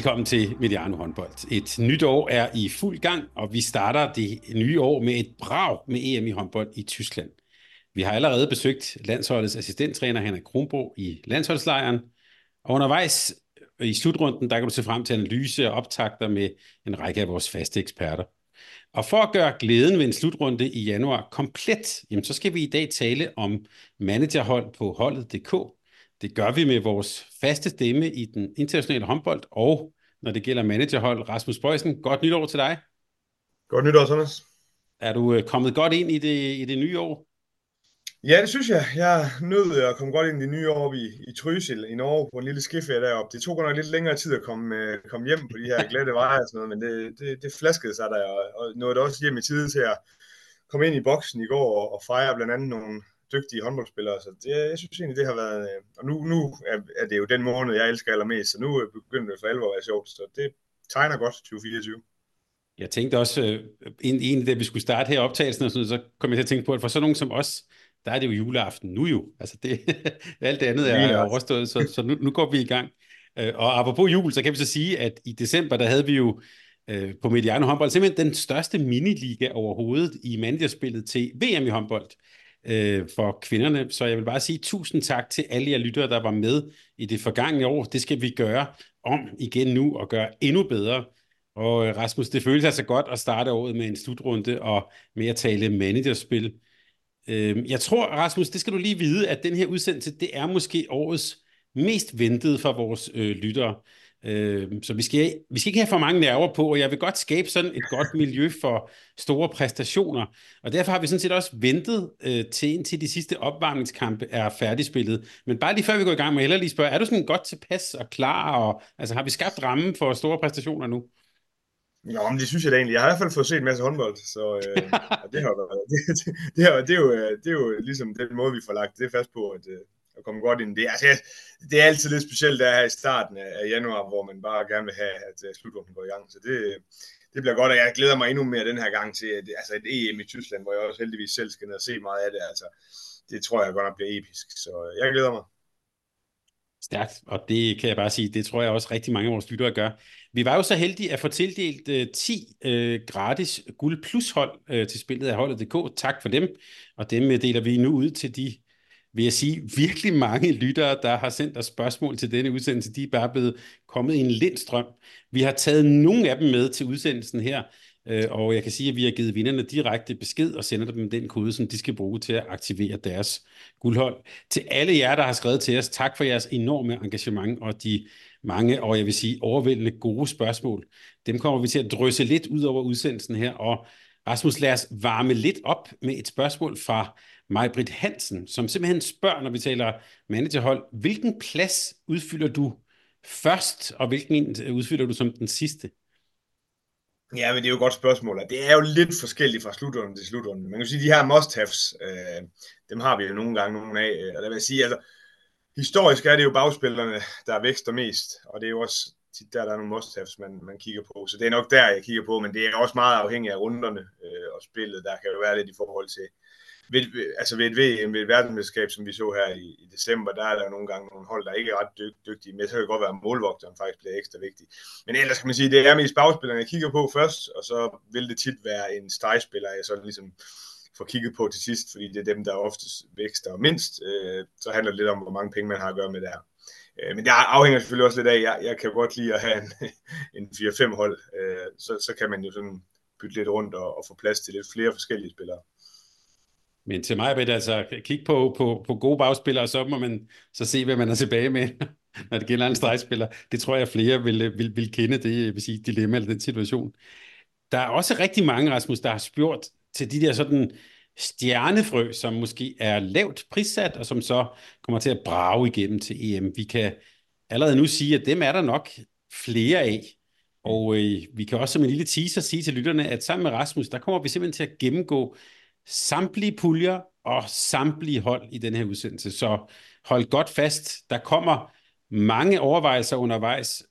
Velkommen til Mediano håndbold. Et nyt år er i fuld gang, og vi starter det nye år med et brag med EM i håndbold i Tyskland. Vi har allerede besøgt landsholdets assistenttræner Henrik Kronbro i landsholdslejren, og undervejs i slutrunden, der kan du se frem til analyse og optagter med en række af vores faste eksperter. Og for at gøre glæden ved en slutrunde i januar komplet, jamen så skal vi i dag tale om managerhold på holdet.dk, det gør vi med vores faste stemme i den internationale håndbold, og når det gælder managerhold, Rasmus Bøjsen, godt nytår til dig. Godt nytår, Thomas. Er du øh, kommet godt ind i det, i det nye år? Ja, det synes jeg. Jeg nød at komme godt ind i det nye år i, i Trysil i Norge på en lille skiferie deroppe. Det tog godt nok lidt længere tid at komme, øh, komme hjem på de her glatte veje og sådan noget, men det, det, det flaskede sig der, og, og nåede også hjem i tide til at komme ind i boksen i går og, og fejre blandt andet nogle, dygtige håndboldspillere, så det, jeg synes egentlig, det har været, øh, og nu, nu er, det jo den måned, jeg elsker allermest, så nu begynder det for alvor at være sjovt, så det tegner godt 2024. Jeg tænkte også, øh, egentlig da vi skulle starte her optagelsen, og sådan, så kom jeg til at tænke på, at for sådan nogen som os, der er det jo juleaften nu jo. Altså det, alt det andet er overstået, så, så nu, nu går vi i gang. Øh, og apropos jul, så kan vi så sige, at i december, der havde vi jo på Mediano håndbold simpelthen den største miniliga overhovedet i managerspillet til VM i håndbold øh, for kvinderne. Så jeg vil bare sige tusind tak til alle jer lyttere, der var med i det forgangne år. Det skal vi gøre om igen nu og gøre endnu bedre. Og øh, Rasmus, det føles altså godt at starte året med en slutrunde og med at tale managerspil. Øh, jeg tror, Rasmus, det skal du lige vide, at den her udsendelse, det er måske årets mest ventede for vores øh, lyttere. Øh, så vi skal, vi skal ikke have for mange nerver på, og jeg vil godt skabe sådan et godt miljø for store præstationer. Og derfor har vi sådan set også ventet øh, til indtil de sidste opvarmningskampe er færdigspillet. Men bare lige før vi går i gang med, jeg lige spørge, er du sådan godt tilpas og klar? Og, altså har vi skabt rammen for store præstationer nu? Jo, men det synes jeg da egentlig. Jeg har i hvert fald fået set en masse håndbold, så øh, det, har det, det, det, er, det, er jo, det er jo ligesom den måde, vi får lagt det fast på, at, øh, at komme godt ind i det. Altså, det er altid lidt specielt der her i starten af januar, hvor man bare gerne vil have, at øh, slutrunden går i gang. Så det, det bliver godt, og jeg glæder mig endnu mere den her gang til at, altså et EM i Tyskland, hvor jeg også heldigvis selv skal ned og se meget af det. Altså, det tror jeg godt nok bliver episk, så øh, jeg glæder mig. Stærkt, og det kan jeg bare sige, det tror jeg også rigtig mange af vores lyttere gør. Vi var jo så heldige at få tildelt uh, 10 uh, gratis guld plus hold uh, til spillet af holdet.dk. Tak for dem, og dem øh, deler vi nu ud til de vil jeg sige, virkelig mange lyttere, der har sendt os spørgsmål til denne udsendelse. De er bare blevet kommet i en lindstrøm. Vi har taget nogle af dem med til udsendelsen her, øh, og jeg kan sige, at vi har givet vinderne direkte besked og sender dem den kode, som de skal bruge til at aktivere deres guldhold. Til alle jer, der har skrevet til os, tak for jeres enorme engagement og de mange, og jeg vil sige overvældende gode spørgsmål. Dem kommer vi til at drysse lidt ud over udsendelsen her, og Rasmus, lad os varme lidt op med et spørgsmål fra Majbrit Hansen, som simpelthen spørger, når vi taler managerhold, hvilken plads udfylder du først, og hvilken øh, udfylder du som den sidste? Ja, men det er jo et godt spørgsmål, det er jo lidt forskelligt fra slutrunden til slutrunden. Man kan sige, at de her must-haves, øh, dem har vi jo nogle gange nogle af, øh, og der vil jeg sige, altså, historisk er det jo bagspillerne, der vækster mest, og det er jo også tit der, der er nogle must-haves, man, man kigger på. Så det er nok der, jeg kigger på, men det er også meget afhængigt af runderne øh, og spillet. Der kan jo være lidt i forhold til, ved, altså ved et VM, ved et verdensmesterskab, som vi så her i, i december, der er der nogle gange nogle hold, der ikke er ret dyg, dygtige, men så kan det godt være, at målvogteren faktisk bliver ekstra vigtig. Men ellers kan man sige, det er mest bagspillerne, jeg kigger på først, og så vil det tit være en stregspiller, jeg så ligesom får kigget på til sidst, fordi det er dem, der oftest vækster mindst. Øh, så handler det lidt om, hvor mange penge man har at gøre med det her. Øh, men det afhænger selvfølgelig også lidt af, jeg, jeg kan godt lide at have en, en 4-5 hold, øh, så, så kan man jo sådan bytte lidt rundt og, og få plads til lidt flere forskellige spillere. Men til mig, det altså kig på, på, på gode bagspillere, så må man så se, hvad man er tilbage med, når det gælder en stregspiller. Det tror jeg, flere vil, vil, vil kende, det vil sige, dilemma eller den situation. der er også rigtig mange, Rasmus, der har spurgt til de der sådan stjernefrø, som måske er lavt prissat, og som så kommer til at brage igennem til EM. Vi kan allerede nu sige, at dem er der nok flere af. Og øh, vi kan også som en lille teaser sige til lytterne, at sammen med Rasmus, der kommer vi simpelthen til at gennemgå samtlige puljer og samtlige hold i den her udsendelse. Så hold godt fast. Der kommer mange overvejelser undervejs.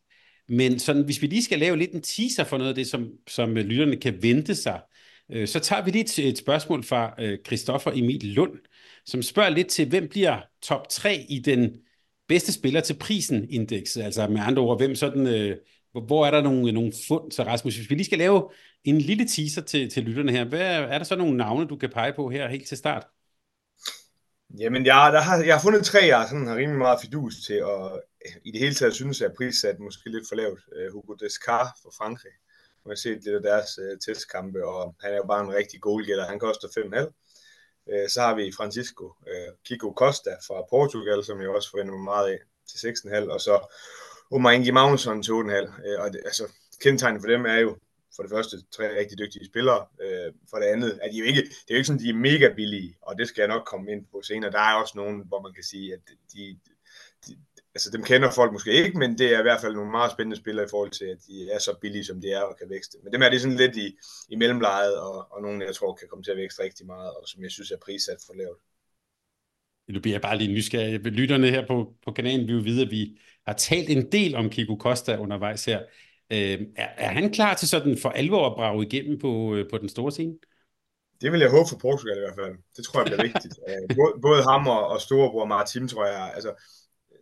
Men sådan, hvis vi lige skal lave lidt en teaser for noget af det, som, som øh, lytterne kan vente sig, Øh, så tager vi lige til et spørgsmål fra øh, Christoffer Emil Lund, som spørger lidt til, hvem bliver top 3 i den bedste spiller til prisen indekset? Altså med andre ord, hvem sådan, øh, hvor er der nogle, nogle fund? Så Rasmus, hvis vi lige skal lave en lille teaser til, til lytterne her, hvad, er der så nogle navne, du kan pege på her helt til start? Jamen, jeg, der har, jeg har fundet tre, jeg sådan har rimelig meget fidus til, og øh, i det hele taget synes jeg, at prissat måske lidt for lavt. Uh, Hugo Descartes fra Frankrig. Man har set lidt af deres øh, testkampe, og han er jo bare en rigtig goalgetter. Han koster 5,5. Øh, så har vi Francisco øh, Kiko Costa fra Portugal, som jeg også forventer mig meget af, til 6,5. Og så Omar Ingi Magnusson til 8,5. Øh, og det, altså, kendetegnet for dem er jo for det første tre rigtig dygtige spillere. Øh, for det andet er de jo ikke, det er jo ikke sådan, de er mega billige, og det skal jeg nok komme ind på senere. Der er også nogen, hvor man kan sige, at de altså dem kender folk måske ikke, men det er i hvert fald nogle meget spændende spillere i forhold til, at de er så billige, som de er og kan vækste. Men dem er det sådan lidt i, i mellemlejet, og, og nogle, jeg tror, kan komme til at vækste rigtig meget, og som jeg synes er prissat for lavt. Nu bliver jeg bare lige nysgerrig. Lytterne her på, på kanalen vil jo vide, at vi har talt en del om Kiko Costa undervejs her. Øh, er, er han klar til sådan for alvor at brage igennem på, øh, på den store scene? Det vil jeg håbe for Portugal i hvert fald. Det tror jeg bliver vigtigt. Øh, både, både ham og, og storebror Martin, tror jeg, altså,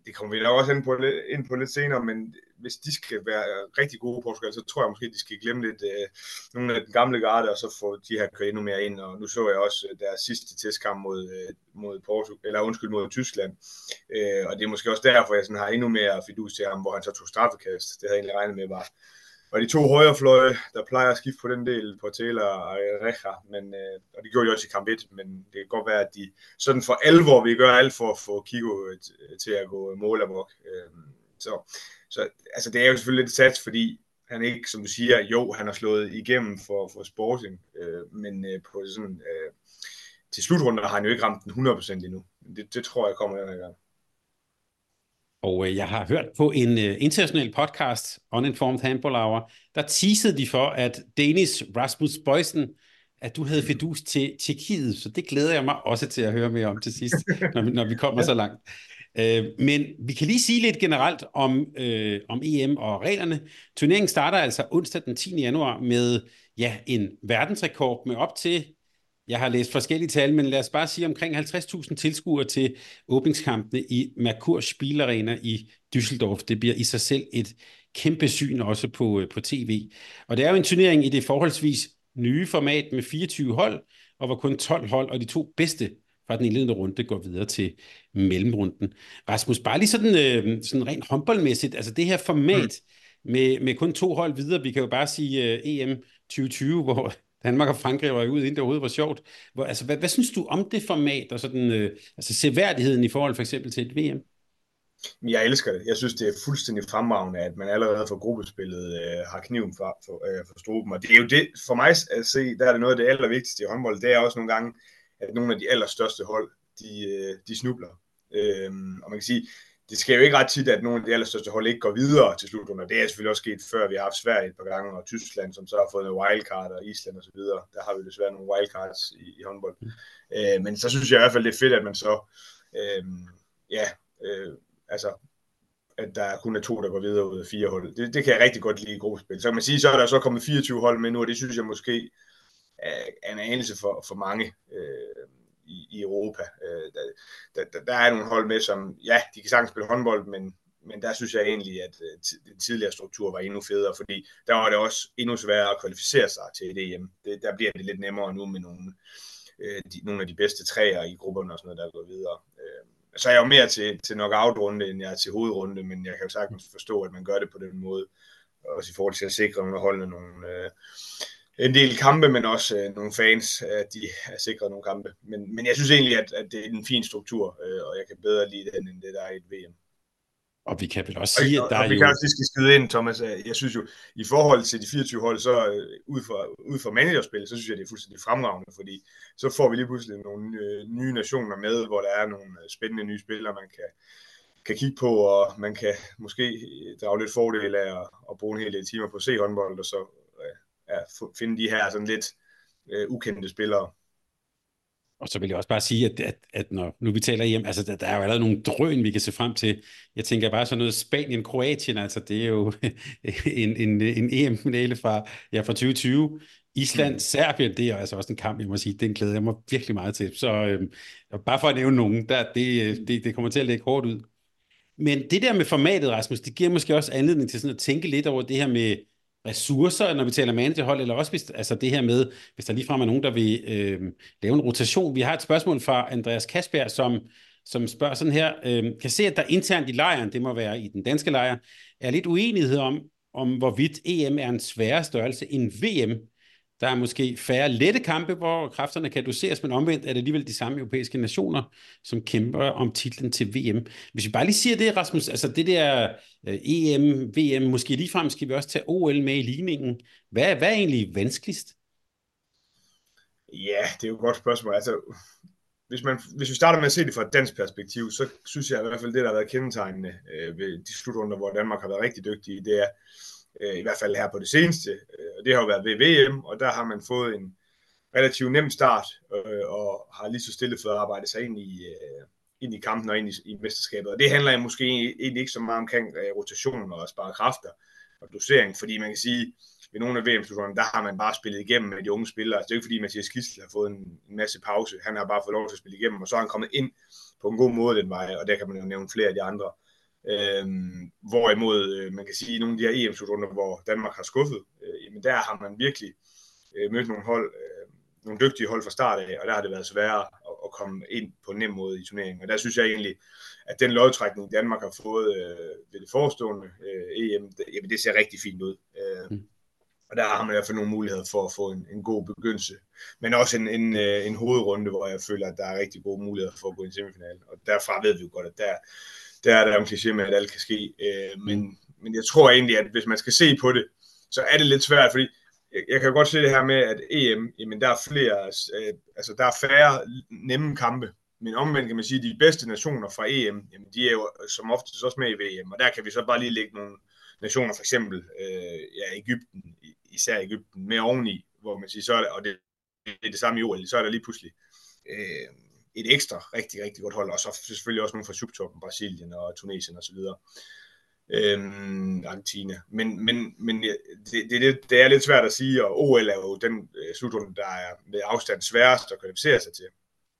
det kommer vi da også ind på, ind på lidt senere, men hvis de skal være rigtig gode i Portugal, så tror jeg måske, de skal glemme lidt øh, nogle af den gamle garde, og så få de her kørt endnu mere ind. Og nu så jeg også øh, deres sidste testkamp mod, øh, mod Portugal, eller undskyld, mod Tyskland. Øh, og det er måske også derfor, jeg sådan har endnu mere fidus til ham, hvor han så tog straffekast. Det havde jeg egentlig regnet med var, og de to højrefløje, der plejer at skifte på den del, Portela og Recha, men, øh, og det gjorde de også i kamp 1, men det kan godt være, at de sådan for alvor vil gøre alt for at få Kiko øh, til at gå mål. Øh, så, så altså, det er jo selvfølgelig lidt sats, fordi han ikke, som du siger, jo, han har slået igennem for, for Sporting, øh, men øh, på sådan, øh, til slutrunden har han jo ikke ramt den 100% endnu. Det, det tror jeg kommer den her gang. Og øh, jeg har hørt på en øh, international podcast, Uninformed Handball Hour, der teasede de for, at Danish Rasmus Bøjsen, at du havde fedus til Tjekkiet, så det glæder jeg mig også til at høre mere om til sidst, når, vi, når vi kommer så langt. Øh, men vi kan lige sige lidt generelt om, øh, om EM og reglerne. Turneringen starter altså onsdag den 10. januar med ja, en verdensrekord med op til jeg har læst forskellige tal, men lad os bare sige omkring 50.000 tilskuere til åbningskampene i Merkur Spielarena i Düsseldorf. Det bliver i sig selv et kæmpe syn også på, øh, på tv. Og det er jo en turnering i det forholdsvis nye format med 24 hold, og hvor kun 12 hold og de to bedste fra den indledende runde går videre til mellemrunden. Rasmus, bare lige sådan, øh, sådan rent håndboldmæssigt, altså det her format mm. med, med kun to hold videre, vi kan jo bare sige uh, EM 2020, hvor Danmark og Frankrig var ud, inden det overhovedet var sjovt. Hvor, altså, hvad, hvad synes du om det format, og sådan, øh, altså seværdigheden i forhold for eksempel til et VM? Jeg elsker det. Jeg synes, det er fuldstændig fremragende, at man allerede for gruppespillet øh, har kniven for, for, øh, for struben. Og det er jo det, for mig at se, der er det noget af det allervigtigste i håndbold. Det er også nogle gange, at nogle af de allerstørste hold, de, øh, de snubler. Øhm, og man kan sige, det sker jo ikke ret tit, at nogle af de allerstørste hold ikke går videre til slutrunden. Det er selvfølgelig også sket før, vi har haft Sverige et par gange, og Tyskland, som så har fået noget wildcard, og Island og så videre. Der har vi desværre nogle wildcards i, i håndbold. Mm. Øh, men så synes jeg i hvert fald, det er fedt, at man så, øh, ja, øh, altså, at der kun er to, der går videre ud af fire hold. Det, det kan jeg rigtig godt lide i gruppespil. Så kan man sige, så er der så kommet 24 hold med nu, og det synes jeg måske er en anelse for, for mange. Øh, i, i Europa. Øh, der, der, der er nogle hold med, som, ja, de kan sagtens spille håndbold, men, men der synes jeg egentlig, at øh, den tidligere struktur var endnu federe, fordi der var det også endnu sværere at kvalificere sig til et EM. Det, der bliver det lidt nemmere nu med nogle, øh, de, nogle af de bedste træer i grupperne og sådan noget, der går videre. Øh, så er jeg jo mere til, til knockout-runde, end jeg er til hovedrunde, men jeg kan jo sagtens forstå, at man gør det på den måde, også i forhold til at sikre nogle holdene nogle, øh, en del kampe, men også øh, nogle fans, at de er sikret nogle kampe. Men, men jeg synes egentlig, at, at det er en fin struktur, øh, og jeg kan bedre lide den, end det der er i et VM. Og vi kan vel også sige, at der og, er vi jo... kan også lige skyde ind, Thomas. Jeg synes jo, i forhold til de 24 hold, så øh, ud fra, ud fra managerspil, så synes jeg, det er fuldstændig fremragende, fordi så får vi lige pludselig nogle øh, nye nationer med, hvor der er nogle øh, spændende nye spillere, man kan, kan kigge på, og man kan måske drage lidt fordel af at, at bruge en hel del timer på at se håndbold, og så ja, finde de her sådan lidt øh, ukendte spillere. Og så vil jeg også bare sige, at, at, at når nu vi taler hjem, altså der, der er jo allerede nogle drøn, vi kan se frem til. Jeg tænker bare sådan noget Spanien-Kroatien, altså det er jo en, en, en EM-finale fra, ja, fra 2020. Island, mm. Serbien, det er altså også en kamp, jeg må sige, den glæder jeg mig virkelig meget til. Så øhm, bare for at nævne nogen, der, det, det, det kommer til at lægge hårdt ud. Men det der med formatet, Rasmus, det giver måske også anledning til sådan at tænke lidt over det her med, ressourcer, når vi taler managerhold, eller også hvis, altså det her med, hvis der ligefrem er nogen, der vil øh, lave en rotation. Vi har et spørgsmål fra Andreas Kasper, som, som spørger sådan her, øh, kan se, at der internt i lejren, det må være i den danske lejr, er lidt uenighed om, om hvorvidt EM er en sværere størrelse end VM. Der er måske færre lette kampe, hvor kræfterne kan doseres, men omvendt er det alligevel de samme europæiske nationer, som kæmper om titlen til VM. Hvis vi bare lige siger det, Rasmus, altså det der øh, EM, VM, måske ligefrem skal vi også tage OL med i ligningen. Hvad, hvad er egentlig vanskeligst? Ja, det er jo et godt spørgsmål. Altså, hvis, man, hvis vi starter med at se det fra et dansk perspektiv, så synes jeg i hvert fald, det der har været kendetegnende øh, ved de slutrunder, hvor Danmark har været rigtig dygtige, det er, øh, i hvert fald her på det seneste. Øh, og det har jo været ved VM, og der har man fået en relativt nem start, øh, og har lige så stille fået arbejdet sig ind i, øh, ind i kampen og ind i, i mesterskabet. Og det handler måske egentlig ikke så meget omkring øh, rotationen og spare kræfter og dosering, fordi man kan sige, ved nogle af vm der har man bare spillet igennem med de unge spillere. Altså, det er jo ikke fordi, Mathias Kistel har fået en, en masse pause. Han har bare fået lov til at spille igennem, og så er han kommet ind på en god måde den vej, og der kan man jo nævne flere af de andre. Øhm, hvorimod øh, man kan sige, nogle af de her EM-slutrunder, hvor Danmark har skuffet, øh, jamen der har man virkelig øh, mødt nogle hold, øh, nogle dygtige hold fra start af, og der har det været sværere at, at komme ind på en nem måde i turneringen. Og der synes jeg egentlig, at den lodtrækning, Danmark har fået øh, ved det forestående øh, EM, det, jamen det ser rigtig fint ud. Øh, mm. Og der har man i hvert fald nogle muligheder for at få en, en god begyndelse. Men også en, en, øh, en hovedrunde, hvor jeg føler, at der er rigtig gode muligheder for at gå i en semifinal. Og derfra ved vi jo godt, at der, der er der jo en kliché med, at alt kan ske. Øh, men, mm. men jeg tror egentlig, at hvis man skal se på det, så er det lidt svært, fordi jeg, jeg kan godt se det her med, at EM, jamen der er flere, øh, altså der er færre nemme kampe. Men omvendt kan man sige, at de bedste nationer fra EM, jamen de er jo som oftest også med i VM, og der kan vi så bare lige lægge nogle nationer, for eksempel øh, ja, Ægypten, især Ægypten, med oveni, hvor man siger, så er det, og det, det er det samme i OL, så er der lige pludselig øh, et ekstra rigtig, rigtig godt hold, og så selvfølgelig også nogle fra subtoppen, Brasilien og Tunesien osv. Øhm, Argentina. Men, men, men det, det, det, det er lidt svært at sige, og OL er jo den øh, slutrunde, der er med afstand sværest at kvalificere sig til.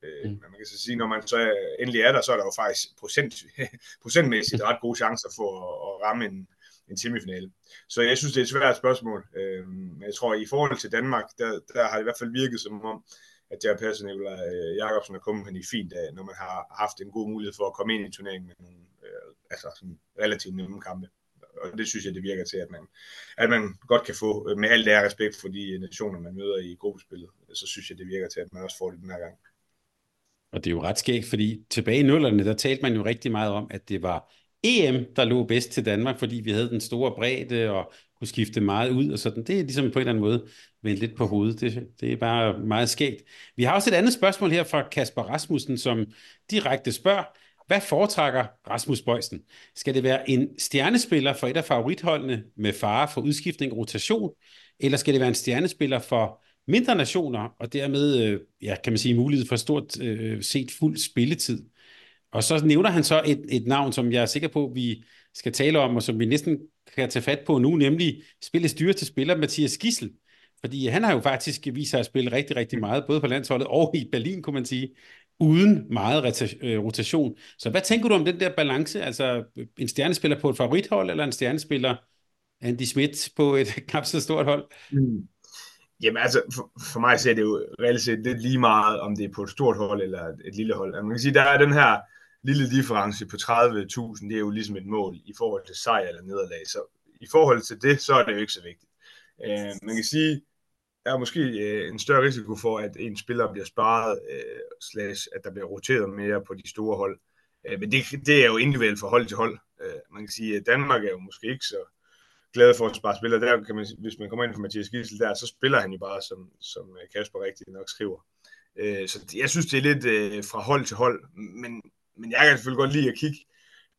Øh, mm. Men man kan så sige, når man så endelig er der, så er der jo faktisk procent, procentmæssigt ret gode chancer for at, at ramme en, en semifinale. Så jeg synes, det er et svært spørgsmål. Øh, men jeg tror, at i forhold til Danmark, der, der har det i hvert fald virket som om, at det har passet Nikolaj øh, Jacobsen er kommet i fint af, når man har haft en god mulighed for at komme ind i turneringen med nogle øh, altså sådan relativt nemme kampe. Og det synes jeg, det virker til, at man, at man godt kan få, øh, med alt det respekt for de øh, nationer, man møder i gruppespillet, så synes jeg, det virker til, at man også får det den her gang. Og det er jo ret skægt, fordi tilbage i nullerne, der talte man jo rigtig meget om, at det var EM, der lå bedst til Danmark, fordi vi havde den store bredde og kunne skifte meget ud og sådan. Det er ligesom på en eller anden måde vendt lidt på hovedet. Det, det er bare meget skægt. Vi har også et andet spørgsmål her fra Kasper Rasmussen, som direkte spørger, hvad foretrækker Rasmus Bøjsen? Skal det være en stjernespiller for et af favoritholdene med fare for udskiftning og rotation, eller skal det være en stjernespiller for mindre nationer, og dermed, øh, ja, kan man sige, mulighed for stort øh, set fuld spilletid? Og så nævner han så et, et navn, som jeg er sikker på, vi skal tale om, og som vi næsten kan tage fat på nu, nemlig spillets dyreste spiller, Mathias Gissel. Fordi han har jo faktisk vist sig at spille rigtig, rigtig meget, både på landsholdet og i Berlin, kunne man sige, uden meget øh, rotation. Så hvad tænker du om den der balance? Altså en stjernespiller på et favorithold, eller en stjernespiller Andy Schmidt på et knap så stort hold? Mm. Jamen altså, for, for mig ser det jo reelt set lidt lige meget, om det er på et stort hold eller et, et lille hold. Altså, man kan sige, der er den her lille difference på 30.000, det er jo ligesom et mål i forhold til sejr eller nederlag. Så i forhold til det, så er det jo ikke så vigtigt. Øh, man kan sige, der er måske øh, en større risiko for, at en spiller bliver sparet, øh, slash, at der bliver roteret mere på de store hold. Øh, men det, det er jo individuelt fra hold til hold. Øh, man kan sige, at Danmark er jo måske ikke så glad for at spare spillere. Der kan man, hvis man kommer ind for Mathias Gissel der, så spiller han jo bare, som, som Kasper rigtigt nok skriver. Øh, så jeg synes, det er lidt øh, fra hold til hold, men, men jeg kan selvfølgelig godt lide at kigge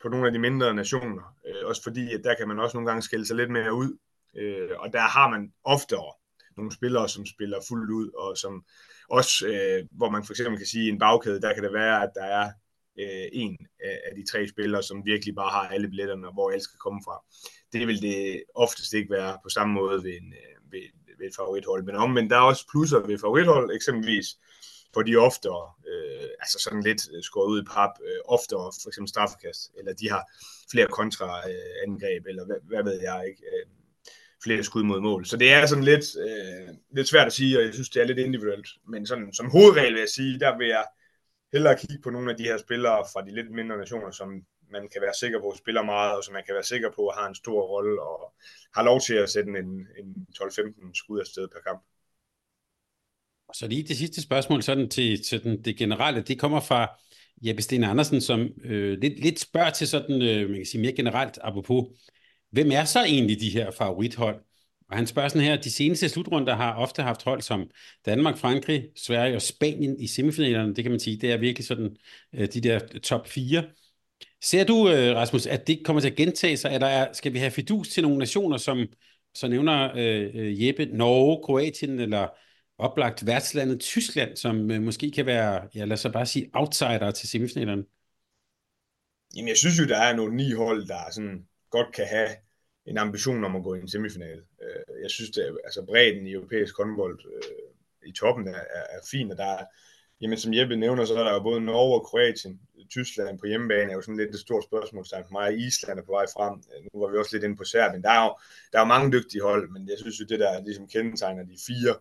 på nogle af de mindre nationer, øh, også fordi, at der kan man også nogle gange skille sig lidt mere ud, øh, og der har man oftere nogle spillere, som spiller fuldt ud, og som også, øh, hvor man for eksempel kan sige, i en bagkæde, der kan det være, at der er øh, en af de tre spillere, som virkelig bare har alle billetterne, hvor alt skal komme fra. Det vil det oftest ikke være på samme måde ved, en, øh, ved, ved et favorithold. Men omvendt, der er også plusser ved favorithold, eksempelvis for de oftere, øh, altså sådan lidt øh, skåret ud i pap, øh, oftere for eksempel straffekast, eller de har flere kontraangreb, eller hvad, hvad ved jeg ikke, øh, flere skud mod mål. Så det er sådan lidt, øh, lidt svært at sige, og jeg synes, det er lidt individuelt. Men sådan, som hovedregel vil jeg sige, der vil jeg hellere kigge på nogle af de her spillere fra de lidt mindre nationer, som man kan være sikker på spiller meget, og som man kan være sikker på har en stor rolle, og har lov til at sætte en, en 12-15 skud afsted per kamp. Og så lige det sidste spørgsmål sådan til, til den, det generelle, det kommer fra Jeppe Sten Andersen, som øh, lidt, lidt spørger til sådan, øh, man kan sige mere generelt, apropos, hvem er så egentlig de her favorithold? Og han spørger sådan her, de seneste slutrunder har ofte haft hold som Danmark, Frankrig, Sverige og Spanien i semifinalerne. Det kan man sige, det er virkelig sådan øh, de der top 4. Ser du, øh, Rasmus, at det kommer til at gentage sig? Eller er, skal vi have fidus til nogle nationer, som så nævner øh, øh, Jeppe, Norge, Kroatien eller oplagt værtslandet Tyskland, som øh, måske kan være, ja lad os bare sige, outsider til semifinalerne? Jamen jeg synes jo, der er nogle ni hold, der sådan godt kan have en ambition om at gå i en semifinal. Øh, jeg synes, at altså bredden i europæisk håndbold øh, i toppen er, er, er fin, og der er, jamen som Jeppe nævner, så er der jo både Norge og Kroatien. Tyskland på hjemmebane er jo sådan lidt et stort spørgsmålstegn for mig. Island er på vej frem. Øh, nu var vi også lidt inde på Serbien. Der er jo, der er jo mange dygtige hold, men jeg synes jo, det der ligesom kendetegner de fire,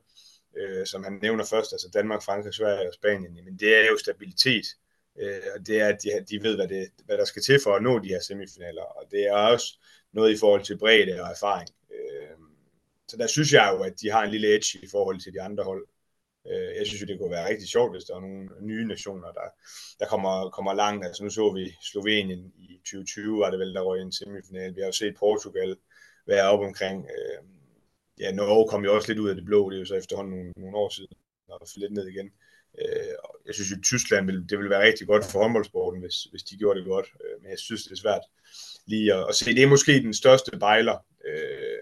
øh, som han nævner først, altså Danmark, Frankrig, Sverige og Spanien, men det er jo stabilitet. Øh, og det er, at de, de ved, hvad, det, hvad der skal til for at nå de her semifinaler. Og det er også noget i forhold til bredde og erfaring. Øh, så der synes jeg jo, at de har en lille edge i forhold til de andre hold. Øh, jeg synes jo, det kunne være rigtig sjovt, hvis der er nogle nye nationer, der, der kommer, kommer langt. Altså nu så vi Slovenien i 2020, var det vel, der røg en semifinal. Vi har jo set Portugal være op omkring. Øh, ja, Norge kom jo også lidt ud af det blå, det er jo så efterhånden nogle, nogle år siden, og lidt ned igen. Øh, jeg synes jo, Tyskland vil, det ville være rigtig godt for håndboldsporten, hvis, hvis de gjorde det godt. Øh, men jeg synes, det er svært lige at, at se. Det er måske den største bejler øh,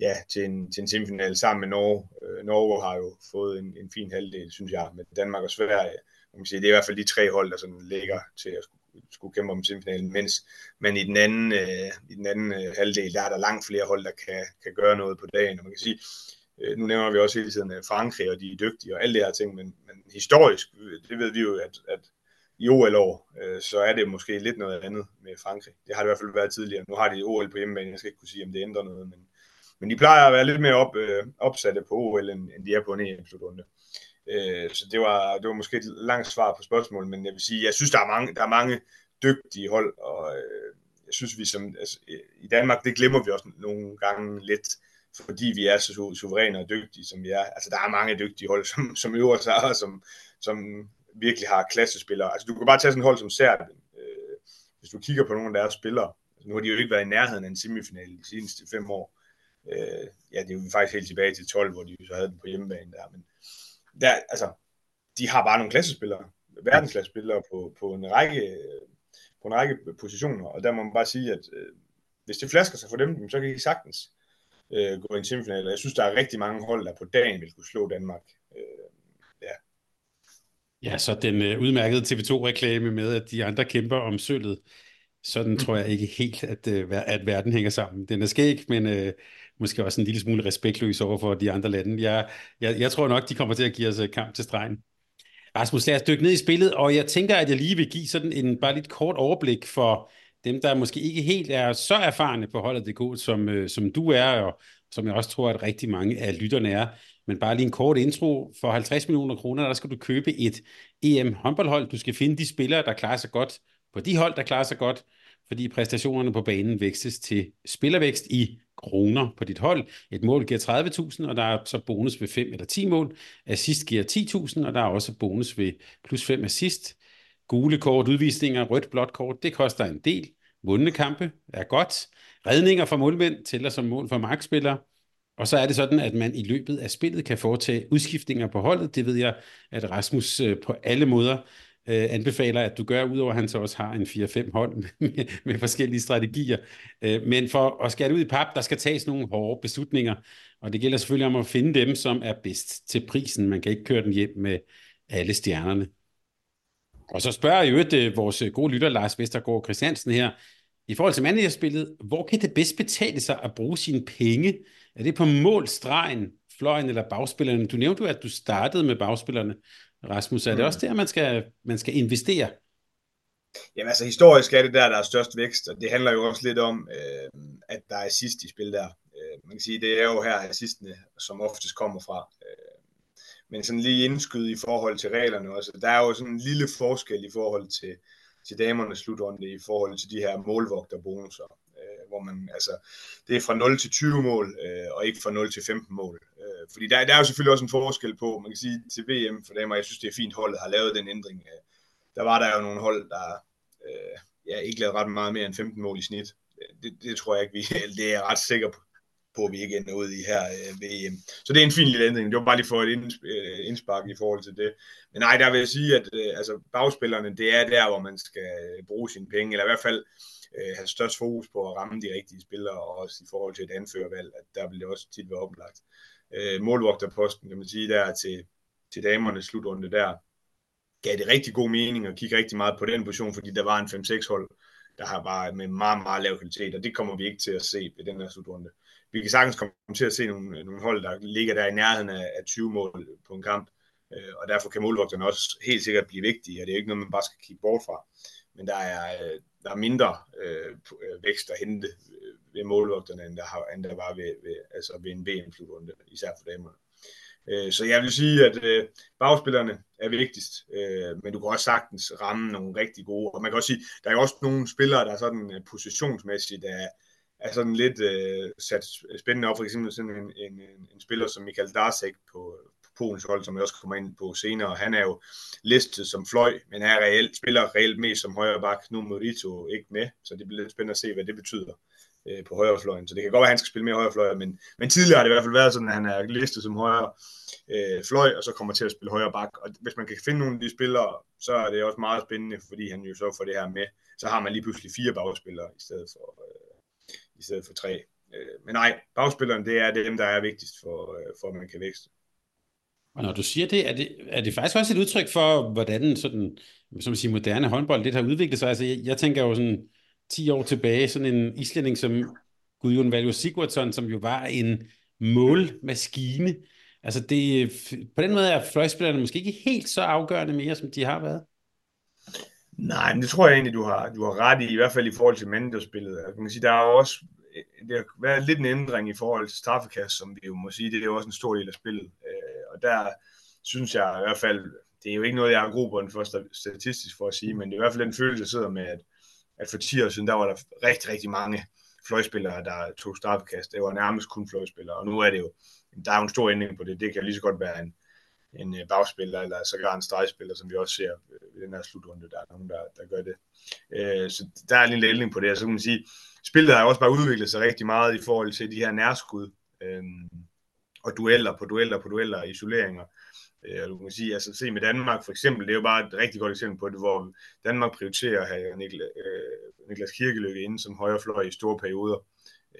ja, til, en, til en semifinal sammen med Norge. Øh, Norge har jo fået en, en fin halvdel, synes jeg, med Danmark og Sverige. Man kan sige, det er i hvert fald de tre hold, der sådan ligger til at skulle, kæmpe om semifinalen, mens men i den anden, øh, i den anden øh, halvdel, der er der langt flere hold, der kan, kan gøre noget på dagen. Og man kan sige, øh, nu nævner vi også hele tiden øh, Frankrig, og de er dygtige og alle de her ting, men, men historisk, øh, det ved vi jo, at, at i OL-år, øh, så er det måske lidt noget andet med Frankrig. Det har det i hvert fald været tidligere. Nu har de OL på hjemmebane, jeg skal ikke kunne sige, om det ændrer noget, men, men de plejer at være lidt mere op, øh, opsatte på OL, end, end de er på en EM-slutrunde. Øh, så det var, det var måske et langt svar på spørgsmålet, men jeg vil sige, jeg synes, der er mange, der er mange dygtige hold, og øh, jeg synes, vi som, altså, i Danmark, det glemmer vi også nogle gange lidt, fordi vi er så suveræne og dygtige, som vi er. Altså, der er mange dygtige hold, som, som øver sig, og som, som virkelig har klassespillere. Altså, du kan bare tage sådan et hold som Serbien. Øh, hvis du kigger på nogle af deres spillere, altså, nu har de jo ikke været i nærheden af en semifinal de seneste fem år. Øh, ja, det er jo faktisk helt tilbage til 12, hvor de så havde den på hjemmebane der. Men der, altså, de har bare nogle klassespillere, verdensklassespillere på, på en række på en række positioner, og der må man bare sige, at øh, hvis det flasker sig for dem, så kan de sagtens øh, gå i en semifinal. Jeg synes, der er rigtig mange hold, der på dagen vil kunne slå Danmark. Øh, ja. Ja, så den øh, udmærkede TV2-reklame med, at de andre kæmper om sølvet, sådan tror jeg ikke helt, at, øh, at verden hænger sammen. Den er skæg, men øh, måske også en lille smule respektløs over for de andre lande. Jeg, jeg, jeg tror nok, de kommer til at give os øh, kamp til stregen. Rasmus, lad os dykke ned i spillet, og jeg tænker, at jeg lige vil give sådan en bare lidt kort overblik for dem, der måske ikke helt er så erfarne på holdet.dk, som, øh, som du er, og som jeg også tror, at rigtig mange af lytterne er. Men bare lige en kort intro. For 50 millioner kroner, der skal du købe et EM håndboldhold. Du skal finde de spillere, der klarer sig godt på de hold, der klarer sig godt, fordi præstationerne på banen vækstes til spillervækst i kroner på dit hold. Et mål giver 30.000, og der er så bonus ved 5 eller 10 mål. Assist giver 10.000, og der er også bonus ved plus 5 assist. Gule kort, udvisninger, rødt, blåt kort, det koster en del. vundne kampe er godt. Redninger fra målmænd tæller som mål for markspillere. Og så er det sådan, at man i løbet af spillet kan foretage udskiftninger på holdet. Det ved jeg, at Rasmus øh, på alle måder øh, anbefaler, at du gør, udover at han så også har en 4-5 hold med, med forskellige strategier. Øh, men for at skære ud i pap, der skal tages nogle hårde beslutninger, og det gælder selvfølgelig om at finde dem, som er bedst til prisen. Man kan ikke køre den hjem med alle stjernerne. Og så spørger jeg jo øh, vores gode lytter, Lars Vestergaard Christiansen her, i forhold til managerspillet, hvor kan det bedst betale sig at bruge sine penge? Er det på målstregen, fløjen eller bagspillerne? Du nævnte jo, at du startede med bagspillerne. Rasmus, er det mm. også der, man skal, man skal investere? Jamen altså, historisk er det der, der er størst vækst, og det handler jo også lidt om, øh, at der er sidst i spil der. Øh, man kan sige, det er jo her assistene, som oftest kommer fra. Øh, men sådan lige indskyde i forhold til reglerne også. Der er jo sådan en lille forskel i forhold til, til damernes slutrunde i forhold til de her målvogterbonusser, øh, hvor man, altså, det er fra 0 til 20 mål, øh, og ikke fra 0 til 15 mål. Øh, fordi der, der er jo selvfølgelig også en forskel på, man kan sige til VM for damer, jeg synes det er fint, holdet har lavet den ændring. Øh, der var der jo nogle hold, der øh, ja, ikke lavede ret meget mere end 15 mål i snit. Øh, det, det tror jeg ikke, vi det er jeg ret sikker på, på at vi ikke ender ud i her øh, VM. Så det er en fin lille ændring. Det var bare lige for et øh, indspark i forhold til det. Men nej, der vil jeg sige, at øh, altså, bagspillerne, det er der, hvor man skal øh, bruge sine penge, eller i hvert fald øh, have størst fokus på at ramme de rigtige spillere, og også i forhold til et anførervalg, at der vil det også tit være oplagt. Øh, målvogterposten, kan man sige, der til, til damernes slutrunde der, gav det rigtig god mening at kigge rigtig meget på den position, fordi der var en 5-6 hold, der har bare med meget, meget lav kvalitet, og det kommer vi ikke til at se ved den her slutrunde. Vi kan sagtens komme til at se nogle, nogle hold, der ligger der i nærheden af, af 20 mål på en kamp, øh, og derfor kan målvogterne også helt sikkert blive vigtige, og det er ikke noget, man bare skal kigge bort fra. Men der er, øh, der er mindre øh, vækst at hente øh, ved målvogterne, end der, har, end der var ved, ved, altså ved en VM-slutrunde, især for damerne. Øh, så jeg vil sige, at øh, bagspillerne er vigtigst, øh, men du kan også sagtens ramme nogle rigtig gode. Og man kan også sige, der er jo også nogle spillere, der er sådan øh, positionsmæssigt er, er sådan lidt øh, sat spændende op. For eksempel sådan en, en, en, en spiller som Michael Darsek på, på Polens hold, som jeg også kommer ind på senere. Han er jo listet som fløj, men er reelt, spiller reelt mest som højre bak. Nu Morito ikke med, så det bliver lidt spændende at se, hvad det betyder øh, på højrefløjen. Så det kan godt være, at han skal spille mere højrefløj, men, men tidligere har det i hvert fald været sådan, at han er listet som højre øh, fløj, og så kommer til at spille højre bak. Og hvis man kan finde nogle af de spillere, så er det også meget spændende, fordi han jo så får det her med. Så har man lige pludselig fire bagspillere i stedet for, øh, i stedet for tre. Øh, men nej, bagspilleren, det er dem, der er vigtigst for, øh, for at man kan vækste. Og når du siger det, er det, er det faktisk også et udtryk for, hvordan sådan, som man siger, moderne håndbold lidt har udviklet sig? Altså, jeg, jeg tænker jo sådan, 10 år tilbage, sådan en islænding som Gudjon Valjo Sigurdsson, som jo var en målmaskine. Altså det, på den måde er fløjspillerne måske ikke helt så afgørende mere, som de har været. Nej, men det tror jeg egentlig, du har, du har ret i, i hvert fald i forhold til managerspillet. Jeg altså, kan sige, der er også det har været lidt en ændring i forhold til straffekast, som vi jo må sige, det er jo også en stor del af spillet. Øh, og der synes jeg i hvert fald, det er jo ikke noget, jeg har grobund for statistisk for at sige, men det er i hvert fald den følelse, jeg sidder med, at at for 10 år siden, der var der rigtig, rigtig mange fløjspillere, der tog straffekast. Det var nærmest kun fløjspillere, og nu er det jo, der er jo en stor ændring på det. Det kan lige så godt være en, en øh, bagspiller, eller sågar en stregspiller, som vi også ser øh, i den her slutrunde. Der er nogen, der, der gør det. Øh, så der er en lille ændring på det, så kan man sige, spillet har også bare udviklet sig rigtig meget i forhold til de her nærskud, øh, og dueller på dueller på dueller, isoleringer. Øh, Øh, og du kan sige, altså se med Danmark for eksempel, det er jo bare et rigtig godt eksempel på det, hvor Danmark prioriterer at have Niklas, øh, Niklas Kirkelykke inde som højrefløj i store perioder,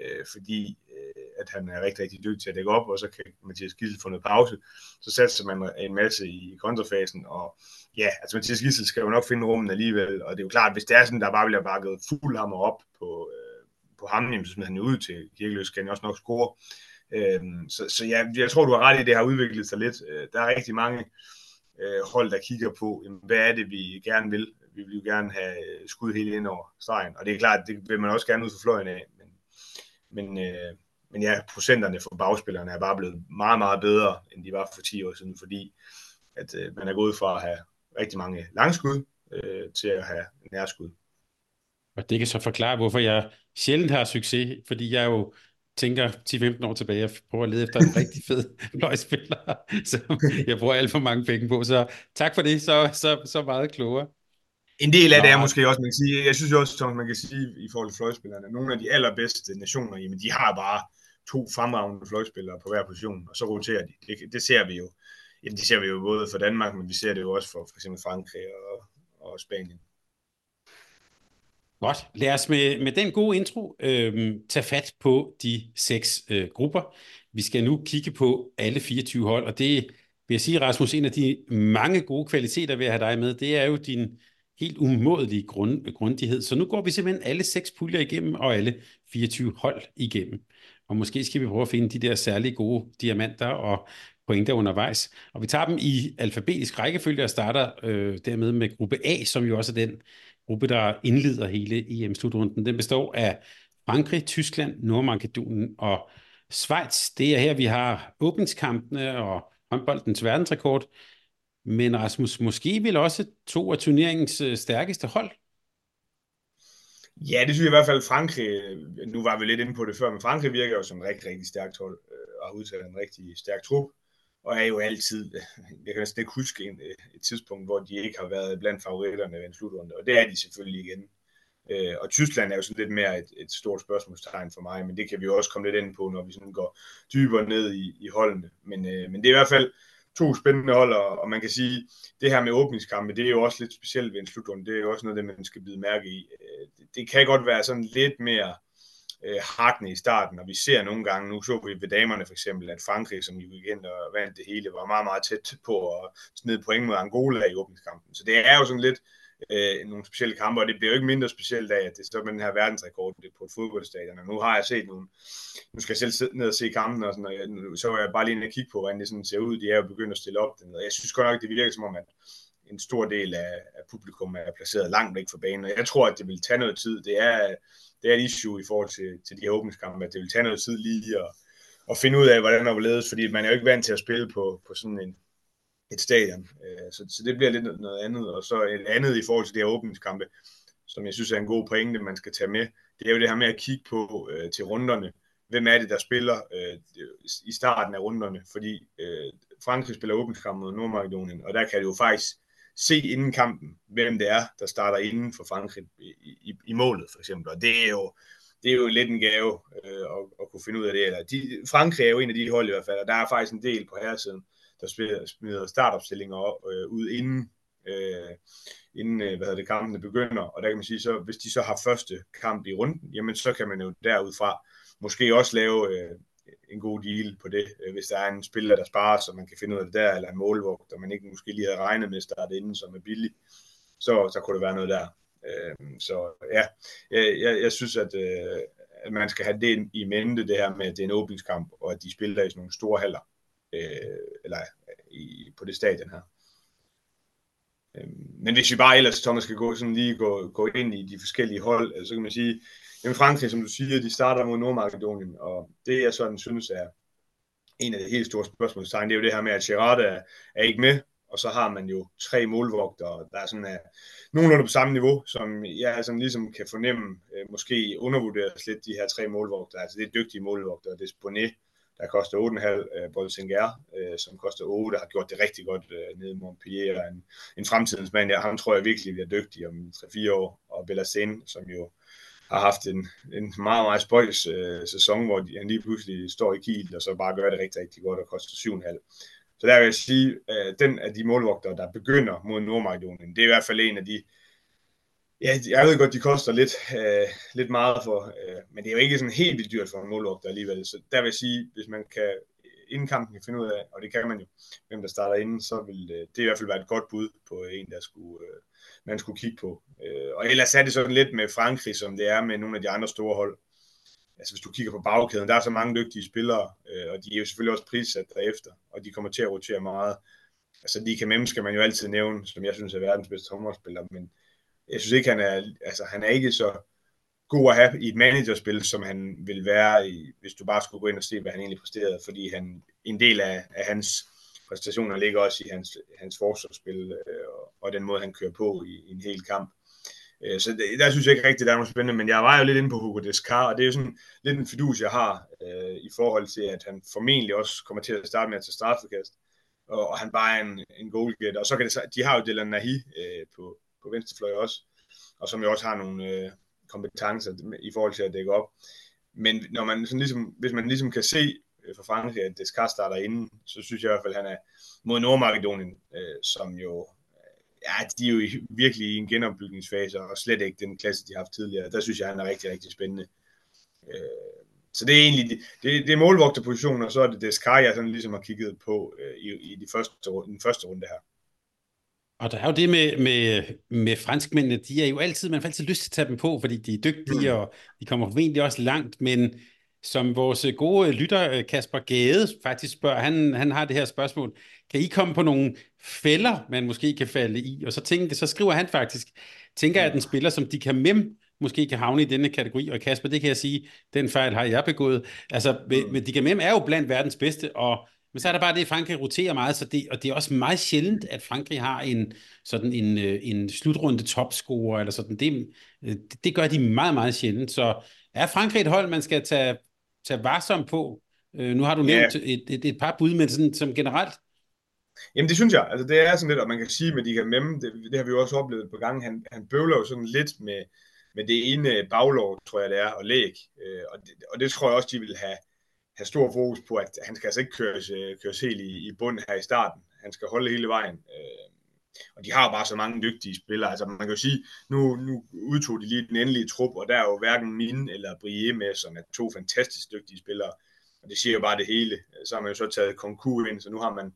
øh, fordi øh, at han er rigtig, rigtig dygtig til at dække op, og så kan Mathias Gissel få noget pause. Så satser man en masse i kontrafasen, og ja, altså Mathias Gissel skal jo nok finde rummen alligevel, og det er jo klart, hvis det er sådan, der bare bliver bakket fuld hammer op på, øh, på ham, så smider han jo ud til Kirkeløs, kan han også nok score. Øhm, så, så jeg, jeg tror, du har ret i, at det har udviklet sig lidt. Øh, der er rigtig mange øh, hold, der kigger på, jamen, hvad er det, vi gerne vil. Vi vil jo gerne have øh, skud helt ind over stregen, og det er klart, det vil man også gerne ud for fløjen af. Men, men, øh, men ja, procenterne for bagspillerne er bare blevet meget, meget bedre, end de var for 10 år siden, fordi at øh, man er gået fra at have rigtig mange langskud øh, til at have nærskud. Og det kan så forklare, hvorfor jeg sjældent har succes, fordi jeg jo tænker 10-15 år tilbage og prøver at lede efter en rigtig fed løgspiller, som jeg bruger alt for mange penge på. Så tak for det, så, så, så meget klogere. En del af Nå. det er måske også, man kan sige, jeg synes også, som man kan sige i forhold til fløjspillerne, nogle af de allerbedste nationer, jamen de har bare to fremragende fløjspillere på hver position, og så roterer de. Det, det ser vi jo. Ja, det ser vi jo både for Danmark, men vi ser det jo også for for eksempel Frankrig og, og Spanien. Godt. Lad os med, med den gode intro øh, tage fat på de seks øh, grupper. Vi skal nu kigge på alle 24 hold, og det vil jeg sige, Rasmus, en af de mange gode kvaliteter ved at have dig med, det er jo din helt umådelige grund, grundighed. Så nu går vi simpelthen alle seks puljer igennem, og alle 24 hold igennem. Og måske skal vi prøve at finde de der særlige gode diamanter og pointer undervejs. Og vi tager dem i alfabetisk rækkefølge og starter øh, dermed med gruppe A, som jo også er den gruppe, der indleder hele EM-slutrunden. Den består af Frankrig, Tyskland, Nordmakedonien og Schweiz. Det er her, vi har åbningskampene og håndboldens verdensrekord. Men Rasmus, måske vil også to af turneringens øh, stærkeste hold? Ja, det synes jeg i hvert fald Frankrig, nu var vi lidt inde på det før, men Frankrig virker jo som en rigtig, rigtig stærkt hold, øh, og har udtaget en rigtig stærk trup, og er jo altid, jeg kan næsten ikke huske en, øh, et tidspunkt, hvor de ikke har været blandt favoritterne ved en slutrunde, og det er de selvfølgelig igen. Øh, og Tyskland er jo sådan lidt mere et, et stort spørgsmålstegn for mig, men det kan vi jo også komme lidt ind på, når vi sådan går dybere ned i, i holdene. Men, øh, men det er i hvert fald, to spændende hold, og man kan sige, det her med åbningskampe, det er jo også lidt specielt ved en slutrunde. Det er jo også noget, det man skal bide mærke i. Øh, det kan godt være sådan lidt mere øh, hakne i starten, og vi ser nogle gange, nu så vi ved damerne for eksempel, at Frankrig, som jo ind og vandt det hele, var meget, meget tæt på at smide point mod Angola i åbningskampen. Så det er jo sådan lidt, øh, nogle specielle kampe, og det bliver jo ikke mindre specielt af, at det står med den her verdensrekord på et fodboldstadion. Og nu har jeg set nogle, nu skal jeg selv sidde ned og se kampen, og, sådan, og jeg, så var jeg bare lige inde og kigge på, hvordan det sådan ser ud. De er jo begyndt at stille op. Og jeg synes godt nok, det virker som om, at en stor del af, af publikum er placeret langt væk fra banen, og jeg tror, at det vil tage noget tid. Det er, det er et issue i forhold til, til de her åbningskampe, at det vil tage noget tid lige at, at finde ud af, hvordan der vil ledes, fordi man er jo ikke vant til at spille på, på sådan en, et stadion. Øh, så, så det bliver lidt noget andet. Og så et andet i forhold til de her åbningskampe, som jeg synes er en god pointe, man skal tage med, det er jo det her med at kigge på øh, til runderne. Hvem er det, der spiller øh, i starten af runderne? Fordi øh, Frankrig spiller åbningskamp mod Nordmakedonien, og der kan det jo faktisk se inden kampen, hvem det er, der starter inden for Frankrig i, i, i målet, for eksempel. Og det er jo, det er jo lidt en gave øh, at, at kunne finde ud af det. Eller de, Frankrig er jo en af de hold i hvert fald, og der er faktisk en del på herresiden, der smider startopstillinger øh, ud inden, øh, inden øh, hvad hedder det, kampene begynder. Og der kan man sige, så hvis de så har første kamp i runden, jamen så kan man jo derudfra måske også lave øh, en god deal på det, øh, hvis der er en spiller, der sparer, så man kan finde ud af det der, eller en målvugt, der man ikke måske lige havde regnet med at starte inden, som er billig, så, så kunne det være noget der. Øh, så ja, jeg, jeg, jeg synes, at, øh, at man skal have det i mente, det her med, at det er en åbningskamp, og at de spiller i sådan nogle store haller øh, eller i, på det stadion her. Øh, men hvis vi bare ellers, Thomas, skal gå, sådan lige gå, gå ind i de forskellige hold, øh, så kan man sige, Jamen Frankrig, som du siger, de starter mod Nordmakedonien, og det jeg sådan synes er en af de helt store spørgsmålstegn, det er jo det her med, at Gerard er, er ikke med, og så har man jo tre målvogtere, der er sådan er nogenlunde på samme niveau, som jeg sådan ligesom kan fornemme, øh, måske undervurderes lidt de her tre målvogtere. Altså det er dygtige målvogtere, det er Bonnet, der koster 8,5, øh, Bolsinger, som koster 8, har gjort det rigtig godt nede i Montpellier. En, en fremtidens mand, ja, ham tror jeg virkelig bliver dygtig om 3-4 år. Og Bellasen, som jo har haft en, en meget, meget spøjs øh, sæson, hvor de, han lige pludselig står i kiel, og så bare gør det rigtig, rigtig godt og koster 7,5. Så der vil jeg sige, at øh, den af de målvogtere, der begynder mod Nordmakedonien, det er i hvert fald en af de Ja, jeg ved godt, de koster lidt, øh, lidt meget for, øh, men det er jo ikke sådan helt vildt dyrt for en målvogter alligevel. Så der vil jeg sige, hvis man kan inden kampen kan finde ud af, og det kan man jo, hvem der starter inden, så vil øh, det i hvert fald være et godt bud på en, der skulle, øh, man skulle kigge på. Øh, og ellers er det sådan lidt med Frankrig, som det er med nogle af de andre store hold. Altså hvis du kigger på bagkæden, der er så mange dygtige spillere, øh, og de er jo selvfølgelig også prissat derefter, og de kommer til at rotere meget. Altså Dika Mem skal man jo altid nævne, som jeg synes er verdens bedste håndboldspiller, men jeg synes ikke, han er, altså, han er ikke så god at have i et managerspil, som han vil være, i, hvis du bare skulle gå ind og se, hvad han egentlig præsterede, fordi han, en del af, af hans præstationer ligger også i hans, hans forsvarsspil, øh, og, og den måde, han kører på i, i en hel kamp. Øh, så det, der synes jeg ikke rigtigt, der er noget spændende, men jeg var jo lidt inde på Hugo Descar, og det er jo sådan lidt en fidus, jeg har øh, i forhold til, at han formentlig også kommer til at starte med at tage straffekast, og, og han bare er en, en goalgetter. Og så kan det, de har jo Dylan Nahi øh, på, på venstrefløj også, og som jo også har nogle øh, kompetencer i forhold til at dække op. Men når man sådan ligesom, hvis man ligesom kan se for Frankrig, at Descartes starter inden, så synes jeg i hvert fald, at han er mod Nordmakedonien, øh, som jo ja, de er jo virkelig i en genopbygningsfase, og slet ikke den klasse, de har haft tidligere. Der synes jeg, han er rigtig, rigtig spændende. Øh, så det er egentlig, det, det er målvogterpositionen, og så er det Descar, jeg sådan ligesom har kigget på øh, i, i, de første, den første runde her. Og der er jo det med, med, med franskmændene, de er jo altid, man får altid lyst til at tage dem på, fordi de er dygtige, mm. og de kommer formentlig også langt, men som vores gode lytter, øh, Kasper Gade, faktisk spørger, han, han har det her spørgsmål, kan I komme på nogle fælder, man måske kan falde i? Og så, tænker, så skriver han faktisk, tænker jeg, at en spiller som de kan mem måske kan havne i denne kategori, og Kasper, det kan jeg sige, den fejl har jeg begået. Altså, men de kan mem er jo blandt verdens bedste, og men så er der bare det, at Frankrig roterer meget, så det, og det er også meget sjældent, at Frankrig har en, sådan en, øh, en slutrunde topscorer, eller sådan. Det, det, det gør de meget, meget sjældent. Så er Frankrig et hold, man skal tage, tage varsom på? Øh, nu har du nævnt yeah. et, et, et par bud, men sådan, som generelt, Jamen det synes jeg, altså det er sådan lidt, og man kan sige med de Memme, det, det har vi jo også oplevet på gange, han, han bøvler jo sådan lidt med, med det ene baglov, tror jeg det er, og læg, øh, og, det, og det tror jeg også, de vil have, have stor fokus på, at han skal altså ikke køres, øh, køres helt i, i bund her i starten. Han skal holde hele vejen. Øh, og de har bare så mange dygtige spillere. Altså man kan jo sige, nu, nu udtog de lige den endelige trup, og der er jo hverken Min eller Brie med, som er to fantastisk dygtige spillere. Og det siger jo bare det hele. Så har man jo så taget Konku ind, så nu har man,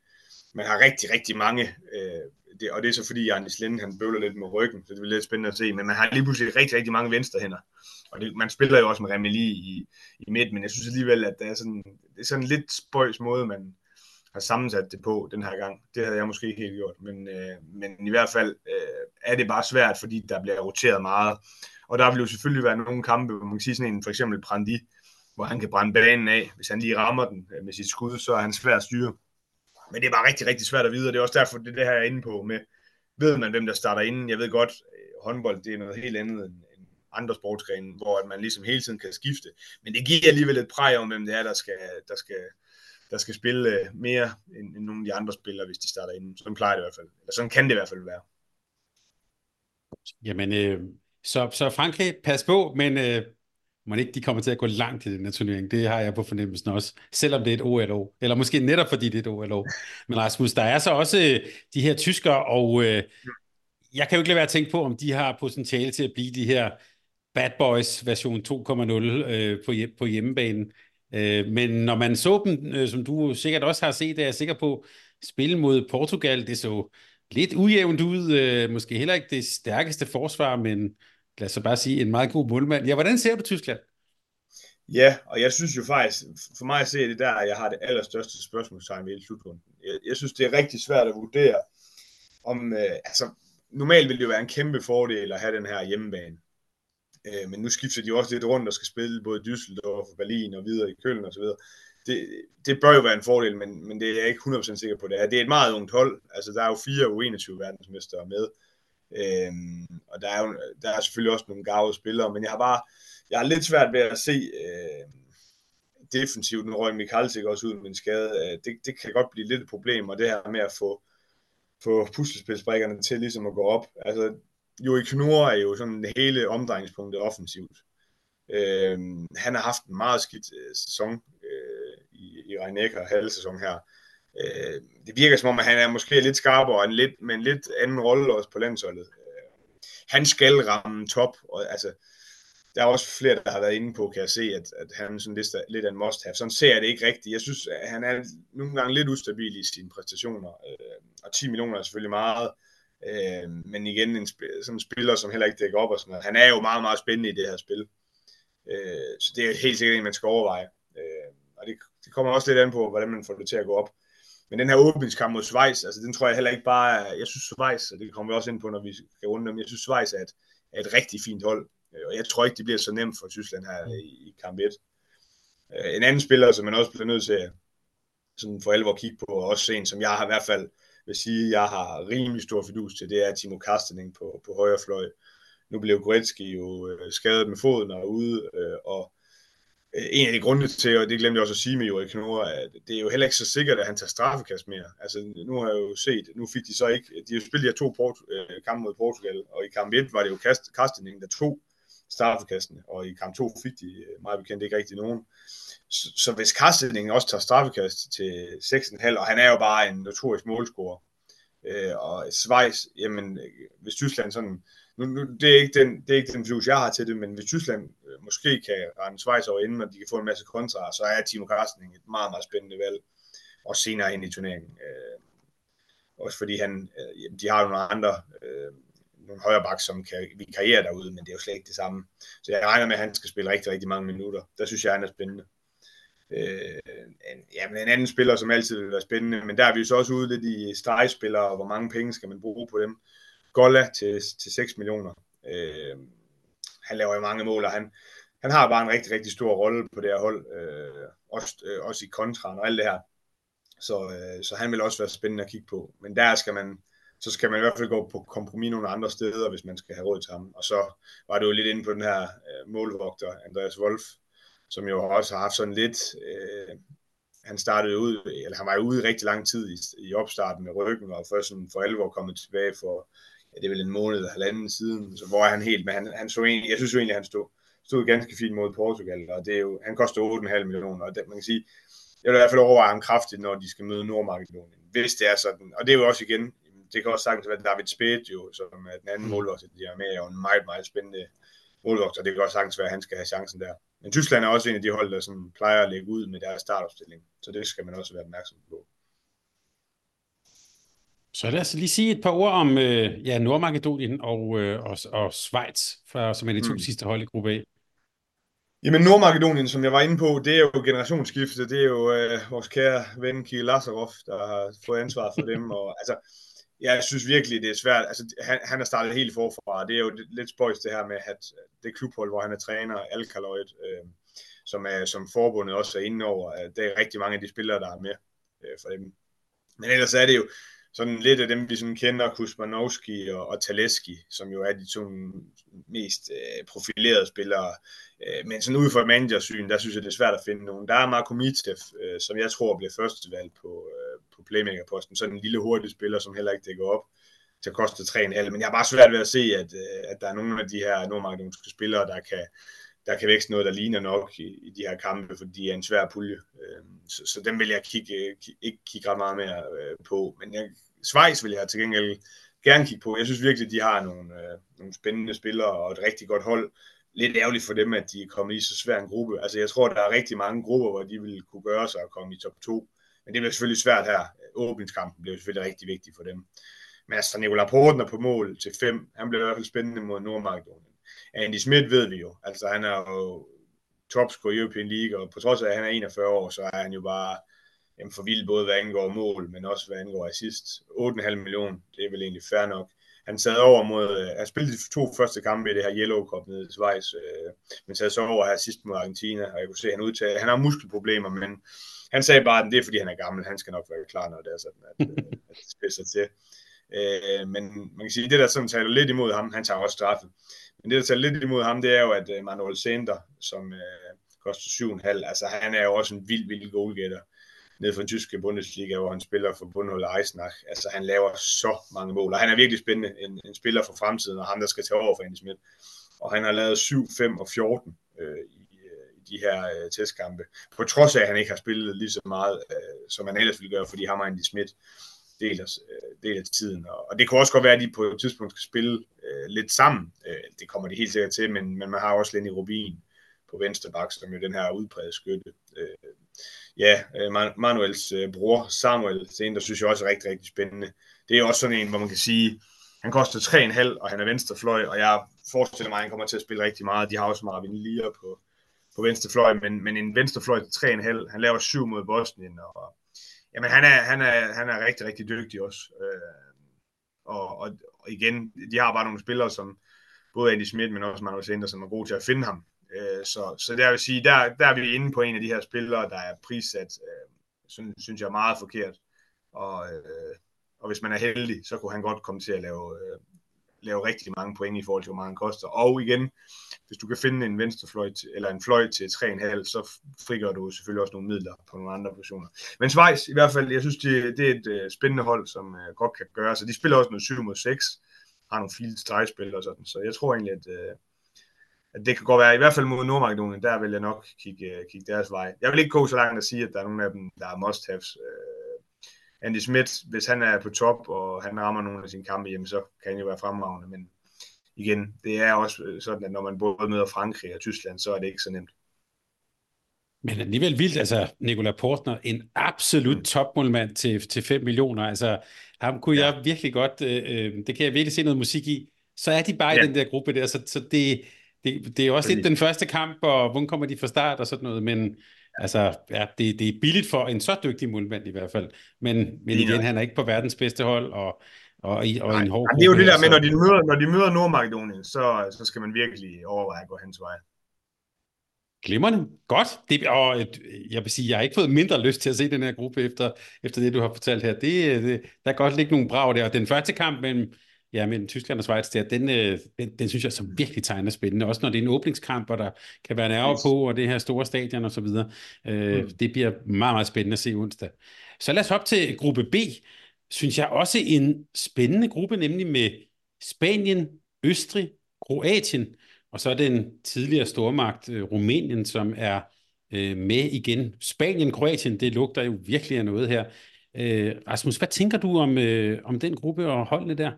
man har rigtig, rigtig mange. Øh, det, og det er så fordi, Arnis Linde, han bøvler lidt med ryggen, så det bliver lidt spændende at se. Men man har lige pludselig rigtig, rigtig mange venstrehænder. Og det, man spiller jo også med Remeli i, i midt, men jeg synes alligevel, at det er sådan, det er sådan en lidt spøjs måde, man har sammensat det på den her gang. Det havde jeg måske ikke helt gjort, men, øh, men i hvert fald øh, er det bare svært, fordi der bliver roteret meget. Og der vil jo selvfølgelig være nogle kampe, hvor man kan sige sådan en, for eksempel Prandi, hvor han kan brænde banen af. Hvis han lige rammer den øh, med sit skud, så er han svær at styre. Men det er bare rigtig, rigtig svært at vide, og det er også derfor, det er det her, jeg er inde på med, ved man, hvem der starter inden? Jeg ved godt, øh, håndbold, det er noget helt andet end, andre sportsgrene, hvor man ligesom hele tiden kan skifte. Men det giver alligevel et præg om, hvem det er, der skal, der skal, der skal spille øh, mere end, end nogle af de andre spillere, hvis de starter inden. Sådan plejer det i hvert fald. Eller sådan kan det i hvert fald være. Jamen, øh, så, så Frankrig, pas på, men øh, man ikke de kommer til at gå langt i den her turnering. Det har jeg på fornemmelsen også, selvom det er et OLO. Eller måske netop fordi det er et OLO. Men Rasmus, der er så også øh, de her tyskere, og øh, jeg kan jo ikke lade være at tænke på, om de har potentiale til at blive de her Bad Boys version 2.0 øh, på, på hjemmebanen. Øh, men når man så dem, øh, som du sikkert også har set, er jeg sikker på, spille mod Portugal, det så lidt ujævnt ud. Øh, måske heller ikke det stærkeste forsvar, men lad os så bare sige, en meget god målmand. Ja, hvordan ser du Tyskland? Ja, og jeg synes jo faktisk, for mig at se det der, jeg har det allerstørste spørgsmålstegn ved hele slutrunden. Jeg, jeg synes, det er rigtig svært at vurdere, om, øh, altså, normalt vil det jo være en kæmpe fordel at have den her hjemmebane. Øh, men nu skifter de jo også lidt rundt og skal spille både Düsseldorf og Berlin og videre i Køln og så videre. Det, det bør jo være en fordel, men, men det er jeg ikke 100% sikker på det her. Det er et meget ungt hold. Altså, der er jo fire U21 verdensmestre med. Øhm, og der er jo der er selvfølgelig også nogle gavede spillere, men jeg har bare jeg har lidt svært ved at se øh, defensivt, nu røg Mikalsik også ud med en skade, øh, det, det kan godt blive lidt et problem, og det her med at få, få puslespilsbrikkerne til ligesom at gå op. Altså, Joey Knur er jo sådan hele omdrejningspunktet offensivt. Øh, han har haft en meget skidt øh, sæson øh, i, i Reinecker halve sæson her. Øh, det virker som om, at han er måske lidt skarpere, en lidt, med en lidt anden rolle også på landsholdet. Øh, han skal ramme top, og altså, der er også flere, der har været inde på, kan jeg se, at, at han er sådan lidt, lidt af en must-have. Sådan ser jeg det ikke rigtigt. Jeg synes, at han er nogle gange lidt ustabil i sine præstationer, øh, og 10 millioner er selvfølgelig meget, Øh, Øh, men igen, en sp- sådan en spiller, som heller ikke dækker op og sådan noget. Han er jo meget, meget spændende i det her spil. Øh, så det er helt sikkert en, man skal overveje. Øh, og det, det kommer også lidt an på, hvordan man får det til at gå op. Men den her åbningskamp mod Schweiz, altså den tror jeg heller ikke bare, jeg synes Schweiz, og det kommer vi også ind på, når vi skal runde dem, jeg synes Schweiz er et, er et rigtig fint hold, øh, og jeg tror ikke, det bliver så nemt for Tyskland her i, i kamp 1. Øh, en anden spiller, som man også bliver nødt til sådan for alvor kigge på, og også en, som jeg har i hvert fald vil sige, jeg har rimelig stor fidus til, det er Timo Kastening på, på højre fløj. Nu blev Goretzki jo øh, skadet med foden og ude, øh, og øh, en af de grunde til, og det glemte jeg også at sige med Jorik Knorre, at det er jo heller ikke så sikkert, at han tager straffekast mere. Altså, nu har jeg jo set, nu fik de så ikke, de har spillet de her to port, øh, kampe mod Portugal, og i kamp 1 var det jo kast, Kastening, der tog straffekastene, og i kamp 2 fik de øh, meget bekendt ikke rigtig nogen. Så, så hvis Kastening også tager straffekast til 6,5, og han er jo bare en notorisk målscorer, øh, og Schweiz, jamen, øh, hvis Tyskland sådan, nu, nu, det, er ikke den, det er ikke den views, jeg har til det, men hvis Tyskland øh, måske kan rende Schweiz over inden, og de kan få en masse kontra, så er Timo Karsten et meget, meget spændende valg, og senere ind i turneringen. Øh, også fordi han, øh, de har jo nogle andre, øh, nogle højre bak, som kan vi karriere derude, men det er jo slet ikke det samme. Så jeg regner med, at han skal spille rigtig, rigtig mange minutter. Der synes jeg, han er spændende. Øh, en, ja, men en anden spiller, som altid vil være spændende, men der er vi jo så også ude lidt i stregspillere, og hvor mange penge skal man bruge på dem. Golla til, til 6 millioner. Øh, han laver jo mange mål, og han, han har bare en rigtig, rigtig stor rolle på det her hold, øh, også, øh, også i kontraen og alt det her. Så, øh, så han vil også være spændende at kigge på. Men der skal man, så skal man i hvert fald gå på kompromis nogle andre steder, hvis man skal have råd til ham. Og så var det jo lidt inde på den her øh, målvogter, Andreas Wolf, som jo også har haft sådan lidt, øh, han startede ud, eller han var jo ude i rigtig lang tid i, i opstarten med ryggen, og først sådan for alvor kommet tilbage for, ja, det er vel en måned eller halvanden siden, så hvor er han helt, men han, han så egentlig, jeg synes jo egentlig, han stod, stod ganske fint mod Portugal, og det er jo, han koster 8,5 millioner, og det, man kan sige, jeg vil i hvert fald overveje ham kraftigt, når de skal møde Nordmakedonien, hvis det er sådan, og det er jo også igen, det kan også sagtens være David Spade jo, som er den anden mm. målvogter, de er med, er jo en meget, meget spændende målvogter, det kan også sagtens være, at han skal have chancen der. Men Tyskland er også en af de hold, der sådan plejer at lægge ud med deres startopstilling, så det skal man også være opmærksom på. Så lad os lige sige et par ord om øh, ja, Nordmakedonien og, øh, og, og Schweiz, for, som er de to mm. sidste hold i gruppe A. Jamen Nordmakedonien, som jeg var inde på, det er jo generationsskifte. Det er jo øh, vores kære ven Kirill Lazarov, der har fået ansvar for dem. Og, altså, jeg synes virkelig, det er svært. Altså, han, han er startet helt forfra. Det er jo lidt spøjs det her med, at det klubhold, hvor han er træner, Alkaloid, øh, som, er, som forbundet også er inde over, at det er rigtig mange af de spillere, der er med øh, for dem. Men ellers er det jo, sådan lidt af dem, vi sådan kender, Kusmanowski og, og Taleski, som jo er de to mest øh, profilerede spillere. Øh, men sådan ud fra et managersyn, der synes jeg, det er svært at finde nogen. Der er Marko Mitev, øh, som jeg tror bliver første valg på, øh, på playmaker-posten. Sådan en lille hurtig spiller, som heller ikke dækker op til at koste 3,5. Men jeg har bare svært ved at se, at, øh, at der er nogle af de her nordmakedonske spillere, der kan, der kan vækst noget, der ligner nok i, i de her kampe, fordi de er en svær pulje. Øh, så, så dem vil jeg kigge, ikke kigge ret meget mere øh, på. Men jeg, Schweiz vil jeg til gengæld gerne kigge på. Jeg synes virkelig, de har nogle, øh, nogle spændende spillere og et rigtig godt hold. Lidt ærgerligt for dem, at de er kommet i så svær en gruppe. Altså jeg tror, der er rigtig mange grupper, hvor de vil kunne gøre sig at komme i top 2. Men det bliver selvfølgelig svært her. Åbningskampen bliver selvfølgelig rigtig vigtig for dem. Men altså, Nicolai Portner på mål til 5, han bliver i hvert fald spændende mod Nordmakedonien. Andy Schmidt ved vi jo. Altså han er jo topscorer i European League, og på trods af, at han er 41 år, så er han jo bare jamen, for vild både hvad angår mål, men også hvad angår assist. 8,5 millioner, det er vel egentlig fair nok. Han sad over mod, øh, han spillede de to første kampe i det her Yellow Cup nede i Schweiz, øh, men sad så over her sidst mod Argentina, og jeg kunne se, at han udtalte, han har muskelproblemer, men han sagde bare, at det er fordi, han er gammel, han skal nok være klar, når det er sådan, at, øh, at det spidser til. Øh, men man kan sige, det der sådan taler lidt imod ham, han tager også straffet. Men det der tager lidt imod ham, det er jo, at øh, Manuel Sender, som øh, koster 7,5, altså han er jo også en vild, vild goalgetter ned fra den tyske Bundesliga, hvor han spiller for bundholdet Eisenach. Altså han laver så mange mål, og han er virkelig spændende, en, en spiller for fremtiden, og ham der skal tage over for Andy Schmidt. Og han har lavet 7, 5 og 14 øh, i, øh, i de her øh, testkampe, på trods af, at han ikke har spillet lige så meget, øh, som han ellers ville gøre, fordi ham og Andy Schmidt del af, øh, del af tiden. Og, det kan også godt være, at de på et tidspunkt skal spille øh, lidt sammen. Øh, det kommer de helt sikkert til, men, men man har også Lenny Rubin på venstre bak, som jo den her udpræget skytte. Øh, ja, øh, Manuels øh, bror Samuel, det er en, der synes jeg også er rigtig, rigtig spændende. Det er også sådan en, hvor man kan sige, han koster 3,5, og han er venstrefløj, og jeg forestiller mig, at han kommer til at spille rigtig meget. De har også Marvin Lier på, på venstrefløj, men, men en venstrefløj til 3,5, han laver 7 mod Bosnien, og jamen, han, er, han, er, han er rigtig, rigtig dygtig også. Øh, og, og, og igen, de har bare nogle spillere, som både Andy Schmidt, men også Magnus Andersen som er gode til at finde ham. Øh, så, så der vil sige, der, der er vi inde på en af de her spillere, der er prissat, øh, synes, synes jeg, meget forkert. Og, øh, og hvis man er heldig, så kunne han godt komme til at lave, øh, lave rigtig mange point i forhold til, hvor meget han koster. Og igen, hvis du kan finde en venstrefløj til, eller en fløj til 3,5, så frigør du selvfølgelig også nogle midler på nogle andre positioner. Men Schweiz, i hvert fald, jeg synes, det, det er et uh, spændende hold, som uh, godt kan gøre. Så de spiller også noget 7 mod 6, har nogle fine stregspil og sådan. Så jeg tror egentlig, at, uh, at det kan godt være, i hvert fald mod Nordmakedonien, der vil jeg nok kigge, uh, kigge deres vej. Jeg vil ikke gå så langt at sige, at der er nogle af dem, der er must-haves. Uh, Andy Smith, hvis han er på top, og han rammer nogle af sine kampe hjemme, så kan han jo være fremragende, men igen, det er også øh, sådan, at når man både møder Frankrig og Tyskland, så er det ikke så nemt. Men alligevel vildt, altså Nikola Portner, en absolut mm. topmålmand til, til 5 millioner, altså ham kunne ja. jeg virkelig godt, øh, øh, det kan jeg virkelig se noget musik i, så er de bare ja. i den der gruppe der, så, så det, det, det er også lidt den første kamp, og hvordan kommer de fra start og sådan noget, men Altså, ja, det, det er billigt for en så dygtig målmand i hvert fald. Men, men igen, han er ikke på verdens bedste hold, og, og, og, og en hård Det er jo det der med, når de møder, når de møder Nordmakedonien, så, så skal man virkelig overveje at gå hans vej. Glimrende. Godt. Det, og jeg vil sige, jeg har ikke fået mindre lyst til at se den her gruppe efter, efter det, du har fortalt her. Det, det, der kan godt ligge nogle brag der. Og den første kamp mellem ja, mellem Tyskland og Schweiz der, den, øh, den, den synes jeg som virkelig tegner spændende. Også når det er en åbningskamp, og der kan være nerver på, og det her store stadion og så videre. Øh, mm. Det bliver meget, meget spændende at se onsdag. Så lad os op til gruppe B. Synes jeg også en spændende gruppe, nemlig med Spanien, Østrig, Kroatien, og så den tidligere stormagt øh, Rumænien, som er øh, med igen. Spanien, Kroatien, det lugter jo virkelig af noget her. Øh, Rasmus, hvad tænker du om, øh, om den gruppe og holdene der?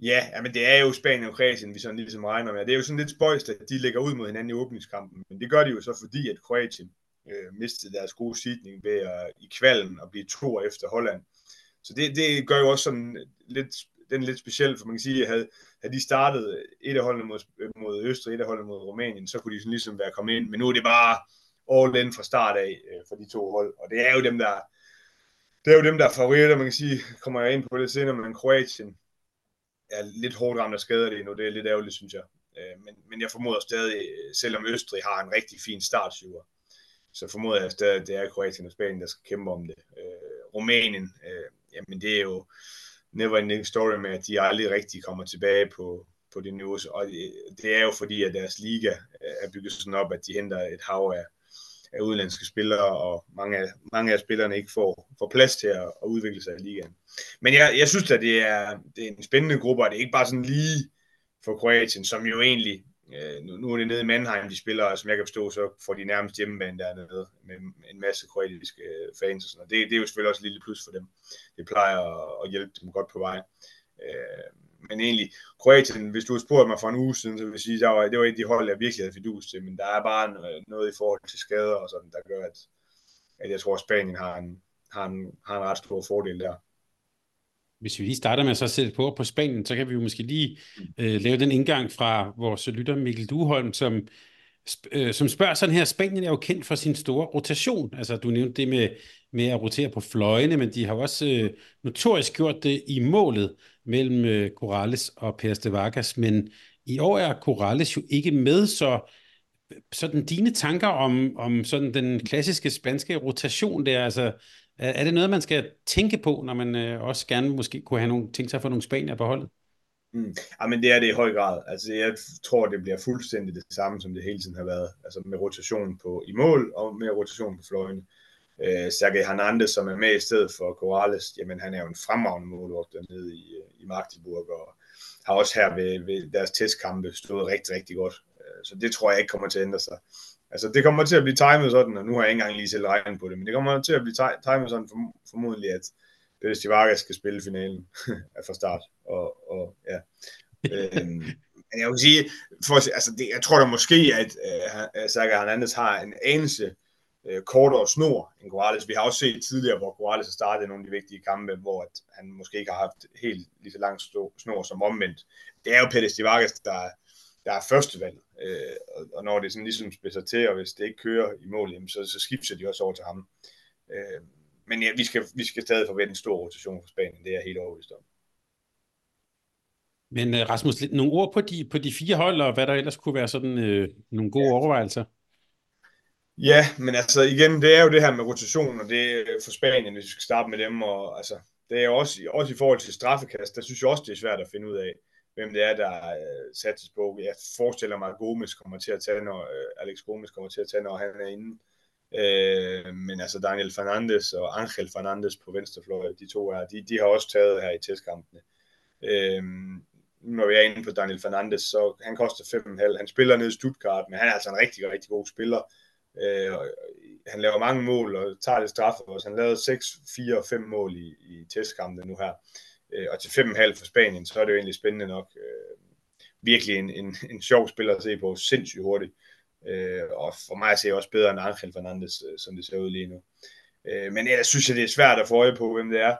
Ja, men det er jo Spanien og Kroatien, vi sådan ligesom regner med. Det er jo sådan lidt spøjst, at de ligger ud mod hinanden i åbningskampen, men det gør de jo så fordi, at Kroatien øh, mistede deres gode sidning ved at, i kvalden og blive to efter Holland. Så det, det gør jo også sådan lidt, den lidt speciel, for man kan sige, at havde, havde de startet et af holdene mod, mod Østrig, et af holdene mod Rumænien, så kunne de sådan ligesom være kommet ind, men nu er det bare all in fra start af øh, for de to hold, og det er jo dem, der det er jo dem, der er favoritter, man kan sige, kommer jeg ind på det senere, men Kroatien, er lidt hårdt ramt af skader lige nu. Det er lidt ærgerligt, synes jeg. Øh, men, men jeg formoder stadig, selvom Østrig har en rigtig fin startsyver, så formoder jeg stadig, at det er Kroatien og Spanien, der skal kæmpe om det. Øh, Rumænien, øh, jamen det er jo never ending story med, at de aldrig rigtig kommer tilbage på, på det niveau. Og øh, det er jo fordi, at deres liga øh, er bygget sådan op, at de henter et hav af, af udenlandske spillere, og mange af, mange af spillerne ikke får, får plads til at, at udvikle sig i ligaen. Men jeg, jeg synes at det er, det er en spændende gruppe, og det er ikke bare sådan lige for Kroatien, som jo egentlig, øh, nu, nu er det nede i Mannheim, de spiller, og som jeg kan forstå, så får de nærmest hjemmebane dernede med en masse kroatiske øh, fans og sådan noget. Det, det er jo selvfølgelig også et lille plus for dem. Det plejer at, at hjælpe dem godt på vej. Øh, men egentlig, Kroatien, hvis du havde spurgt mig for en uge siden, så vil jeg sige, der var, det var et af de hold, jeg virkelig havde fidus til, men der er bare noget i forhold til skader og sådan, der gør, at, at jeg tror, at Spanien har en, har, en, har en ret stor fordel der. Hvis vi lige starter med at så sætte på på Spanien, så kan vi jo måske lige øh, lave den indgang fra vores lytter Mikkel Duholm, som, øh, som spørger sådan her, Spanien er jo kendt for sin store rotation. Altså du nævnte det med, med at rotere på fløjene, men de har også øh, notorisk gjort det i målet mellem øh, Corrales og Per Vargas, men i år er Corrales jo ikke med, så sådan dine tanker om, om sådan den klassiske spanske rotation der, altså er, er det noget, man skal tænke på, når man øh, også gerne måske kunne have nogle, tænkt sig at få nogle spanier på holdet? Mm. Ja, men det er det i høj grad. Altså, jeg tror, det bliver fuldstændig det samme, som det hele tiden har været. Altså med rotation på i mål og med rotation på fløjene. Øh, Sergej Hernandez, som er med i stedet for Corrales, jamen han er jo en fremragende målvogter nede i, øh, i Magdeburg, og har også her ved, ved deres testkampe stået rigtig, rigtig godt. Øh, så det tror jeg ikke kommer til at ændre sig. Altså det kommer til at blive timet sådan, og nu har jeg ikke engang lige selv regnet på det, men det kommer til at blive timet sådan for, formodentlig, at Pérez Chivaga skal spille finalen fra start. Og, og ja. øhm, men jeg vil sige, for, altså det, jeg tror da måske, at øh, Sergej Hernandez har en anelse øh, kortere snor end Corrales. Vi har også set tidligere, hvor Corrales har startet nogle af de vigtige kampe, hvor at han måske ikke har haft helt lige så lang snor som omvendt. Det er jo Pérez de Vargas, der, der er førstevalg, øh, og, og når det sådan ligesom spidser til, og hvis det ikke kører i mål, jamen, så, så skifter de også over til ham. Øh, men ja, vi skal, vi skal stadig forvente en stor rotation for Spanien, det er jeg helt overbevist om. Men uh, Rasmus, nogle ord på de, på de fire hold, og hvad der ellers kunne være sådan uh, nogle gode ja. overvejelser? Ja, men altså igen, det er jo det her med rotation, og det er for Spanien, hvis vi skal starte med dem, og altså, det er også, også i forhold til straffekast, der synes jeg også, det er svært at finde ud af, hvem det er, der øh, uh, sattes på. Jeg forestiller mig, at Gomes kommer til at tage, når øh, Alex Gomes kommer til at tage, når han er inde. Uh, men altså Daniel Fernandes og Angel Fernandes på venstrefløj, de to er, de, de har også taget her i testkampene. Uh, når vi er inde på Daniel Fernandes, så han koster 5,5. Han spiller ned i Stuttgart, men han er altså en rigtig, rigtig god spiller. Øh, han laver mange mål og tager det straffe også. Han lavede 6, 4 og 5 mål i, i testkampene nu her. Øh, og til 5,5 for Spanien, så er det jo egentlig spændende nok. Øh, virkelig en, en, en sjov spiller at se på, sindssygt hurtigt. Øh, og for mig ser jeg også bedre end Angel Fernandes, øh, som det ser ud lige nu. Øh, men ellers synes jeg, det er svært at få øje på, hvem det er.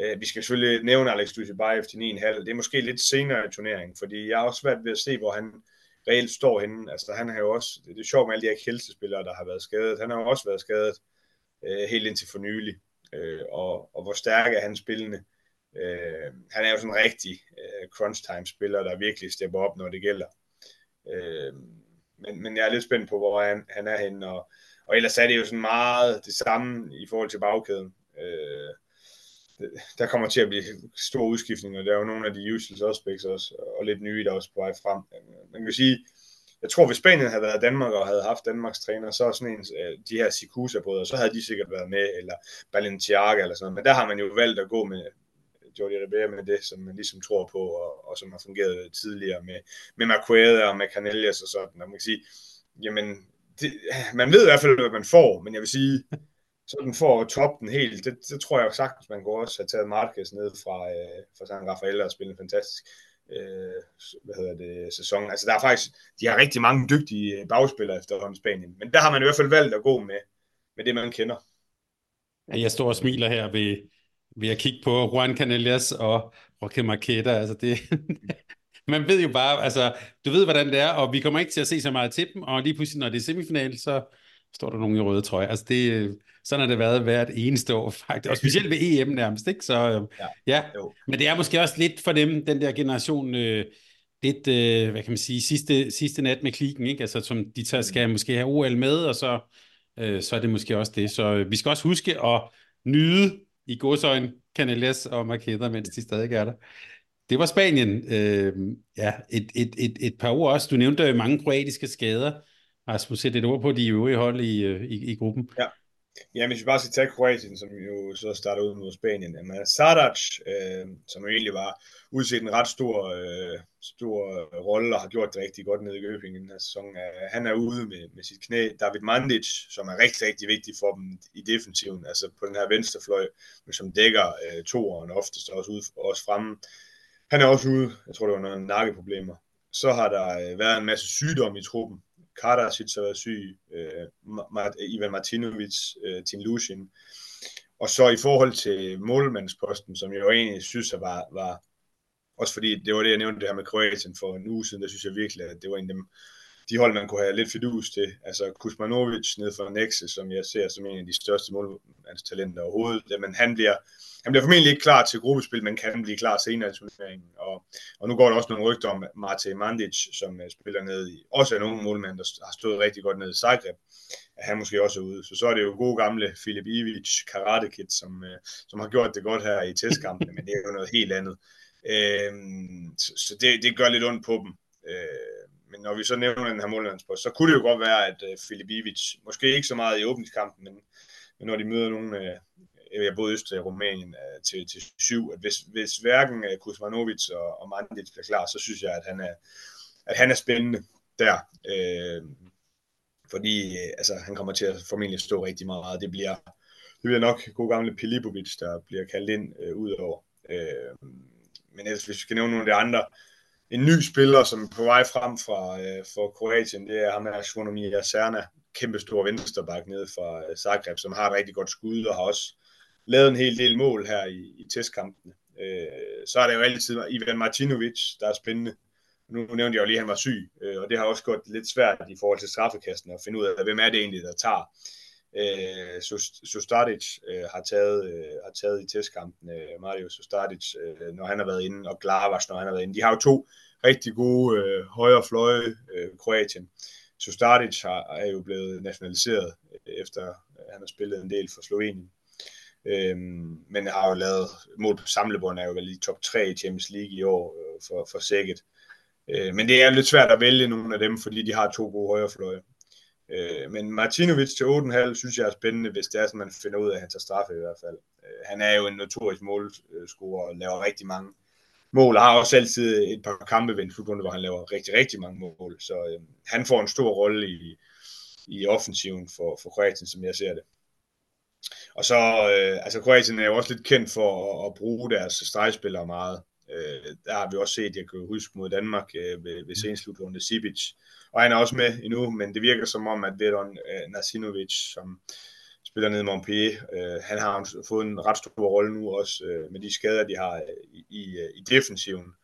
Øh, vi skal selvfølgelig nævne Alex Dushibayev til 9,5. Det er måske lidt senere i turneringen, fordi jeg har også svært ved at se, hvor han reelt står henne. Altså, han har jo også, det er sjovt med alle de her kældespillere, der har været skadet. Han har jo også været skadet øh, helt indtil for nylig. Øh, og, og hvor stærk er han spillende. Øh, han er jo sådan en rigtig øh, crunch time spiller, der virkelig stepper op, når det gælder. Øh, men, men jeg er lidt spændt på, hvor han, han er henne. Og, og ellers er det jo sådan meget det samme i forhold til bagkæden. Øh, der kommer til at blive store udskiftninger. Der er jo nogle af de usual suspects også, og lidt nye, der er også på vej frem. Man kan sige, jeg tror, hvis Spanien havde været Danmark og havde haft Danmarks træner, så sådan en, øh, de her Sikusa-brødre, så havde de sikkert været med, eller Balenciaga eller sådan noget. Men der har man jo valgt at gå med Jordi Ribera med det, som man ligesom tror på, og, og som har fungeret tidligere med, med Marquez og med Canellas og sådan. Og man kan sige, jamen, det, man ved i hvert fald, hvad man får, men jeg vil sige, sådan for at toppe den helt, det, det tror jeg sagtens, man kunne også have taget Marquez ned fra, øh, fra San Rafael og spillet en fantastisk øh, hvad hedder det, sæson. Altså der er faktisk, de har rigtig mange dygtige øh, bagspillere efterhånden i Spanien, men der har man i hvert fald valgt at gå med, med det, man kender. Jeg står og smiler her ved, ved at kigge på Juan Canellas og Roque Marqueta. Altså det, man ved jo bare, altså, du ved, hvordan det er, og vi kommer ikke til at se så meget til dem, og lige pludselig, når det er semifinal, så står der nogen i røde trøje. Altså det, sådan har det været hvert eneste år, faktisk. Og specielt ved EM nærmest, ikke? Så øh, ja, ja. men det er måske også lidt for dem, den der generation, øh, lidt, øh, hvad kan man sige, sidste, sidste nat med klikken, ikke? Altså, som de tager, skal mm. måske have OL med, og så, øh, så er det måske også det. Så øh, vi skal også huske at nyde i godsøjne Canelles og Marqueta, mens de stadig er der. Det var Spanien. Øh, ja, et, et, et, et par ord også. Du nævnte mange kroatiske skader. Rasmus, sætte et ord på de øvrige hold i, øh, i, i gruppen. Ja. Ja, hvis vi bare skal tage Kroatien, som jo så starter ud mod Spanien. Jamen, Sadac, øh, som jo egentlig var udset en ret stor, øh, stor rolle og har gjort det rigtig godt nede i Gøbing i den her sæson, øh, han er ude med, med sit knæ. David Mandic, som er rigtig, rigtig vigtig for dem i defensiven, altså på den her venstrefløj, men som dækker øh, toeren oftest også ude, også fremme. Han er også ude. Jeg tror, det var nogle nakkeproblemer. Så har der øh, været en masse sygdom i truppen. Karasic har været syg, øh, øh, Ivan Martinovic, øh, Tim Lushin. Og så i forhold til målmandsposten, som jeg jo egentlig synes var, var også fordi det var det, jeg nævnte det her med Kroatien for en uge siden, der synes jeg virkelig, at det var en af dem, de hold, man kunne have lidt fidus til. Altså Kuzmanovic ned fra Nexe, som jeg ser som en af de største målmandstalenter overhovedet. Men han bliver, han bliver formentlig ikke klar til gruppespil, men kan blive klar senere i turneringen. Og, og nu går der også nogle rygter om Mate Mandic, som øh, spiller ned i, også er nogle målmænd, der har stået rigtig godt ned i Zagreb, at han måske også er ude. Så så er det jo gode gamle Filip Ivic, Karate Kid, som, øh, som har gjort det godt her i testkampene, men det er jo noget helt andet. Øh, så, så det, det gør lidt ondt på dem. Øh, men når vi så nævner den her målmandspost, så kunne det jo godt være, at øh, Filip Ivic, måske ikke så meget i åbningskampen, men, men når de møder nogen, øh, jeg både Østrig og Rumænien øh, til, til syv, at hvis, hvis hverken øh, Kuzmanovic og, og Mandic bliver klar, så synes jeg, at han er, at han er spændende der. Øh, fordi øh, altså, han kommer til at formentlig stå rigtig meget. Det bliver, det bliver nok god gamle Pilipovic, der bliver kaldt ind øh, ud over. Øh, men ellers, hvis vi skal nævne nogle af de andre, en ny spiller, som er på vej frem fra, øh, for Kroatien, det er ham her, Svonomir Serna, kæmpe stor venstreback nede fra øh, Zagreb, som har et rigtig godt skud og har også lavet en hel del mål her i, i testkampene. Øh, så er det jo altid Ivan Martinovic, der er spændende. Nu nævnte jeg jo lige, at han var syg, øh, og det har også gået lidt svært i forhold til straffekasten at finde ud af, hvem er det egentlig, der tager. Øh, Sustadic øh, har, taget, øh, har taget i testkampen, øh, Mario Sustadic, øh, når han har været inde, og Glavas, når han har været inde. De har jo to rigtig gode øh, højre fløje, øh, Kroatien. Sustadic har, er jo blevet nationaliseret, øh, efter han har spillet en del for Slovenien. Øhm, men har jo lavet mål på samlebånd, er jo vel i top 3 i Champions League i år øh, for, for Sækket. Øh, men det er lidt svært at vælge nogle af dem, fordi de har to gode højrefløje. Øh, men Martinovic til 8,5 synes jeg er spændende, hvis det er at man finder ud af, at han tager straffe i hvert fald. Øh, han er jo en notorisk målscorer og laver rigtig mange mål, og har også altid et par kampe ved en slutrunde, hvor han laver rigtig, rigtig mange mål. Så øh, han får en stor rolle i, i offensiven for, for Kroatien, som jeg ser det. Og så, øh, altså Kroatien er jo også lidt kendt for at, at bruge deres stregspillere meget. Øh, der har vi også set, jeg kan huske mod Danmark øh, ved, ved senslutrunden Sibic. Og han er også med endnu, men det virker som om, at Vedon øh, Nasinovic, som spiller ned i Montpellier, øh, han har fået en ret stor rolle nu også øh, med de skader, de har øh, i, i, øh, i defensiven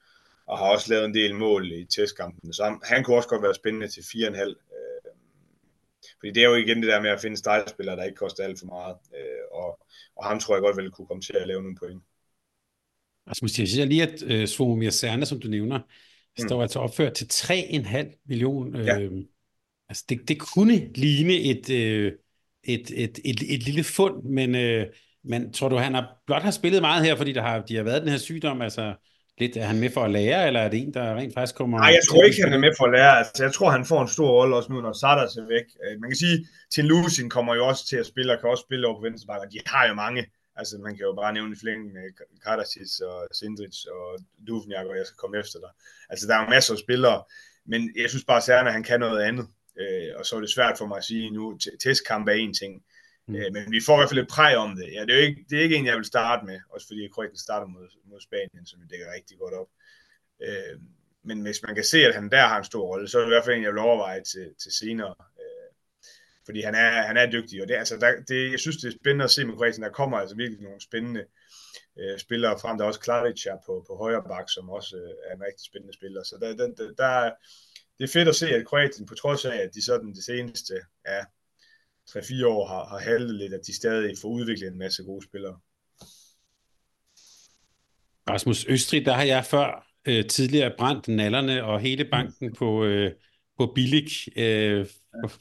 og har også lavet en del mål i testkampen. Så han, han kunne også godt være spændende til 4,5. Øh, fordi det er jo igen det der med at finde stregspillere, der ikke koster alt for meget. Øh, og, og ham tror jeg godt vel kunne komme til at lave nogle point. Rasmus, jeg siger lige, at øh, Svomir Serne, som du nævner, mm. står altså opført til 3,5 million. Øh, ja. Altså, det, det kunne ligne et, øh, et, et, et, et lille fund, men, øh, men tror du, han har blot har spillet meget her, fordi der har, de har været den her sygdom, altså lidt, er han med for at lære, eller er det en, der rent faktisk kommer... Nej, jeg tror ikke, han er med for at lære. Altså, jeg tror, han får en stor rolle også nu, når Sardas er væk. Øh, man kan sige, Tim Lucien kommer jo også til at spille, og kan også spille over på venstre og de har jo mange Altså, man kan jo bare nævne i flæng med Kardasis og Sindrich og Duvniak, og jeg skal komme efter dig. Altså, der er jo masser af spillere, men jeg synes bare, at Serna, han kan noget andet. Øh, og så er det svært for mig at sige nu, testkamp er en ting. Mm. Øh, men vi får i hvert fald et præg om det. Ja, det, er jo ikke, det er ikke en, jeg vil starte med, også fordi Kroatien starter mod, mod Spanien, som vi dækker rigtig godt op. Øh, men hvis man kan se, at han der har en stor rolle, så er det i hvert fald en, jeg vil overveje til, til senere fordi han er, han er dygtig, og det, altså, der, det, jeg synes, det er spændende at se med Kroatien. Der kommer altså virkelig nogle spændende øh, spillere frem. Der er også Klaric på, på højre bak, som også øh, er en rigtig spændende spiller. Så der, der, der, der, det er fedt at se, at Kroatien, på trods af, at de sådan det seneste ja, 3-4 år har, har haltet lidt, at de stadig får udviklet en masse gode spillere. Rasmus Østrig, der har jeg før øh, tidligere brændt nallerne og hele banken på, øh, på Billig, øh,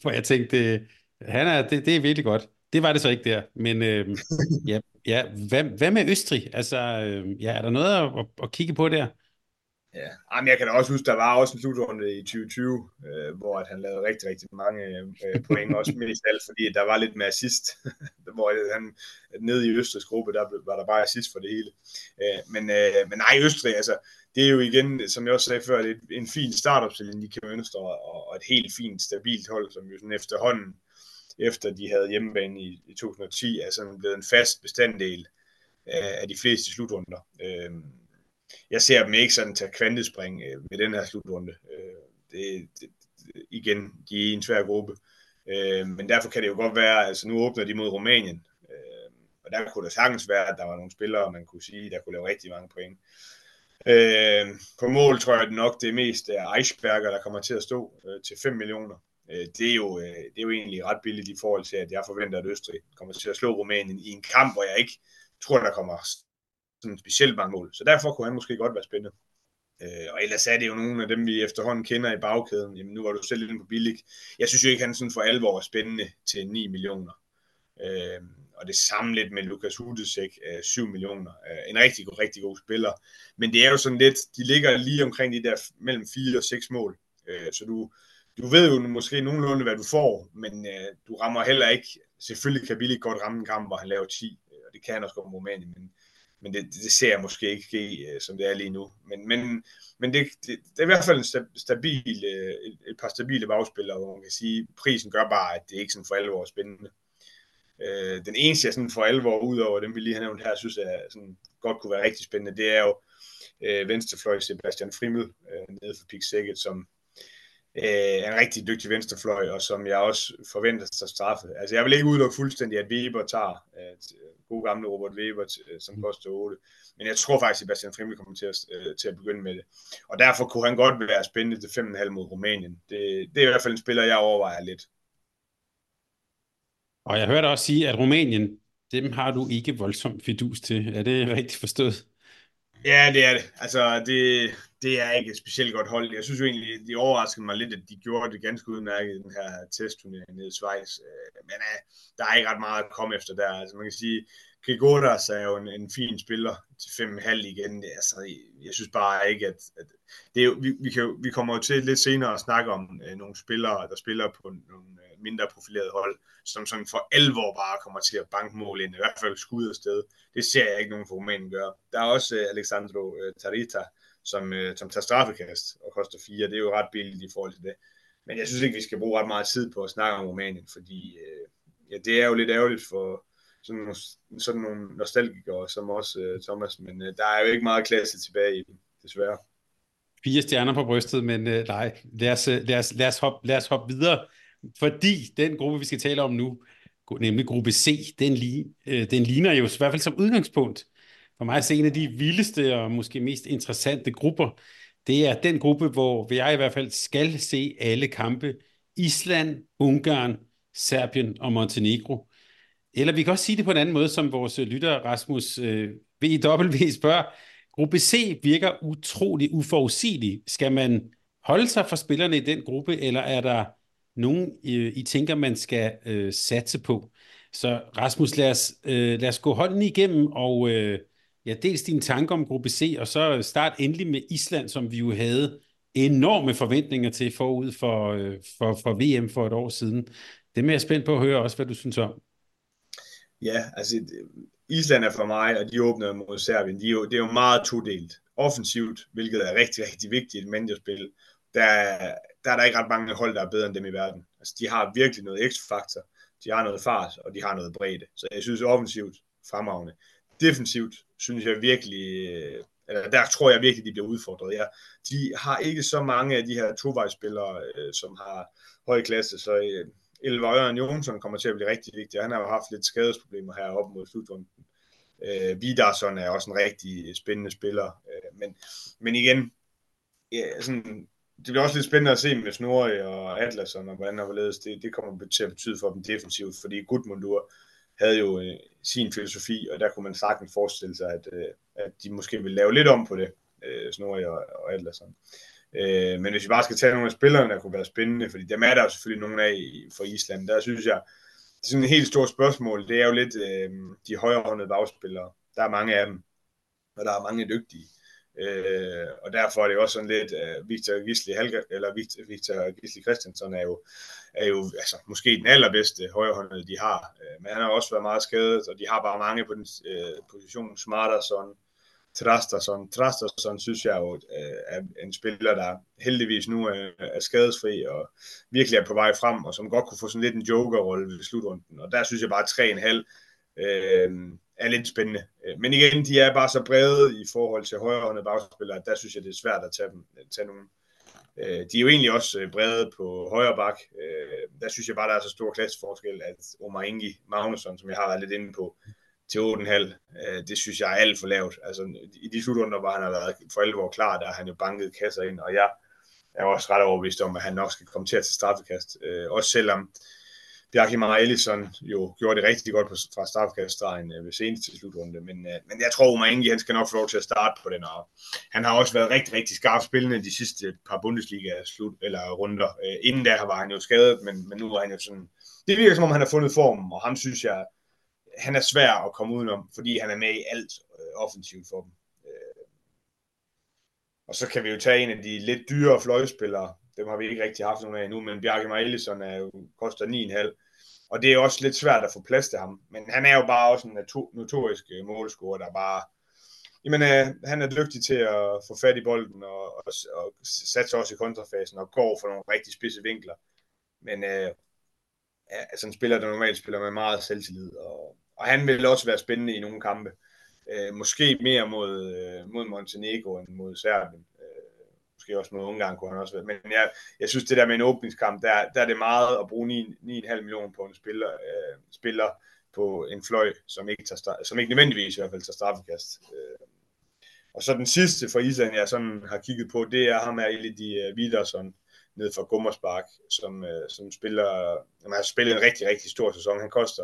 hvor jeg tænkte, han er, det, det er virkelig godt. Det var det så ikke der, men øh, ja, ja hvad, hvad med Østrig? Altså, øh, ja, er der noget at, at, at kigge på der? Ja, Jamen, jeg kan da også huske, der var også en slutrunde i 2020, øh, hvor at han lavede rigtig, rigtig mange øh, øh point, også mest alt, fordi der var lidt med assist, hvor han nede i Østrigs gruppe, der var der bare assist for det hele. Øh, men, øh, men nej, Østrig, altså, det er jo igen, som jeg også sagde før, det er en fin startopstilling, de kan ønske, og, og et helt fint, stabilt hold, som jo sådan efterhånden, efter de havde hjemmebane i, i 2010, er sådan blevet en fast bestanddel af, af de fleste slutrunder. Øh, jeg ser dem ikke sådan tage kvantespring øh, med den her slutrunde. Øh, det, det, igen, de er i en svær gruppe. Øh, men derfor kan det jo godt være, altså nu åbner de mod Rumænien, øh, og der kunne det sagtens være, at der var nogle spillere, man kunne sige, der kunne lave rigtig mange point. Øh, på mål tror jeg nok det mest er Eichberger, der kommer til at stå øh, til 5 millioner. Øh, det, er jo, øh, det er jo egentlig ret billigt i forhold til, at jeg forventer, at Østrig kommer til at slå Rumænien i en kamp, hvor jeg ikke tror, der kommer sådan specielt mange mål. Så derfor kunne han måske godt være spændende. Øh, og ellers er det jo nogle af dem, vi efterhånden kender i bagkæden. Jamen, nu var du selv inde på Billig. Jeg synes jo ikke, han sådan for alvor er spændende til 9 millioner. Øh, og det samme lidt med Lukas Hudesek, øh, 7 millioner. Øh, en rigtig, rigtig god spiller. Men det er jo sådan lidt, de ligger lige omkring de der mellem 4 og 6 mål. Øh, så du, du ved jo måske nogenlunde, hvad du får, men øh, du rammer heller ikke, selvfølgelig kan Billig godt ramme en kamp, hvor han laver 10, øh, og det kan han også godt med Romani, men men det, det ser jeg måske ikke ske, øh, som det er lige nu. Men, men, men det, det, det er i hvert fald en stabil, øh, et, et par stabile bagspillere, hvor man kan sige, prisen gør bare, at det ikke sådan for alvor er spændende. Øh, den eneste, jeg sådan for alvor, ud over dem, vi lige har nævnt her, synes jeg sådan, godt kunne være rigtig spændende, det er jo øh, venstrefløj Sebastian Frimmel øh, nede for Pik Sækket, som øh, en rigtig dygtig venstrefløj, og som jeg også forventer sig straffe. Altså jeg vil ikke udelukke fuldstændig, at Weber tager øh, god gamle Robert Weber, øh, som mm. koster 8. Men jeg tror faktisk, at Sebastian Frimmel kommer til at, øh, til at begynde med det. Og derfor kunne han godt være spændende til 5,5 mod Rumænien. Det, det er i hvert fald en spiller, jeg overvejer lidt. Og jeg hørte også sige, at Rumænien, dem har du ikke voldsomt fidus til. Er det rigtigt forstået? Ja, det er det. Altså, det, det er ikke et specielt godt hold. Jeg synes jo egentlig, det overraskede mig lidt, at de gjorde det ganske udmærket i den her testturnering nede i Schweiz. Øh, men uh, der er ikke ret meget at komme efter der. Altså man kan sige, Grigoras er jo en, en fin spiller til 5,5 igen. Altså, jeg synes bare ikke, at, at det er jo, vi, vi, kan vi kommer jo til lidt senere at snakke om øh, nogle spillere, der spiller på nogle øh, mindre profilerede hold, som sådan for alvor bare kommer til at banke mål ind, i hvert fald skud afsted. Det ser jeg ikke nogen for Rumænien gøre. Der er også øh, Alexandro øh, Tarita, som, øh, som tager straffekast og koster 4. Det er jo ret billigt i forhold til det. Men jeg synes ikke, vi skal bruge ret meget tid på at snakke om Rumænien, fordi øh, ja, det er jo lidt ærgerligt for, sådan nogle, sådan nogle nostalgikere som også øh, Thomas, men øh, der er jo ikke meget klasse tilbage i dem, desværre. Fire stjerner på brystet, men øh, nej, lad os, øh, lad, os, lad, os hoppe, lad os hoppe videre, fordi den gruppe, vi skal tale om nu, nemlig gruppe C, den, li, øh, den ligner jo i hvert fald som udgangspunkt for mig er en af de vildeste og måske mest interessante grupper. Det er den gruppe, hvor jeg i hvert fald skal se alle kampe. Island, Ungarn, Serbien og Montenegro. Eller vi kan også sige det på en anden måde, som vores lytter Rasmus øh, VW spørger. Gruppe C virker utrolig uforudsigelig. Skal man holde sig for spillerne i den gruppe, eller er der nogen, øh, I tænker, man skal øh, satse på? Så Rasmus, lad os, øh, lad os gå hånden igennem og øh, ja, dels dine tanker om gruppe C, og så start endelig med Island, som vi jo havde enorme forventninger til forud for, øh, for, for VM for et år siden. Det er jeg spændt på at høre også, hvad du synes om. Ja, altså Island er for mig, og de åbner mod Serbien, de er jo, det er jo meget todelt. Offensivt, hvilket er rigtig, rigtig vigtigt i et mandjerspil, der, der er der ikke ret mange hold, der er bedre end dem i verden. Altså, de har virkelig noget x-faktor, de har noget fart, og de har noget bredde. Så jeg synes offensivt fremragende. Defensivt synes jeg virkelig, øh, eller der tror jeg virkelig, de bliver udfordret. Ja, de har ikke så mange af de her tovejsspillere, øh, som har høj klasse, så øh, Øren Jonsson kommer til at blive rigtig vigtig. Han har jo haft lidt skadesproblemer her op mod slutrunden. Øh, Vidarsson er også en rigtig spændende spiller. Øh, men, men igen, ja, sådan, det bliver også lidt spændende at se med Snorri og Atlasson og hvordan og det, det kommer til at betyde for dem defensivt, fordi Gudmundur havde jo øh, sin filosofi, og der kunne man sagtens forestille sig, at, øh, at de måske vil lave lidt om på det, øh, Snorri og, og Adlersen. Øh, men hvis vi bare skal tage nogle af spillerne, der kunne være spændende, fordi dem er der jo selvfølgelig nogle af for Island, der synes jeg, det er sådan et helt stort spørgsmål, det er jo lidt øh, de højrehåndede bagspillere. Der er mange af dem, og der er mange dygtige. Øh, og derfor er det også sådan lidt, uh, Victor Gisli Halger, eller Victor, Victor Gisli Christensen er jo, er jo altså, måske den allerbedste højrehåndede, de har. Øh, men han har også været meget skadet, og de har bare mange på den øh, position. Smarterson, Trasterson. Trasterson synes jeg jo øh, er en spiller, der heldigvis nu er, er skadesfri og virkelig er på vej frem, og som godt kunne få sådan lidt en joker-rolle ved slutrunden. Og der synes jeg bare 3,5 øh, er lidt spændende. Øh, men igen, de er bare så brede i forhold til højrehåndede bagspillere, at der synes jeg, det er svært at tage, dem, øh, tage nogen. Øh, de er jo egentlig også brede på højre bak. Der synes jeg bare, der er så stor klasseforskel, at Omar Ingi Magnusson, som jeg har været lidt inde på, til 8,5, det synes jeg er alt for lavt. Altså, i de slutrunder, hvor han har været for alvor klar, der har han jo banket kasser ind, og jeg er også ret overbevist om, at han nok skal komme til at tage straffekast. Også selvom Bjarki Ellison jo gjorde det rigtig godt på, fra strafkaststregen øh, ved seneste slutrunde, men, øh, men jeg tror, Omar Inge, han skal nok få lov til at starte på den, her. han har også været rigtig, rigtig skarp spillende de sidste par Bundesliga-slut, eller runder. Øh, inden der var han jo skadet, men, men nu er han jo sådan, det virker som om, han har fundet form, og ham synes jeg, han er svær at komme udenom, fordi han er med i alt offensivt for dem. Og så kan vi jo tage en af de lidt dyre fløjspillere, dem har vi ikke rigtig haft nogen af nu, men Bjarke Ellison er jo, koster 9,5 og det er også lidt svært at få plads til ham. Men han er jo bare også en notorisk øh, målscorer, der bare... Jamen, øh, han er dygtig til at få fat i bolden og, og, og satse også i kontrafasen og går for nogle rigtig spidse vinkler. Men øh, altså en spiller, der normalt spiller med meget selvtillid. Og, og han vil også være spændende i nogle kampe. Øh, måske mere mod, øh, mod Montenegro end mod Serbien måske også med Ungarn kunne han også være. Men jeg, jeg synes, det der med en åbningskamp, der, der er det meget at bruge 9,5 millioner på en spiller, øh, spiller på en fløj, som ikke, tager, som ikke nødvendigvis i hvert fald tager straffekast. Øh. Og så den sidste for Island, jeg sådan har kigget på, det er ham her, Elidi øh, Vidarsson, ned fra Gummersbak, som, øh, som spiller, han har spillet en rigtig, rigtig stor sæson. Han koster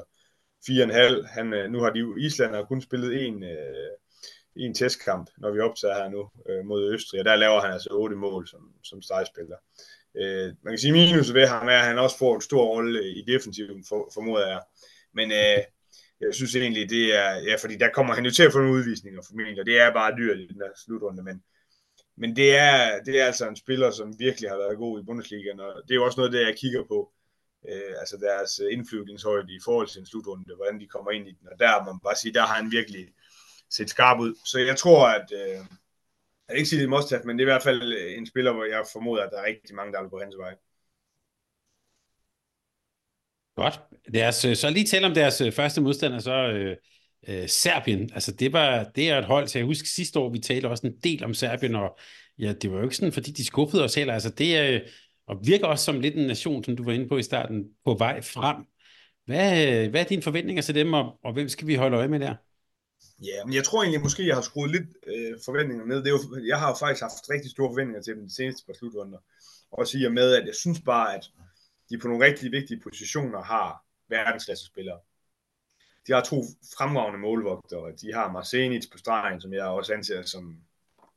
4,5. Han, øh, nu har de jo Island har kun spillet en, øh, i en testkamp, når vi optager her nu øh, mod Østrig, og der laver han altså otte mål som, som stregspiller. Øh, man kan sige minus ved ham er, at han også får en stor rolle i defensiven, for, formoder jeg. Men øh, jeg synes egentlig, det er, ja, fordi der kommer han jo til at få nogle udvisninger formentlig, og det er bare dyrt i den der slutrunde, men, men det er, det er altså en spiller, som virkelig har været god i Bundesligaen, og det er jo også noget, det jeg kigger på, øh, altså deres øh, indflyvningshøjde i forhold til en slutrunde, hvordan de kommer ind i den, og der må man bare sige, der har han virkelig set skarp ud. Så jeg tror, at, øh, jeg vil ikke sige, det er must men det er i hvert fald øh, en spiller, hvor jeg formoder, at der er rigtig mange, der vil gå hans vej. Godt. Deres, øh, så lige tale om deres øh, første modstander, så øh, øh, Serbien. Altså det, var, det er et hold, så jeg husker sidste år, vi talte også en del om Serbien, og ja, det var jo ikke sådan, fordi de skuffede os heller. Altså det er, og virker også som lidt en nation, som du var inde på i starten, på vej frem. Hvad, hvad er dine forventninger til dem, og, og hvem skal vi holde øje med der? Ja, men jeg tror egentlig, måske jeg har skruet lidt øh, forventninger ned. Det er jo, jeg har jo faktisk haft rigtig store forventninger til dem de seneste par slutrunder. Og siger med, at jeg synes bare, at de på nogle rigtig vigtige positioner har verdensklasse spillere. De har to fremragende målvogtere. De har Marcenic på stregen, som jeg også anser som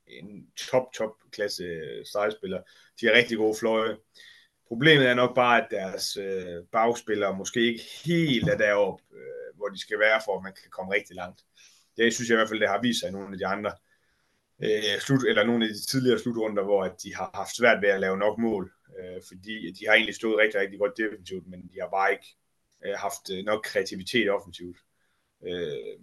en top, top klasse øh, stregspiller. De har rigtig gode fløje. Problemet er nok bare, at deres øh, bagspillere måske ikke helt er deroppe, øh, hvor de skal være, for at man kan komme rigtig langt. Det synes jeg i hvert fald, det har vist sig i nogle af de andre øh, slut, eller nogle af de tidligere slutrunder, hvor at de har haft svært ved at lave nok mål, øh, fordi de har egentlig stået rigtig, rigtig godt defensivt, men de har bare ikke øh, haft øh, nok kreativitet offensivt. Øh,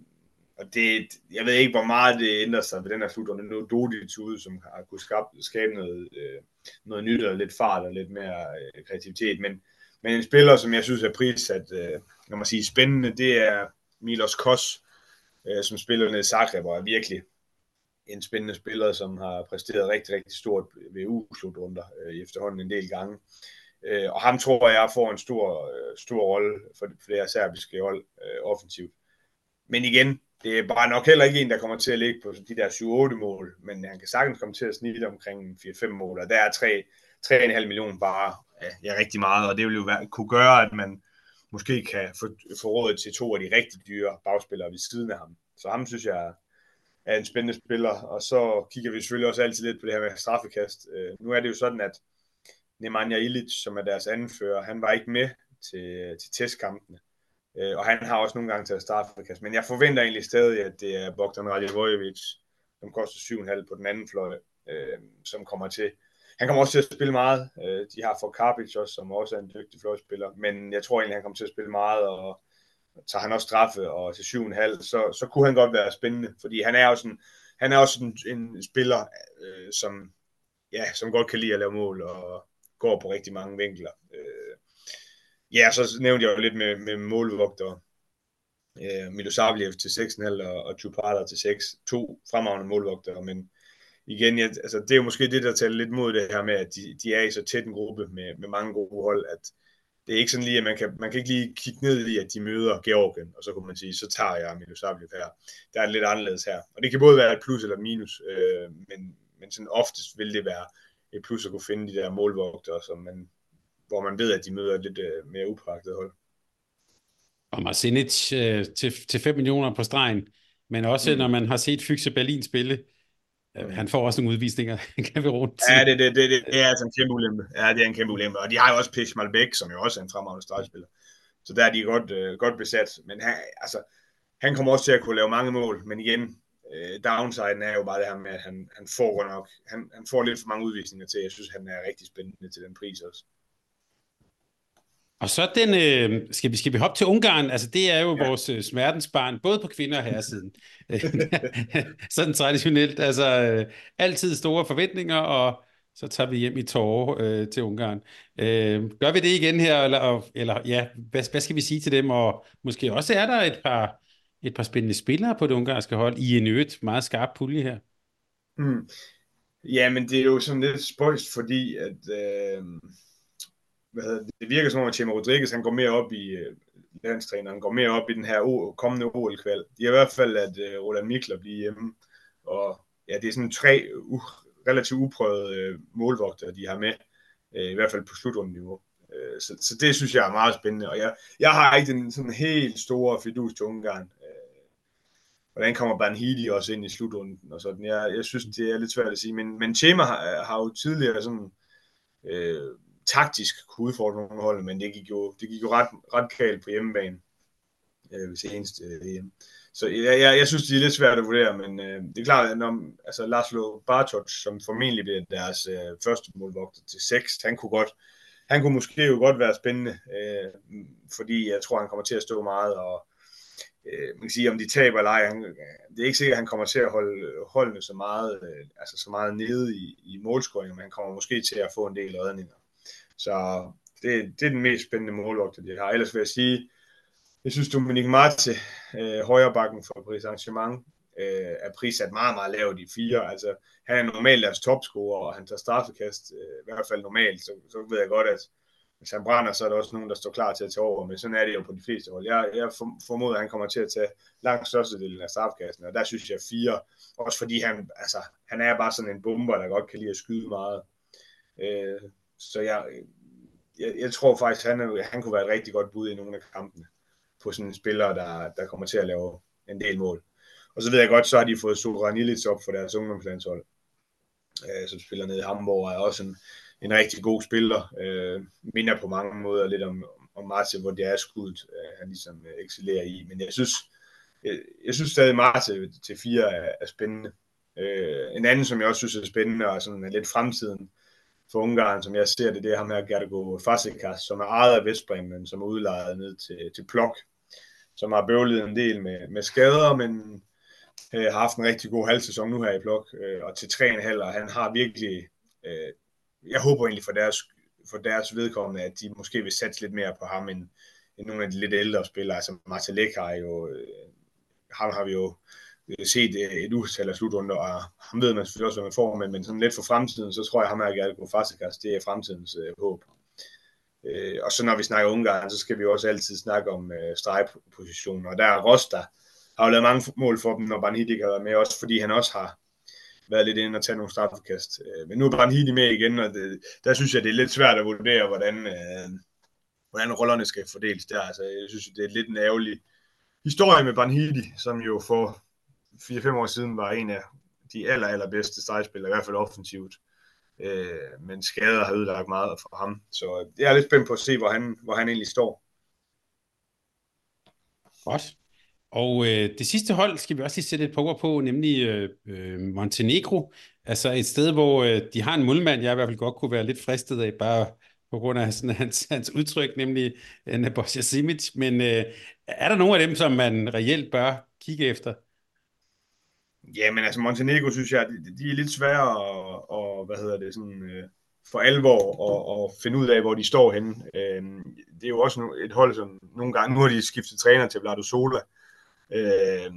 og det, jeg ved ikke, hvor meget det ændrer sig ved den her slutrunde. Nu er Dodic ude, som har kunnet skabe, skabe noget, øh, noget nyt og lidt fart og lidt mere øh, kreativitet, men, men en spiller, som jeg synes er prissat, øh, når man siger spændende, det er Milos Kos, øh, som spiller nede i Zagreb, og er virkelig en spændende spiller, som har præsteret rigtig, rigtig stort ved U-slutrunder øh, efterhånden en del gange. Øh, og ham tror jeg får en stor, øh, stor rolle for flere serbiske hold øh, offensivt. Men igen, det er bare nok heller ikke en, der kommer til at ligge på de der 7-8 mål, men han kan sagtens komme til at snitte omkring 4-5 mål, og der er 3, 3,5 millioner bare ja, ja, rigtig meget, og det vil jo være, kunne gøre, at man måske kan få, få råd til to af de rigtig dyre bagspillere ved siden af ham. Så ham synes jeg er en spændende spiller, og så kigger vi selvfølgelig også altid lidt på det her med straffekast. Øh, nu er det jo sådan, at Nemanja Ilic, som er deres anfører, han var ikke med til, til testkampene, øh, og han har også nogle gange taget straffekast, men jeg forventer egentlig stadig, at det er Bogdan Radjevojevic, som koster 7,5 på den anden fløj, øh, som kommer til han kommer også til at spille meget. Øh, de har for Karpic også, som også er en dygtig fløjspiller, men jeg tror egentlig, han kommer til at spille meget, og tager han også straffe og til 7,5, så, så kunne han godt være spændende, fordi han er også en, han er også en, en spiller, øh, som, ja, som godt kan lide at lave mål og går på rigtig mange vinkler. Øh, ja, så nævnte jeg jo lidt med, med målvogter. Øh, Milosavljev til 6,5 og, og Chupala til 6. To fremragende målvogtere, men igen, ja, altså, det er jo måske det, der taler lidt mod det her med, at de, de er i så tæt en gruppe med, med mange gode hold, at det er ikke sådan lige, at man kan, man kan ikke lige kigge ned i, at de møder Georgien, og så kunne man sige, så tager jeg Milosavljev her. Der er det lidt anderledes her. Og det kan både være et plus eller minus, øh, men, men sådan oftest vil det være et plus at kunne finde de der målvogtere, som man, hvor man ved, at de møder et lidt øh, mere uprægtet hold. Og Marcinic øh, til, til 5 millioner på stregen, men også mm. når man har set Fyxe Berlin spille, han får også nogle udvisninger, kan vi rundt Ja, det, det, det, det, det er altså en kæmpe ulempe. Ja, det er en kæmpe ulempe. Og de har jo også Pish Malbæk, som jo også er en fremragende stregspiller. Så der er de godt, øh, godt besat. Men han, altså, han kommer også til at kunne lave mange mål. Men igen, øh, downsiden er jo bare det her med, at han, han får nok, han, han får lidt for mange udvisninger til. Jeg synes, han er rigtig spændende til den pris også. Og så den, øh, skal, vi, skal vi hoppe til Ungarn? Altså det er jo ja. vores øh, smertensbarn, både på kvinder- og herresiden. Sådan traditionelt, altså øh, altid store forventninger, og så tager vi hjem i tårer øh, til Ungarn. Øh, gør vi det igen her, eller, eller ja, hvad, hvad skal vi sige til dem? Og måske også er der et par, et par spændende spillere på det ungarske hold i en øget meget skarp pulje her. Mm. Ja, men det er jo sådan lidt spøjst, fordi at... Øh hvad hedder det, virker som om, at Chema Rodriguez, han går mere op i uh, landstræneren, går mere op i den her o- kommende OL-kval. De har i hvert fald, at uh, øh, Roland Mikler bliver hjemme, og ja, det er sådan tre u- relativt uprøvede uh, målvogter, de har med, uh, i hvert fald på slutrundeniveau. Uh, så, så det synes jeg er meget spændende, og jeg, jeg har ikke den sådan helt store fidus til Ungarn. Uh, hvordan kommer Banhidi også ind i slutrunden og sådan. Jeg, jeg synes, det er lidt svært at sige, men, men Chema har, har jo tidligere sådan øh, taktisk kunne udfordre nogle hold, men det gik jo, det gik jo ret, ret galt på hjemmebane øh, ved seneste øh, Så jeg, jeg, jeg synes, det er lidt svært at vurdere, men øh, det er klart, at når altså Laszlo Bartosz, som formentlig bliver deres øh, første målvogter til 6, han kunne godt, han kunne måske jo godt være spændende, øh, fordi jeg tror, han kommer til at stå meget, og øh, man kan sige, om de taber eller ej, han, det er ikke sikkert, at han kommer til at holde holdene så meget, øh, altså så meget nede i, i målscoringen, men han kommer måske til at få en del redninger. Så det, det er den mest spændende målvogter, de har. Ellers vil jeg sige, jeg synes, Dominik Marte, øh, højrebakken for Paris Saint-Germain, øh, er prissat meget, meget lavt i fire. Altså, han er normalt deres topscorer, og han tager straffekast, øh, i hvert fald normalt, så, så ved jeg godt, at hvis han brænder, så er der også nogen, der står klar til at tage over, men sådan er det jo på de fleste hold. Jeg, jeg formoder, at han kommer til at tage langt størstedelen af straffekasten, og der synes jeg fire, også fordi han, altså, han er bare sådan en bomber, der godt kan lide at skyde meget. Øh, så jeg, jeg, jeg tror faktisk, han, han kunne være et rigtig godt bud i nogle af kampene på sådan en spiller, der, der kommer til at lave en del mål. Og så ved jeg godt, så har de fået Sulran Illich op for deres ungdomslandshold, øh, som spiller nede i Hamburg, og er også en, en rigtig god spiller. Øh, minder på mange måder lidt om, om Marte, hvor det er skuddet, øh, han ligesom øh, excellerer i. Men jeg synes, jeg, jeg synes stadig, Marte til fire er, er spændende. Øh, en anden, som jeg også synes er spændende, og sådan er lidt fremtiden for Ungarn, som jeg ser det, det er ham her, Gergo Fasikas, som er ejet af Vestbrem, men som er udlejet ned til, til Plok, som har bøvlet en del med, med skader, men øh, har haft en rigtig god halvsæson nu her i Plok, øh, og til 3,5, og han har virkelig, øh, jeg håber egentlig for deres, for deres vedkommende, at de måske vil satse lidt mere på ham, end, end nogle af de lidt ældre spillere, altså Martelek har jo, øh, ham har vi jo Øh, set øh, et utal af slutrunder, og ham ved man selvfølgelig også, hvad man får, men, men sådan lidt for fremtiden, så tror jeg, at ham her Gergo Fasikas, det er fremtidens øh, håb. Øh, og så når vi snakker Ungarn, så skal vi også altid snakke om øh, stregpositioner, og der er Rosta, har jo lavet mange mål for dem, når Banhidi har været med, også fordi han også har været lidt inde og tage nogle straffekast. Øh, men nu er Banhidi med igen, og det, der synes jeg, det er lidt svært at vurdere, hvordan, øh, hvordan rollerne skal fordeles der. Altså, jeg synes, det er lidt en ærgerlig historie med Banhidi, som jo får 4-5 år siden var en af de aller, allerbedste stregspillere, i hvert fald offensivt. Øh, men skader har ødelagt meget for ham. Så øh, jeg er lidt spændt på at se, hvor han, hvor han egentlig står. Godt. Og øh, det sidste hold skal vi også lige sætte et poker på, nemlig øh, øh, Montenegro. Altså et sted, hvor øh, de har en målmand, jeg i hvert fald godt kunne være lidt fristet af, bare på grund af sådan, hans, hans udtryk, nemlig øh, Nebojsa Simic. Men øh, er der nogen af dem, som man reelt bør kigge efter? Jamen altså Montenegro, synes jeg, de, de er lidt svære at, og, hvad hedder det, sådan, øh, for alvor at, at finde ud af, hvor de står henne. Øh, det er jo også et hold, som nogle gange, nu har de skiftet træner til Vlado Sola, øh,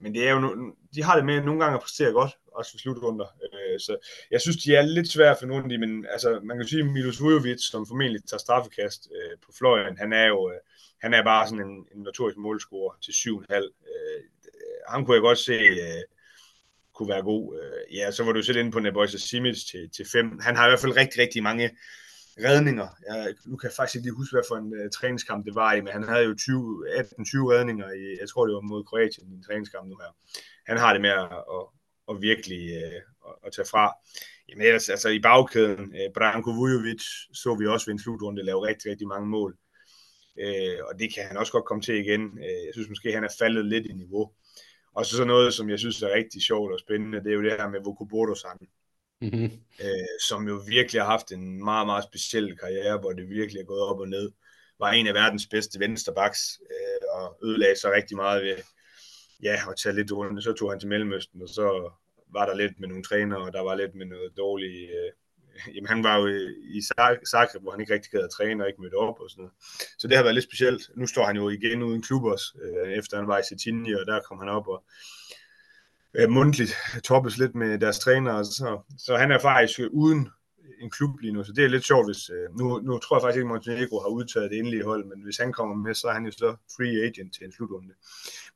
men det er jo, de har det med nogle gange at præstere godt, også for slutrunder. Øh, så jeg synes, de er lidt svære at finde ud af men altså, man kan sige, Milos Vujovic, som formentlig tager straffekast øh, på fløjen, han er jo øh, han er bare sådan en, en notorisk målscorer til 7,5. Øh, ham kunne jeg godt se øh, kunne være god. Øh, ja, så var du selv inde på Nebojsa Simic til, til fem. Han har i hvert fald rigtig, rigtig mange redninger. Jeg, nu kan jeg faktisk ikke lige huske, hvad for en uh, træningskamp det var i, men han havde jo 18-20 redninger i, jeg tror det var mod Kroatien i en træningskamp nu her. Han har det med at, at, at virkelig uh, at, at tage fra. Jamen ellers, altså i bagkæden, uh, Branko Vujovic så vi også ved en slutrunde lave rigtig, rigtig mange mål. Uh, og det kan han også godt komme til igen. Uh, jeg synes måske, han er faldet lidt i niveau. Og så, så noget, som jeg synes er rigtig sjovt og spændende, det er jo det her med Vokobodo-sang, mm-hmm. øh, som jo virkelig har haft en meget, meget speciel karriere, hvor det virkelig er gået op og ned. Var en af verdens bedste vensterbacks, øh, og ødelagde sig rigtig meget ved ja, at tage lidt rundt. Så tog han til Mellemøsten, og så var der lidt med nogle trænere, og der var lidt med noget dårligt øh, jamen han var jo øh, i Zagreb, hvor han ikke rigtig gad at træne og ikke mødte op og sådan noget. Så det har været lidt specielt. Nu står han jo igen uden klub også, øh, efter han var i Cetinje, og der kom han op og øh, mundtligt toppes lidt med deres træner. Så, så han er faktisk øh, uden en klub lige nu, så det er lidt sjovt, hvis, øh, nu, nu tror jeg faktisk ikke, at Montenegro har udtaget det endelige hold, men hvis han kommer med, så er han jo så free agent til en slutrunde.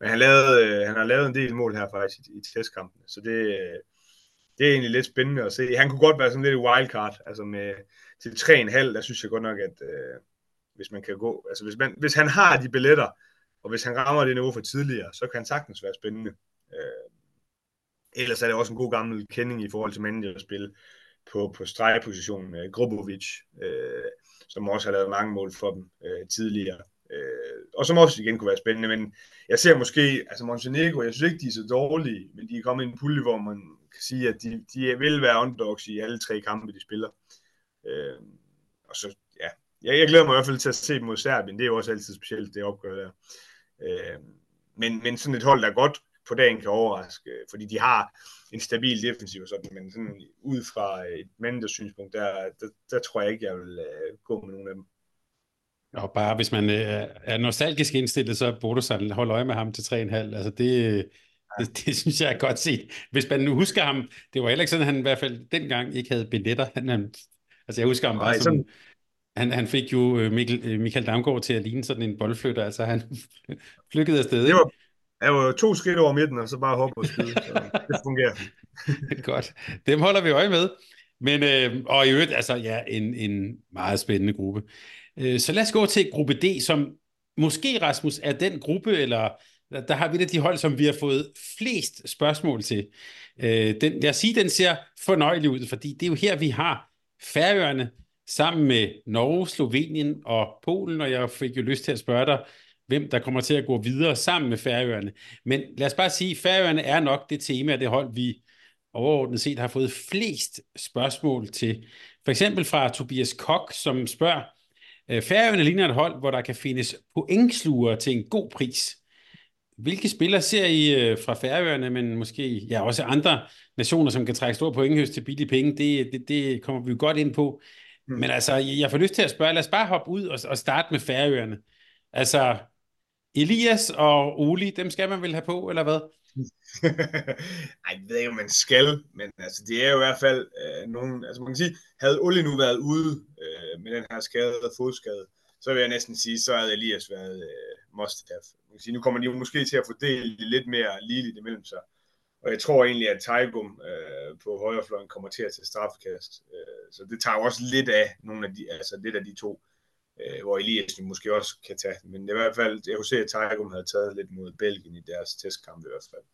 Men han, lavede, øh, han har lavet en del mål her faktisk i, i testkampene, så det, øh, det er egentlig lidt spændende at se. Han kunne godt være sådan lidt wildcard, altså med til 3,5, der synes jeg godt nok, at øh, hvis man kan gå, altså hvis, man, hvis han har de billetter, Og hvis han rammer det niveau for tidligere, så kan han sagtens være spændende. Øh, ellers er det også en god gammel kending i forhold til managerspil på, på stregpositionen. Øh, Grubovic, øh, som også har lavet mange mål for dem øh, tidligere. Øh, og som også igen kunne være spændende, men jeg ser måske, altså Montenegro, jeg synes ikke, de er så dårlige, men de er kommet i en pulje, hvor man kan sige, at de, de vil være underdogs i alle tre kampe, de spiller. Øh, og så, ja, jeg, jeg glæder mig i hvert fald til at se dem mod Serbien, det er jo også altid specielt, det opgør der. Øh, men, men sådan et hold, der godt på dagen kan overraske, fordi de har en stabil defensiv, og sådan, men sådan ud fra et manders synspunkt, der, der, der tror jeg ikke, jeg vil øh, gå med nogen af dem. Og bare hvis man øh, er nostalgisk indstillet, så burde du holde øje med ham til 3,5. Altså det, det, det synes jeg er godt set. Hvis man nu husker ham, det var heller ikke sådan, at han i hvert fald dengang ikke havde billetter. Han, han, altså jeg husker ham bare Nej, som, han, han fik jo øh, Mikkel, øh, Michael Damgaard til at ligne sådan en boldflytter, altså han flykkede afsted. Det var, jeg var to skridt over midten, og så bare hoppe og skyde, så det fungerer. Godt, dem holder vi øje med. Men, øh, og i øvrigt, altså ja, en, en meget spændende gruppe. Øh, så lad os gå til gruppe D, som måske, Rasmus, er den gruppe, eller der har vi et af de hold, som vi har fået flest spørgsmål til. Øh, den, jeg siger, den ser fornøjelig ud, fordi det er jo her, vi har Færøerne sammen med Norge, Slovenien og Polen, og jeg fik jo lyst til at spørge dig, hvem der kommer til at gå videre sammen med Færøerne. Men lad os bare sige, Færøerne er nok det tema det hold, vi overordnet set har fået flest spørgsmål til. For eksempel fra Tobias Kok, som spørger, øh, Færøerne ligner et hold, hvor der kan findes pointsluger til en god pris. Hvilke spillere ser I øh, fra Færøerne, men måske ja, også andre nationer, som kan trække store pointhøst til billige penge? Det, det, det kommer vi jo godt ind på. Mm. Men altså, jeg får lyst til at spørge, lad os bare hoppe ud og, og starte med Færøerne. Altså, Elias og Oli, dem skal man vel have på, eller hvad? Nej, jeg ved ikke, om man skal, men altså, det er jo i hvert fald øh, nogen, altså man kan sige, havde Oli nu været ude øh, med den her skade og fodskade, så vil jeg næsten sige, så havde Elias været øh, must have. Man kan sige, nu kommer de måske til at fordele lidt mere ligeligt imellem sig. Og jeg tror egentlig, at Taigum øh, på højrefløjen kommer til at tage straffekast. Øh, så det tager også lidt af nogle af de, altså lidt af de to øh, hvor Elias måske også kan tage Men i hvert fald, jeg kunne se, at Tajgum havde taget lidt mod Belgien i deres testkamp i hvert fald.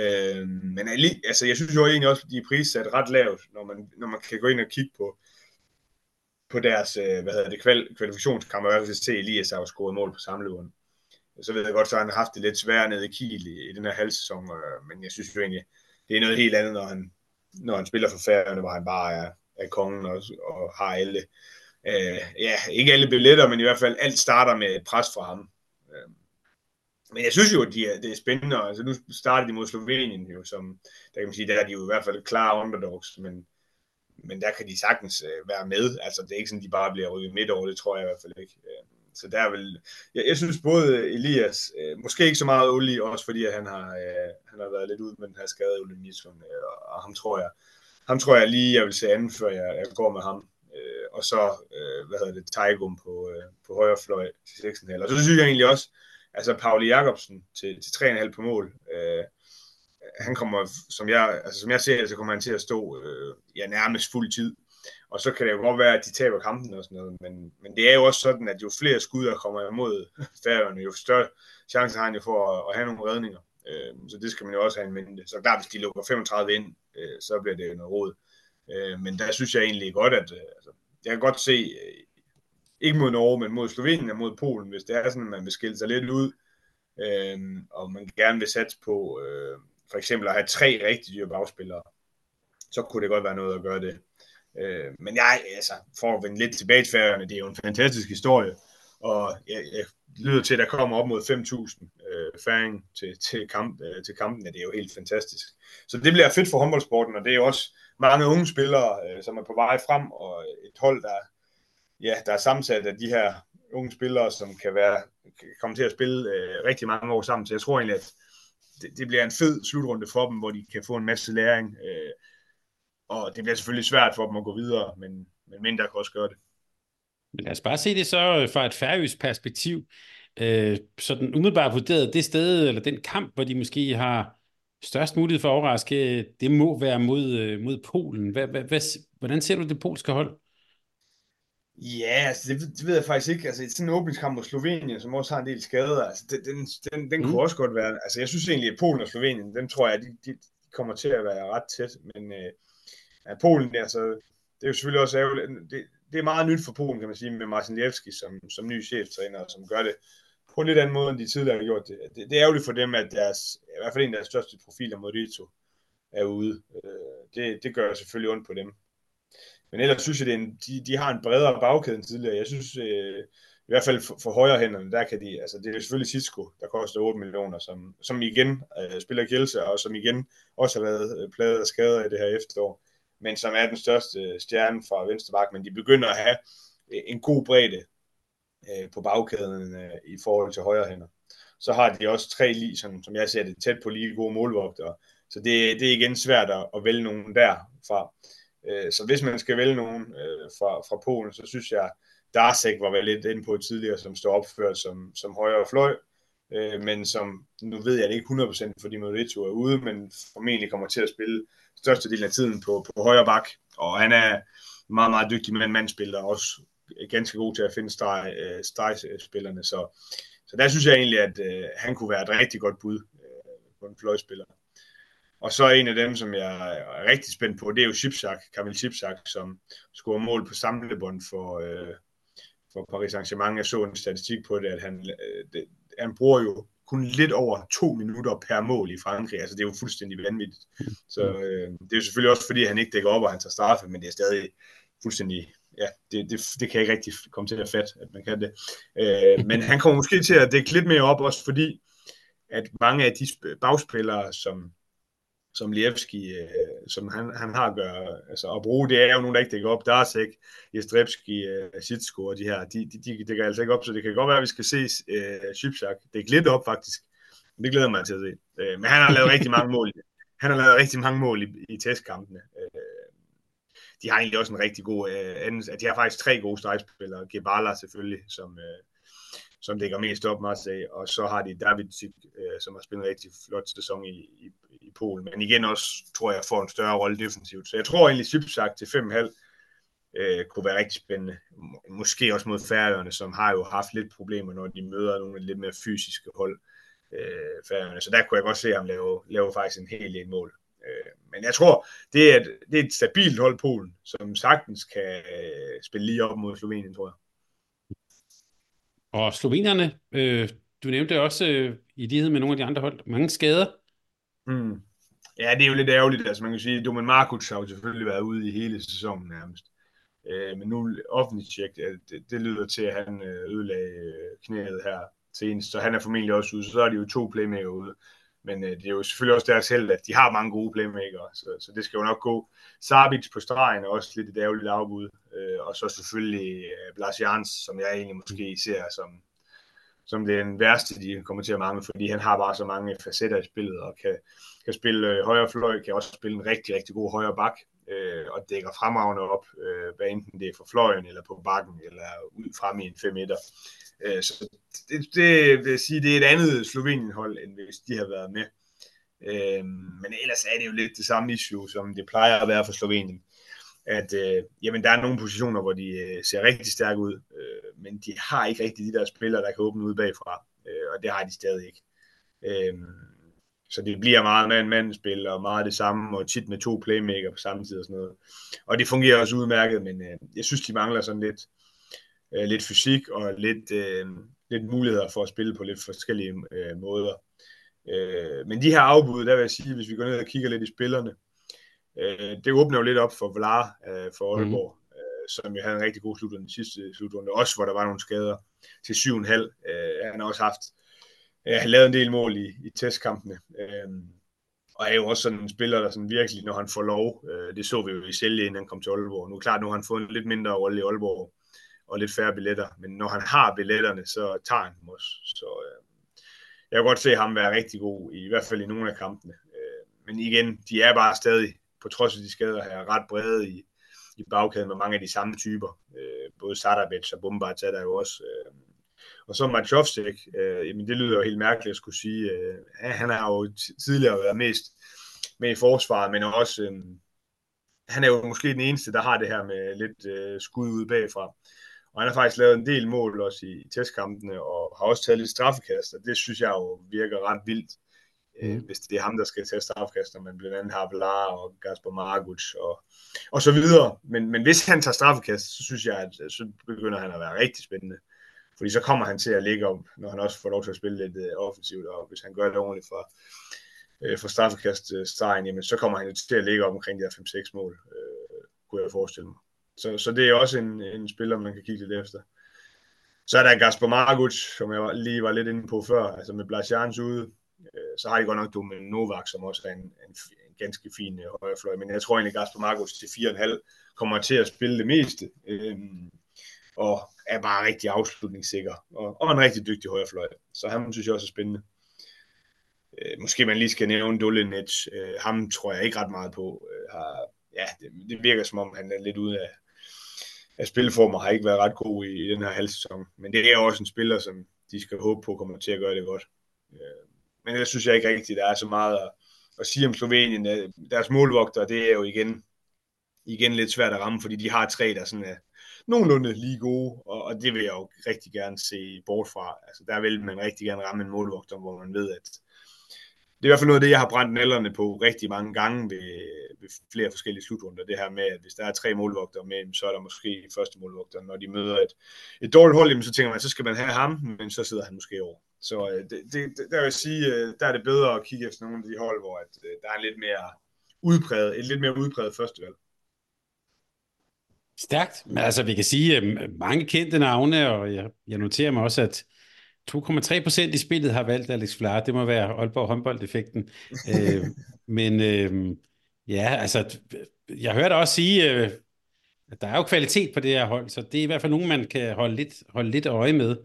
Øh, men altså, jeg synes jo egentlig også, at de er prissat ret lavt, når man, når man kan gå ind og kigge på, på deres øh, hvad hedder det, kval, kvalifikationskamp, og jeg kan se, at Elias har scoret mål på samleveren. Så ved jeg godt, så han har haft det lidt svært nede i Kiel i, i den her halvsæson, øh, men jeg synes jo egentlig, det er noget helt andet, når han, når han spiller for færgerne, hvor han bare er, er kongen og, og har alle øh, ja, ikke alle billetter, men i hvert fald alt starter med et pres fra ham. Øh, men jeg synes jo, at de er, det er spændende. Altså, nu starter de mod Slovenien, jo, som, der kan man sige, der er de jo i hvert fald klare underdogs, men, men der kan de sagtens øh, være med. Altså, det er ikke sådan, de bare bliver rykket midt over, det tror jeg i hvert fald ikke. Øh, så der vil, jeg, jeg synes både Elias, øh, måske ikke så meget Uli, også fordi at han har, øh, han har været lidt ud med den her skade, Uli Nilsson, øh, og, og ham tror jeg, ham tror jeg lige, jeg vil se anden, før jeg, jeg går med ham øh, og så, øh, hvad hedder det, Taigum på, øh, på højre fløj til 6,5. Og så synes jeg egentlig også, altså Pauli Jakobsen til, til 3,5 på mål, øh, han kommer, som jeg, altså, som jeg ser det, så kommer han til at stå øh, ja, nærmest fuld tid. Og så kan det jo godt være, at de taber kampen og sådan noget, men, men det er jo også sådan, at jo flere skud, der kommer imod færgerne, jo større chance har han jo for at, at have nogle redninger. Øh, så det skal man jo også have en mente. Så der, hvis de lukker 35 ind, øh, så bliver det jo noget råd. Øh, men der synes jeg egentlig godt, at øh, altså, jeg kan godt se, øh, ikke mod Norge, men mod Slovenien og mod Polen, hvis det er sådan, at man vil skille sig lidt ud, øh, og man gerne vil satse på øh, for eksempel at have tre rigtig dyre bagspillere, så kunne det godt være noget at gøre det. Øh, men jeg, altså, for at vende lidt tilbage til færgerne, det er jo en fantastisk historie, og jeg, jeg lyder til, at der kommer op mod 5.000 øh, færing til, til, kamp, øh, til kampen, det er jo helt fantastisk. Så det bliver fedt for håndboldsporten, og det er jo også mange unge spillere, øh, som er på vej frem, og et hold, der, ja, der er sammensat af de her unge spillere, som kan, være, kan komme til at spille øh, rigtig mange år sammen. Så jeg tror egentlig, at det, det bliver en fed slutrunde for dem, hvor de kan få en masse læring. Øh, og det bliver selvfølgelig svært for dem at gå videre, men, men mindre kan også gøre det. Lad os bare se det så fra et færøsk perspektiv. Øh, sådan umiddelbart vurderet det sted, eller den kamp, hvor de måske har størst mulighed for at overraske, det må være mod, øh, mod Polen. Hvad, hvad, hvad, hvordan ser du det polske hold? Ja, altså det, det ved jeg faktisk ikke. Altså sådan en åbningskamp mod Slovenien, som også har en del skader, altså den, den, den, den mm. kunne også godt være... Altså jeg synes egentlig, at Polen og Slovenien, den tror jeg, de, de kommer til at være ret tæt. Men øh, ja, Polen, altså, det er jo selvfølgelig også ærgerligt. Det, det er meget nyt for Polen, kan man sige, med Marcin Levski som, som ny cheftræner, som gør det på en lidt anden måde, end de tidligere har gjort det. Det, det er ærgerligt for dem, at deres, i hvert fald en af deres største profiler, Modito, er ude. Øh, det, det gør selvfølgelig ondt på dem. Men ellers synes jeg, det en, de, de har en bredere bagkæde end tidligere. Jeg synes, øh, i hvert fald for, for højre hænderne, der kan de, altså det er selvfølgelig Cisco, der koster 8 millioner, som, som igen øh, spiller Kielse, og som igen også har været øh, pladet af skader i det her efterår, men som er den største øh, stjerne fra Venstrebak, men de begynder at have øh, en god bredde øh, på bagkæden øh, i forhold til højre hænder. Så har de også tre lige, som, som jeg ser det, tæt på lige gode målvogtere, så det, det er igen svært at, at vælge nogen derfra. Øh, så hvis man skal vælge nogen øh, fra, fra Polen, så synes jeg, Darsek var vel lidt inde på tidligere, som står opført som, som højre fløj, øh, men som, nu ved jeg det ikke 100%, fordi Modric er ude, men formentlig kommer til at spille størstedelen af tiden på, på højre bak, og han er meget, meget dygtig med en mandspiller, også ganske god til at finde streg, øh, stregspillerne, så, så der synes jeg egentlig, at øh, han kunne være et rigtig godt bud øh, på en fløjspiller. Og så en af dem, som jeg er rigtig spændt på, det er jo Chipsak, Kamil Chipsak, som scorer mål på samlebånd for, øh, for Paris Saint-Germain. Jeg så en statistik på det, at han, øh, det, han bruger jo kun lidt over to minutter per mål i Frankrig. Altså det er jo fuldstændig vanvittigt. Så øh, det er jo selvfølgelig også fordi, han ikke dækker op, og han tager straffe, men det er stadig fuldstændig ja, det, det, det kan jeg ikke rigtig komme til at fatte, at man kan det. Øh, men han kommer måske til at dække lidt mere op, også fordi, at mange af de bagspillere, som, som Lievski, øh, som han, han har at gøre, altså at bruge, det er jo nogen, der ikke dækker op. Der er ikke Jestrebski, øh, Sitsko og de her, de, de, de dækker altså ikke op, så det kan godt være, at vi skal se øh, Schipsak dække lidt op faktisk. Det glæder mig til at se. Øh, men han har lavet rigtig mange mål. Han har lavet rigtig mange mål i, i testkampene. Øh, de har egentlig også en rigtig god øh, anden, de har faktisk tre gode stregspillere. Gebala selvfølgelig, som, øh, som ligger mest op meget af, og så har de David, øh, som har spillet en rigtig flot sæson i, i, i Polen, men igen også, tror jeg, får en større rolle defensivt. Så jeg tror egentlig, Sipsak til 5,5 øh, kunne være rigtig spændende. Måske også mod Færøerne, som har jo haft lidt problemer, når de møder nogle lidt mere fysiske hold. Øh, Færøerne. Så der kunne jeg godt se ham lave, lave faktisk en hel del mål. Øh, men jeg tror, det er, et, det er et stabilt hold Polen, som sagtens kan øh, spille lige op mod Slovenien, tror jeg. Og slovenerne, øh, du nævnte også øh, i lighed med nogle af de andre hold, mange skader. Mm. Ja, det er jo lidt ærgerligt. Altså man kan sige, Domen Markuc har jo selvfølgelig været ude i hele sæsonen nærmest. Øh, men nu offentligt tjek, det, det lyder til, at han øh, ødelagde øh, knæet her senest, så han er formentlig også ude. Så er de jo to playmaker ude. Men øh, det er jo selvfølgelig også deres held, at de har mange gode playmaker, så, så det skal jo nok gå. Sabic på stregen er også lidt et ærgerligt afbud, øh, og så selvfølgelig øh, Blas Jans, som jeg egentlig måske ser som, som den værste, de kommer til at mangle, fordi han har bare så mange facetter i spillet, og kan, kan spille øh, højre fløj, kan også spille en rigtig, rigtig god højre bak, øh, og dækker fremragende op, øh, hvad enten det er for fløjen, eller på bakken, eller ud frem i en 5 meter. Øh, så det, det vil sige, det er et andet Slovenien-hold, end hvis de har været med. Øh, men ellers er det jo lidt det samme issue, som det plejer at være for Slovenien. At øh, jamen, der er nogle positioner, hvor de øh, ser rigtig stærke ud, øh, men de har ikke rigtig de der spillere, der kan åbne ud bagfra, øh, og det har de stadig ikke. Øh, så det bliver meget mand-mand-spil, og meget det samme, og tit med to playmaker på samme tid og sådan noget. Og det fungerer også udmærket, men øh, jeg synes, de mangler sådan lidt, øh, lidt fysik og lidt, øh, lidt muligheder for at spille på lidt forskellige øh, måder. Øh, men de her afbud, der vil jeg sige, hvis vi går ned og kigger lidt i spillerne, øh, det åbner jo lidt op for Vlar øh, for mhm. Aalborg, mm. øh, som jo havde en rigtig god slutrunde sidste slutrunde, også hvor der var nogle skader til 7,5. Øh, han har også haft øh, han lavet en del mål i, i testkampene. Øh, og er jo også sådan en spiller, der sådan virkelig, når han får lov, øh, det så vi jo i Sælge, inden han kom til Aalborg. Nu er klart, nu har han fået en lidt mindre rolle i Aalborg, og lidt færre billetter. Men når han har billetterne, så tager han dem også. Så øh, jeg kan godt se ham være rigtig god, i, i hvert fald i nogle af kampene. Øh, men igen, de er bare stadig, på trods af de skader her, ret brede i, i bagkæden med mange af de samme typer. Øh, både Sadabets og Bombard er der jo også. Øh, og så Machovsek, øh, jamen det lyder jo helt mærkeligt at skulle sige, øh, han har jo tidligere været mest med i forsvaret, men også, øh, han er jo måske den eneste, der har det her med lidt øh, skud ud bagfra. Og han har faktisk lavet en del mål også i testkampene, og har også taget lidt straffekast, og det synes jeg jo virker ret vildt. Øh, mm. hvis det er ham, der skal tage straffekast, når man blandt andet har Blar og Gasper Marguc og, og så videre. Men, men hvis han tager straffekast, så synes jeg, at så begynder han at være rigtig spændende. Fordi så kommer han til at ligge op, når han også får lov til at spille lidt øh, offensivt, og hvis han gør det ordentligt for, øh, for straffekaststregen, jamen så kommer han til at ligge op omkring de her 5-6 mål, øh, kunne jeg forestille mig. Så, så det er også en, en spiller, man kan kigge lidt efter. Så er der Gaspar Marguc, som jeg lige var lidt inde på før, altså med Blasjans ude, Øh, så har de godt nok Domen Novak, som også er en, en, en ganske fin øh, højrefløj, men jeg tror egentlig, Gaspar Marcos til 4,5 kommer til at spille det meste, øh, og er bare rigtig afslutningssikker, og, og en rigtig dygtig højrefløj. Så ham synes jeg også er spændende. Øh, måske man lige skal nævne Dulinet. Øh, ham tror jeg ikke ret meget på. Øh, har, ja, det, det virker som om, han er lidt ude af, af spilformer, har ikke været ret god i, i den her halvsæson. Men det er også en spiller, som de skal håbe på kommer til at gøre det godt. Øh, men det synes jeg ikke rigtigt, der er så meget at, at sige om Slovenien. Øh, deres målvogter, det er jo igen, igen lidt svært at ramme, fordi de har tre, der sådan er nogenlunde lige gode, og, og det vil jeg jo rigtig gerne se bort fra. Altså, der vil man rigtig gerne ramme en målvogter, hvor man ved, at det er i hvert fald noget af det, jeg har brændt nælderne på rigtig mange gange ved, ved flere forskellige slutrunder. Det her med, at hvis der er tre målvogter med, så er der måske første målvogter. Når de møder et, et dårligt hold, så tænker man, så skal man have ham, men så sidder han måske over. Så øh, det, det, der vil jeg sige, øh, der er det bedre at kigge efter nogle af de hold, hvor at, øh, der er en lidt mere udpræget, et lidt mere udpræget førstevalg. Stærkt. Men altså, vi kan sige, at mange kendte navne, og jeg, jeg noterer mig også, at 2,3 procent i spillet har valgt Alex Flar. Det må være Aalborg håndbold-effekten. øh, men øh, ja, altså, jeg hørte også sige, øh, at der er jo kvalitet på det her hold, så det er i hvert fald nogen, man kan holde lidt, holde lidt øje med.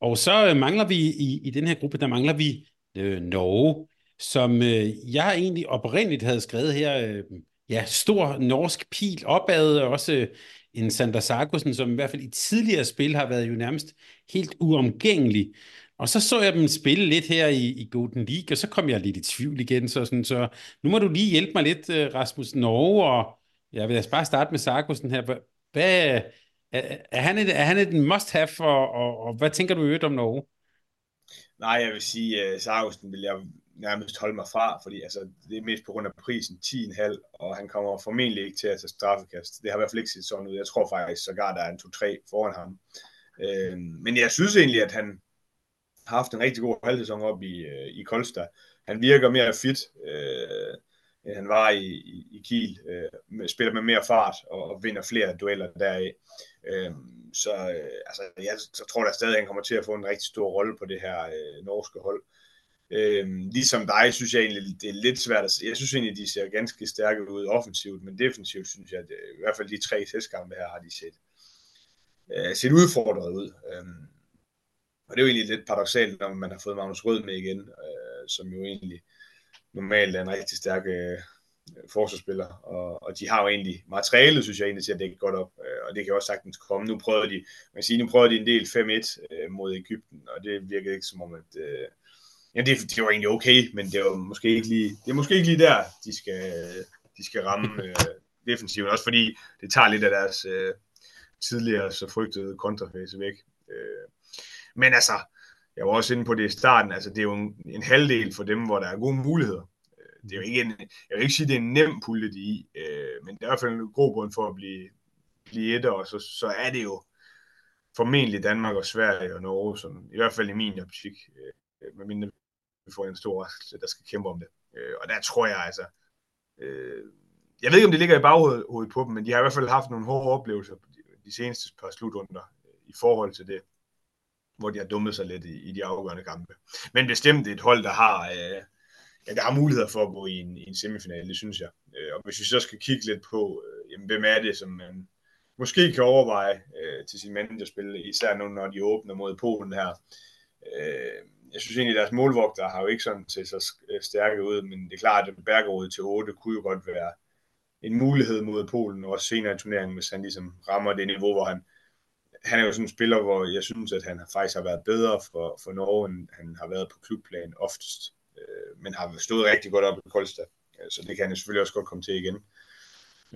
Og så øh, mangler vi i, i den her gruppe, der mangler vi øh, Norge, som øh, jeg egentlig oprindeligt havde skrevet her, øh, ja, stor norsk pil opad, og også øh, en Sander Sarkusen, som i hvert fald i tidligere spil har været jo nærmest helt uomgængelig. Og så så jeg dem spille lidt her i, i Golden League, og så kom jeg lidt i tvivl igen. Så, sådan, så nu må du lige hjælpe mig lidt, øh, Rasmus Norge, og jeg vil altså bare starte med Sarkusen her. Hvad, er, er, han et, er han et must-have, og, og, og hvad tænker du øvrigt om Norge? Nej, jeg vil sige, øh, at vil jeg nærmest holde mig fra, fordi altså, det er mest på grund af prisen 10,5, og han kommer formentlig ikke til at tage straffekast. Det har i hvert fald ikke set sådan ud. Jeg tror faktisk sågar, der er en 2-3 foran ham. Øh, men jeg synes egentlig, at han har haft en rigtig god halvsæson op i, øh, i Kolstad. Han virker mere fit. Øh, end han var i, i, i Kiel, øh, spiller med mere fart og, og vinder flere dueller deraf. Øh, så øh, altså, jeg så tror da stadig, at han kommer til at få en rigtig stor rolle på det her øh, norske hold. Øh, Øhm, ligesom dig, synes jeg egentlig, det er lidt svært at se. Jeg synes egentlig, de ser ganske stærke ud offensivt, men defensivt synes jeg, at i hvert fald de tre testkampe her har de set, øh, set udfordret ud. Øh, og det er jo egentlig lidt paradoxalt, når man har fået Magnus Rød med igen, øh, som jo egentlig normalt er en rigtig stærk øh, forsvarsspiller, og, og de har jo egentlig materialet, synes jeg egentlig, til at dække godt op, øh, og det kan også sagtens komme. Nu prøvede de, man kan sige, nu prøvede de en del 5-1 øh, mod Ægypten, og det virkede ikke som om, at øh, ja, det, det var egentlig okay, men det var måske ikke lige, det er måske ikke lige der, de skal, de skal ramme øh, defensivt, også fordi det tager lidt af deres øh, tidligere så frygtede kontrafase væk. Øh, men altså, jeg var også inde på det i starten, altså det er jo en, en halvdel for dem, hvor der er gode muligheder. Øh, det er jo ikke en, jeg vil ikke sige, at det er en nem pulje, de i, øh, men det er i hvert fald en god grund for at blive, blive etter, og så, så er det jo formentlig Danmark og Sverige og Norge, som i hvert fald i min optik, øh, med mindre vi får en stor overraskelse, der skal kæmpe om det. Øh, og der tror jeg altså, øh, jeg ved ikke, om det ligger i baghovedet på dem, men de har i hvert fald haft nogle hårde oplevelser de, seneste par slutrunder øh, i forhold til det hvor de har dummet sig lidt i, i de afgørende kampe. Men bestemt et hold, der har, øh, ja, der har muligheder for at gå i en, i en semifinale, det synes jeg. Øh, og hvis vi så skal kigge lidt på, øh, jamen, hvem er det, som man måske kan overveje øh, til sin managerspil, især nu, når de åbner mod Polen her. Øh, jeg synes egentlig, at deres målvogter har jo ikke sådan til så øh, stærke ud, men det er klart, at Bergerud til 8 kunne jo godt være en mulighed mod Polen, og også senere i turneringen, hvis han ligesom rammer det niveau, hvor han, han er jo sådan en spiller, hvor jeg synes, at han faktisk har været bedre for, for Norge, end han har været på klubplan oftest. Øh, men har stået rigtig godt op i Kolstad. Øh, så det kan han selvfølgelig også godt komme til igen.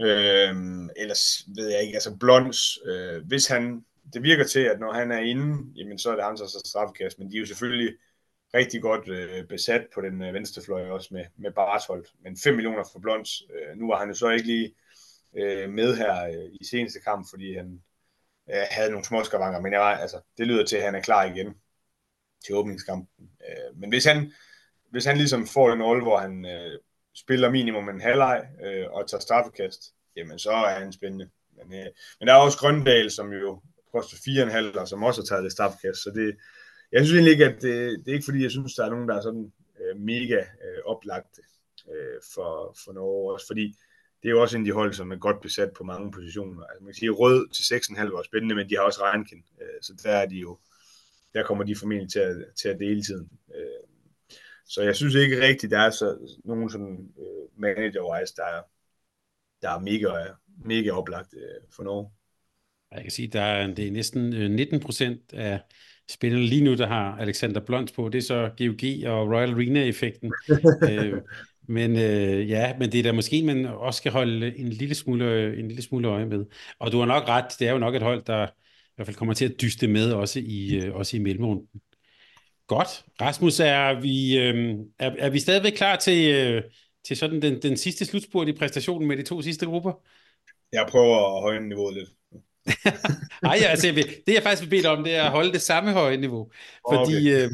Øh, ellers ved jeg ikke, altså Blons, øh, hvis han det virker til, at når han er inde, jamen så er det ham, der så straffekast, men de er jo selvfølgelig rigtig godt øh, besat på den øh, venstre fløj også med, med Barthold. Men 5 millioner for Blonds, Øh, nu var han jo så ikke lige øh, med her øh, i seneste kamp, fordi han øh, havde nogle små skavanker, men jeg var, altså, det lyder til, at han er klar igen til åbningskampen. Øh, men hvis han, hvis han ligesom får en rolle, hvor han øh, spiller minimum en halvleg øh, og tager straffekast, jamen så er han spændende. Men, øh, men der er også Grøndal, som jo koster 4,5, og som også har taget det straffekast, så det, jeg synes egentlig ikke, at det, det er ikke fordi, jeg synes, der er nogen, der er sådan øh, mega øh, oplagt øh, for, for Norge også, fordi det er jo også en af de hold, som er godt besat på mange positioner. Altså man kan sige, rød til 6,5 var spændende, men de har også Reinken, øh, så der er de jo, der kommer de formentlig til at, til at dele tiden. Øh, så jeg synes ikke rigtigt, der er så nogen sådan øh, manager-wise, der er, der er mega, mega oplagt øh, for Norge. Jeg kan sige, der er, det er næsten 19 øh, procent af spillerne lige nu, der har Alexander Blons på. Det er så GOG og Royal Arena-effekten. øh, men øh, ja, men det er da måske, man også skal holde en lille, smule, en lille smule øje med. Og du har nok ret, det er jo nok et hold, der i hvert fald kommer til at dyste med også i, øh, også i mellemrunden. Godt. Rasmus, er vi, øh, er, er vi stadigvæk klar til, øh, til sådan den, den sidste slutspurt i præstationen med de to sidste grupper? Jeg prøver at højne niveauet lidt. Nej, altså, det jeg faktisk vil bede om, det er at holde det samme høje niveau. Fordi okay. øh,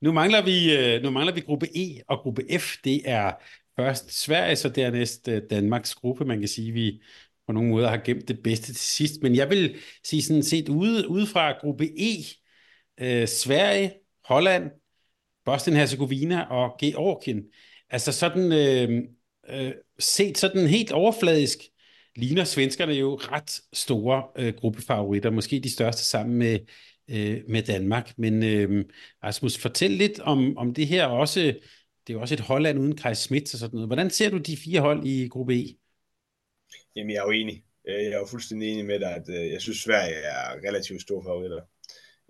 nu, mangler vi, øh, nu mangler vi gruppe E og gruppe F. Det er først Sverige, så dernæst øh, Danmarks gruppe. Man kan sige, vi på nogle måder har gemt det bedste til sidst. Men jeg vil sige sådan set ude, ude fra gruppe E, øh, Sverige, Holland, Bosnien-Herzegovina og Georgien. Altså sådan øh, øh, set sådan helt overfladisk, ligner svenskerne jo ret store øh, gruppefavoritter, måske de største sammen med, øh, med Danmark. Men øh, Rasmus, fortæl lidt om, om det her også. Det er jo også et Holland uden Kreis Schmidt og sådan noget. Hvordan ser du de fire hold i gruppe E? Jamen, jeg er jo enig. Øh, jeg er jo fuldstændig enig med dig, at øh, jeg synes, Sverige er relativt store favoritter.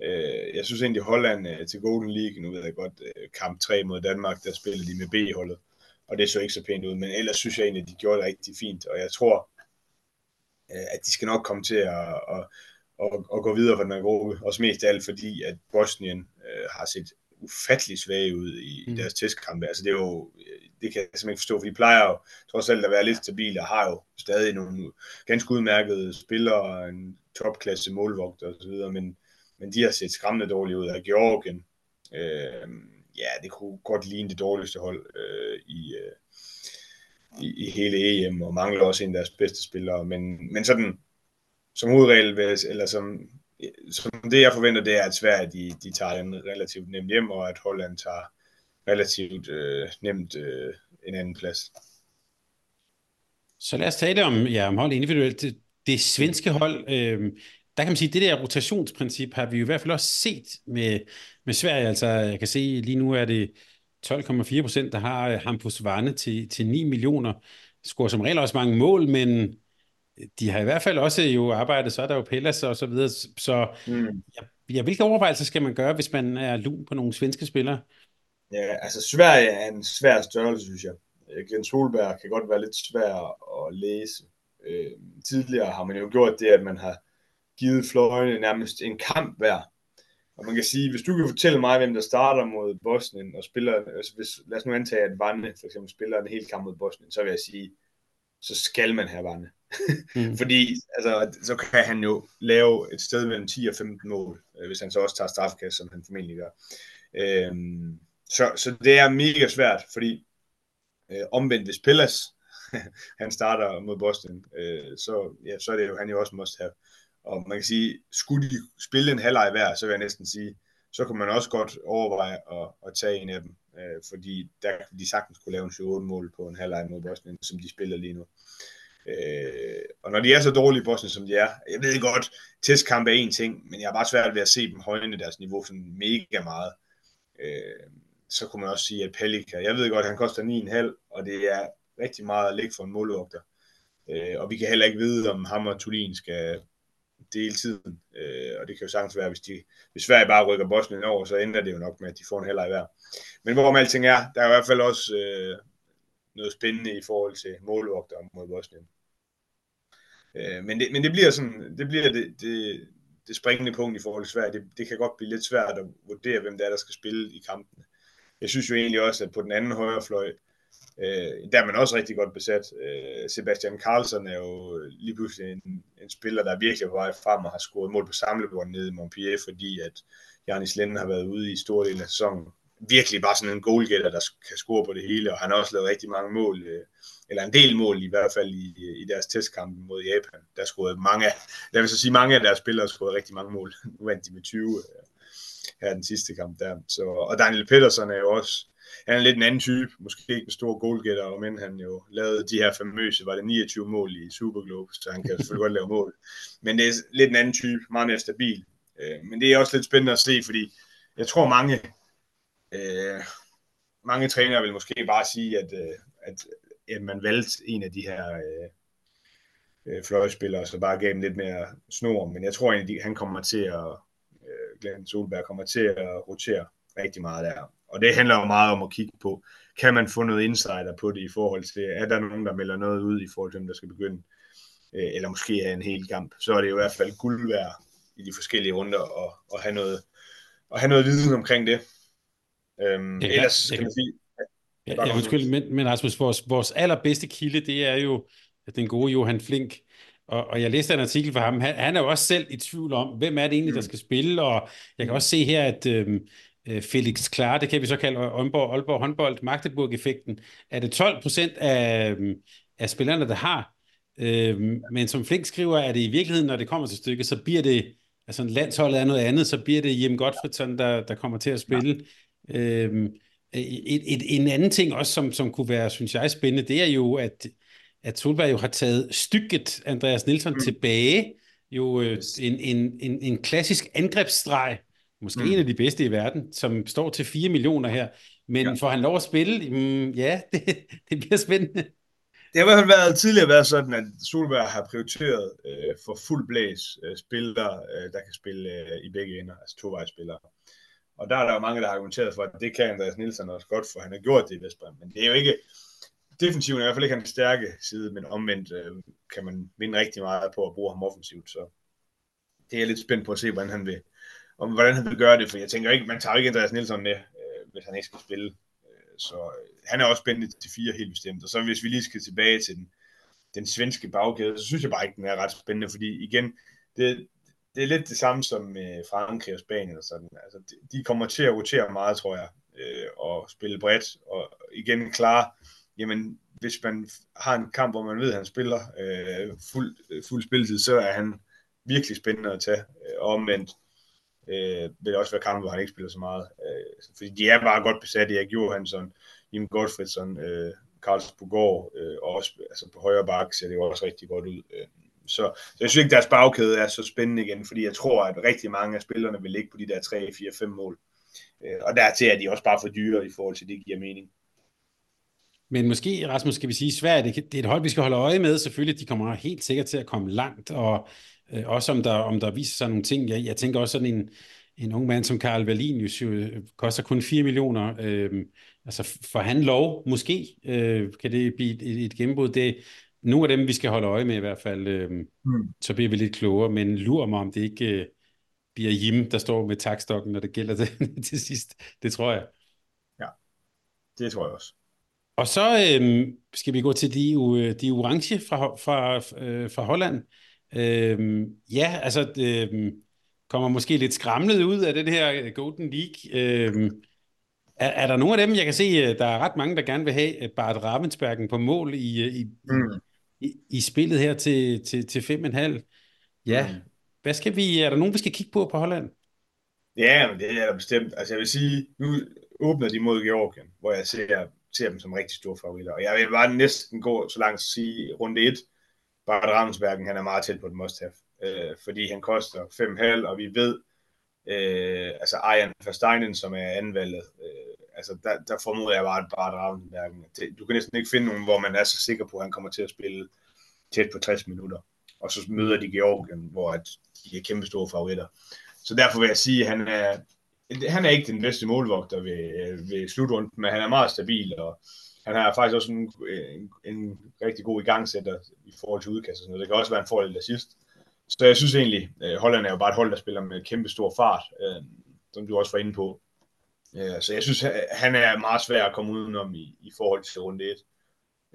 Øh, jeg synes egentlig, Holland til Golden League, nu ved jeg godt, kamp 3 mod Danmark, der spillede de med B-holdet, og det så ikke så pænt ud, men ellers synes jeg egentlig, at de gjorde det rigtig fint, og jeg tror, at de skal nok komme til at, at, at, at gå videre fra den her gruppe. Også mest af alt fordi, at Bosnien øh, har set ufattelig svage ud i, mm. i deres testkampe. Altså det er jo, det kan jeg simpelthen ikke forstå, for de plejer jo trods alt at være lidt stabile og har jo stadig nogle ganske udmærkede spillere, en topklasse målvogter osv., men, men de har set skræmmende dårligt ud af Georgien. Øh, ja, det kunne godt ligne det dårligste hold øh, i, øh, i, i hele EM, og mangler også en af deres bedste spillere, men, men sådan, som hovedregel, eller som, som det jeg forventer, det er, at Sverige de, de tager den relativt nemt hjem, og at Holland tager relativt øh, nemt øh, en anden plads. Så lad os tale om, ja, om hold individuelt. Det, det svenske hold, øh, der kan man sige, at det der rotationsprincip har vi jo i hvert fald også set med, med Sverige. Altså, jeg kan se, lige nu er det 12,4 procent, der har øh, ham på Svane til, til 9 millioner. Scorer som regel også mange mål, men de har i hvert fald også jo arbejdet, så er der jo Pellas og så videre. Så mm. ja, ja, hvilke overvejelser skal man gøre, hvis man er lun på nogle svenske spillere? Ja, altså Sverige er en svær størrelse, synes jeg. Glenn Solberg kan godt være lidt svær at læse. Øh, tidligere har man jo gjort det, at man har givet fløjene nærmest en kamp hver. Og man kan sige, hvis du kan fortælle mig, hvem der starter mod Bosnien og spiller, altså hvis, lad os nu antage, at Vanne for eksempel spiller en hel kamp mod Bosnien, så vil jeg sige, så skal man have Vanne. Mm. Fordi altså, så kan han jo lave et sted mellem 10 og 15 mål, øh, hvis han så også tager straffekast, som han formentlig gør. Øhm, så, så det er mega svært, fordi øh, omvendt hvis Pillas han starter mod Bosnien, øh, så, ja, så er det jo, han jo også must have. Og man kan sige, skulle de spille en halvleg hver, så vil jeg næsten sige, så kan man også godt overveje at, at tage en af dem, øh, fordi der de sagtens kunne lave en 7-8 mål på en halvleg mod Bosnien, som de spiller lige nu. Øh, og når de er så dårlige i Bosnien, som de er, jeg ved godt, testkamp er en ting, men jeg har bare svært ved at se dem højne deres niveau sådan mega meget. Øh, så kunne man også sige, at Pelika, jeg ved godt, han koster 9,5, og det er rigtig meget at ligge for en målvogter. Øh, og vi kan heller ikke vide, om ham og Tulin skal dele tiden. Øh, og det kan jo sagtens være, hvis, de, hvis Sverige bare rykker Bosnien over, så ender det jo nok med, at de får en heller i hver. Men hvorom alting er, der er i hvert fald også øh, noget spændende i forhold til målvogter mod Bosnien. Øh, men, det, men det bliver sådan, det bliver det, det, det springende punkt i forhold til Sverige. Det, det kan godt blive lidt svært at vurdere, hvem det er, der skal spille i kampene. Jeg synes jo egentlig også, at på den anden højre fløj, øh, der er man også rigtig godt besat. Øh, Sebastian Carlsen er jo lige pludselig en, en spiller, der er virkelig på vej frem og har scoret mål på samlebånd nede i Montpellier, fordi at Janis Linden har været ude i store dele af sæsonen. Virkelig bare sådan en goalgetter, der kan score på det hele, og han har også lavet rigtig mange mål, øh, eller en del mål i hvert fald i, i deres testkamp mod Japan. Der scorede mange, lad mig så sige mange af deres spillere scorede rigtig mange mål. Nu vandt de med 20 øh, her den sidste kamp der. Så, og Daniel Pedersen er jo også, han er lidt en anden type, måske ikke en stor goalgetter, men han jo lavede de her famøse, var det 29 mål i Superglobe, så han kan selvfølgelig godt lave mål. Men det er lidt en anden type, meget mere stabil. Øh, men det er også lidt spændende at se, fordi jeg tror mange, øh, mange trænere vil måske bare sige, at, øh, at, at man valgte en af de her øh, øh, fløjspillere, så bare gav dem lidt mere snor. Men jeg tror egentlig, han kommer til at, øh, Glenn Solberg kommer til at rotere rigtig meget der. Og det handler jo meget om at kigge på, kan man få noget insider på det i forhold til, er der nogen, der melder noget ud i forhold til, hvem der skal begynde, øh, eller måske er en hel kamp, så er det jo i hvert fald guld værd i de forskellige runder og, og have noget og have noget viden omkring det. Øhm, ja, ellers kan man sige... Ja, ja, undskyld, men, men Rasmus, vores, vores allerbedste kilde, det er jo den gode Johan Flink. Og, og jeg læste en artikel fra ham. Han, han er jo også selv i tvivl om, hvem er det egentlig, mm. der skal spille. Og jeg kan også se her, at øh, Felix Klar, det kan vi så kalde Aalborg, Aalborg håndbold, Magdeburg-effekten, er det 12 procent af, øhm, af spillerne, der har. Øhm, men som Flink skriver, er det i virkeligheden, når det kommer til stykket, så bliver det altså landsholdet er noget andet, så bliver det Jem Godfredsson, der, der kommer til at spille. Ja. Øhm, et, et, en anden ting også, som, som kunne være, synes jeg, spændende, det er jo, at, at Solberg jo har taget stykket Andreas Nielsen mm. tilbage. Jo øh, en, en, en, en klassisk angrebsstreg, måske mm. en af de bedste i verden, som står til 4 millioner her. Men ja. får han lov at spille? Mm, ja, det, det bliver spændende. Det har i hvert fald været, tidligere været sådan, at Solberg har prioriteret øh, for fuld blæs øh, spillere, øh, der kan spille øh, i begge ender, altså tovejsspillere. Og der er der jo mange, der har argumenteret for, at det kan Andreas Nielsen også godt, for han har gjort det i Vestbrand. Men det er jo ikke, defensiven er i hvert fald ikke hans stærke side, men omvendt øh, kan man vinde rigtig meget på at bruge ham offensivt. Så det er jeg lidt spændt på at se, hvordan han vil, om, hvordan han vil gøre det, for jeg tænker ikke, man tager ikke Andreas Nielsen med, øh, hvis han ikke skal spille øh, så øh, han er også spændende til fire helt bestemt. Og så hvis vi lige skal tilbage til den, den svenske bagkæde, så synes jeg bare ikke, den er ret spændende, fordi igen, det, det er lidt det samme som med Frankrig og Spanien og sådan. Altså, de, de kommer til at rotere meget, tror jeg, øh, og spille bredt, og igen klar, jamen, hvis man har en kamp, hvor man ved, at han spiller øh, fuld, fuld spilletid, så er han virkelig spændende at tage. Øh, og omvendt, øh, vil også være kampe, hvor han ikke spiller så meget. Øh, fordi de er bare godt besat. Erik Johansson, Jim Gottfridsson, øh, Karls Bugård, øh, og også altså på højre bak ser det jo også rigtig godt ud. Øh, så, så jeg synes ikke, deres bagkæde er så spændende igen, fordi jeg tror, at rigtig mange af spillerne vil ligge på de der 3, 4, 5 mål. Øh, og dertil er de også bare for dyre i forhold til, det giver mening. Men måske, Rasmus, skal vi sige, Sverige, det, det er et hold, vi skal holde øje med. Selvfølgelig, de kommer helt sikkert til at komme langt, og Øh, også om der, om der viser sig nogle ting. Jeg, jeg tænker også sådan en, en ung mand som Karl Valinius jo koster kun 4 millioner. Øh, altså for han lov, måske øh, kan det blive et, et gennembrud. Det er nogle af dem, vi skal holde øje med i hvert fald. Øh, mm. Så bliver vi lidt klogere, men lurer mig, om det ikke øh, bliver Jim, der står med takstokken, når det gælder det til sidst. Det tror jeg. Ja, det tror jeg også. Og så øh, skal vi gå til de, de orange fra, fra, øh, fra Holland. Øhm, ja, altså øhm, kommer måske lidt skramlet ud af den her øh, Golden League. Øhm, er, er der nogle af dem, jeg kan se, øh, der er ret mange, der gerne vil have øh, Bart Ravensbergen på mål i, i, mm. i, i spillet her til, til, til 5,5? Ja, mm. hvad skal vi, er der nogen, vi skal kigge på på Holland? Ja, men det er der bestemt. Altså jeg vil sige, nu åbner de mod Georgien, hvor jeg ser, ser dem som rigtig store favoritter. Og jeg vil bare næsten gå så langt at sige, runde 1, Bart Ravensbergen, han er meget tæt på et must-have, øh, fordi han koster 5,5, og vi ved, øh, altså Arjan Versteinen, som er anvalget, øh, altså der, der formoder jeg bare, at Bart Ravensbergen, du kan næsten ikke finde nogen, hvor man er så sikker på, at han kommer til at spille tæt på 60 minutter. Og så møder de Georgien, hvor at de er kæmpe store favoritter. Så derfor vil jeg sige, at han er, han er ikke den bedste målvogter ved, øh, ved slutrunden, men han er meget stabil, og han har faktisk også en, en, en rigtig god igangsætter i forhold til udkast. Og sådan noget. Det kan også være en fordel der sidst. så jeg synes egentlig, øh, Holland er jo bare et hold, der spiller med kæmpe stor fart, øh, som du også var inde på. Øh, så jeg synes, han er meget svær at komme udenom i, i forhold til runde 1.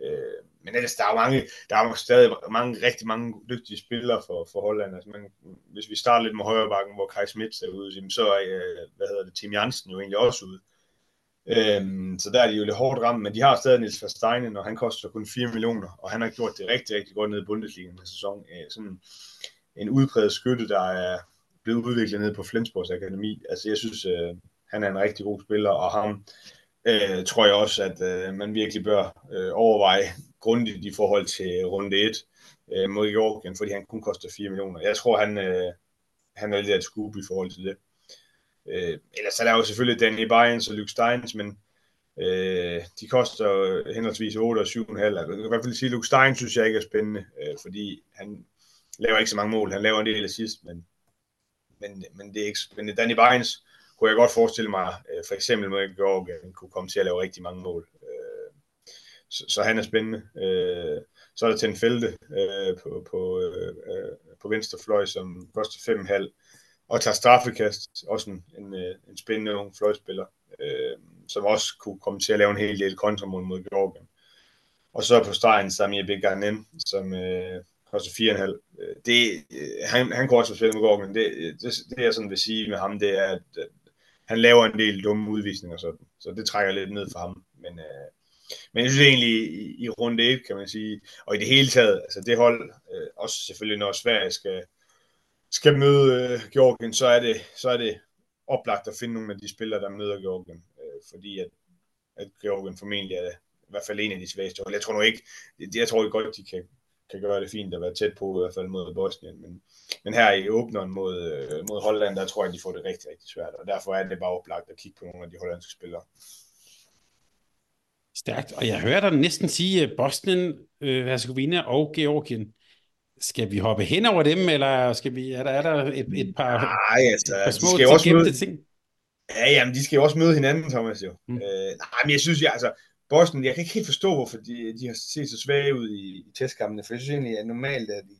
Øh, men ellers, der er mange, der er stadig mange, rigtig mange dygtige spillere for, for Holland. Altså, man, hvis vi starter lidt med højre bakken, hvor Kai Smits er ude, så er, øh, hvad hedder det, Tim Jansen jo egentlig også ude. Øhm, så der er de jo lidt hårdt ramt, men de har stadig Nils Versteinen, og han koster kun 4 millioner, og han har gjort det rigtig, rigtig godt nede i Bundesliga den sæson. Øh, sådan en udpræget skytte, der er blevet udviklet ned på Flensborgs Akademi. Altså jeg synes, øh, han er en rigtig god spiller, og ham øh, tror jeg også, at øh, man virkelig bør øh, overveje grundigt i forhold til runde 1 øh, mod Georgien, fordi han kun koster 4 millioner. Jeg tror, han, øh, han er lidt af et skub i forhold til det. Øh, ellers er der jo selvfølgelig Danny Bayerns og Luke Steins, men øh, de koster henholdsvis 8 og 7,5. Jeg kan i hvert fald sige, at Luke Steins synes jeg ikke er spændende, øh, fordi han laver ikke så mange mål. Han laver en del assist, men, men, men det er ikke spændende. Danny Bynes kunne jeg godt forestille mig, øh, for eksempel med Georgien, kunne komme til at lave rigtig mange mål. Øh, så, så han er spændende. Øh, så er der Tenfelde øh, på, på, øh, øh, på venstre fløj, som koster 5,5 og tager straffekast, også en, en, øh, en spændende ung fløjspiller, øh, som også kunne komme til at lave en hel del kontramål mod Georgien. Og så på stregen Samir Beganen, som øh, koster 4,5. Øh, det, øh, han, han kunne også spille med Georgien. Det, det, det, jeg sådan vil sige med ham, det er, at, at han laver en del dumme udvisninger, sådan, så det trækker lidt ned for ham. Men, øh, men jeg synes egentlig, i, i runde 1, kan man sige, og i det hele taget, altså det hold, øh, også selvfølgelig når Sverige skal, skal møde øh, Georgien, så er, det, så er det oplagt at finde nogle af de spillere, der møder Georgien, øh, fordi at, at Georgien formentlig er i hvert fald en af de svageste hold. Jeg tror nu ikke, jeg tror godt, de kan, kan gøre det fint at være tæt på, i hvert fald mod Bosnien, men, men her i åbneren mod, øh, mod Holland, der tror jeg, de får det rigtig, rigtig svært, og derfor er det bare oplagt at kigge på nogle af de hollandske spillere. Stærkt, og jeg hører dig næsten sige øh, Bosnien, øh, Herzegovina og Georgien. Skal vi hoppe hen over dem, eller skal vi, er, der, er der et, et par, nej, altså, par små skal også møde, ting? Ja, jamen, de skal jo også møde hinanden, Thomas, jo. Mm. Øh, nej, men jeg synes, jeg, altså, Boston, jeg kan ikke helt forstå, hvorfor de, de har set så svage ud i, i testkampene, for jeg synes egentlig, at normalt er de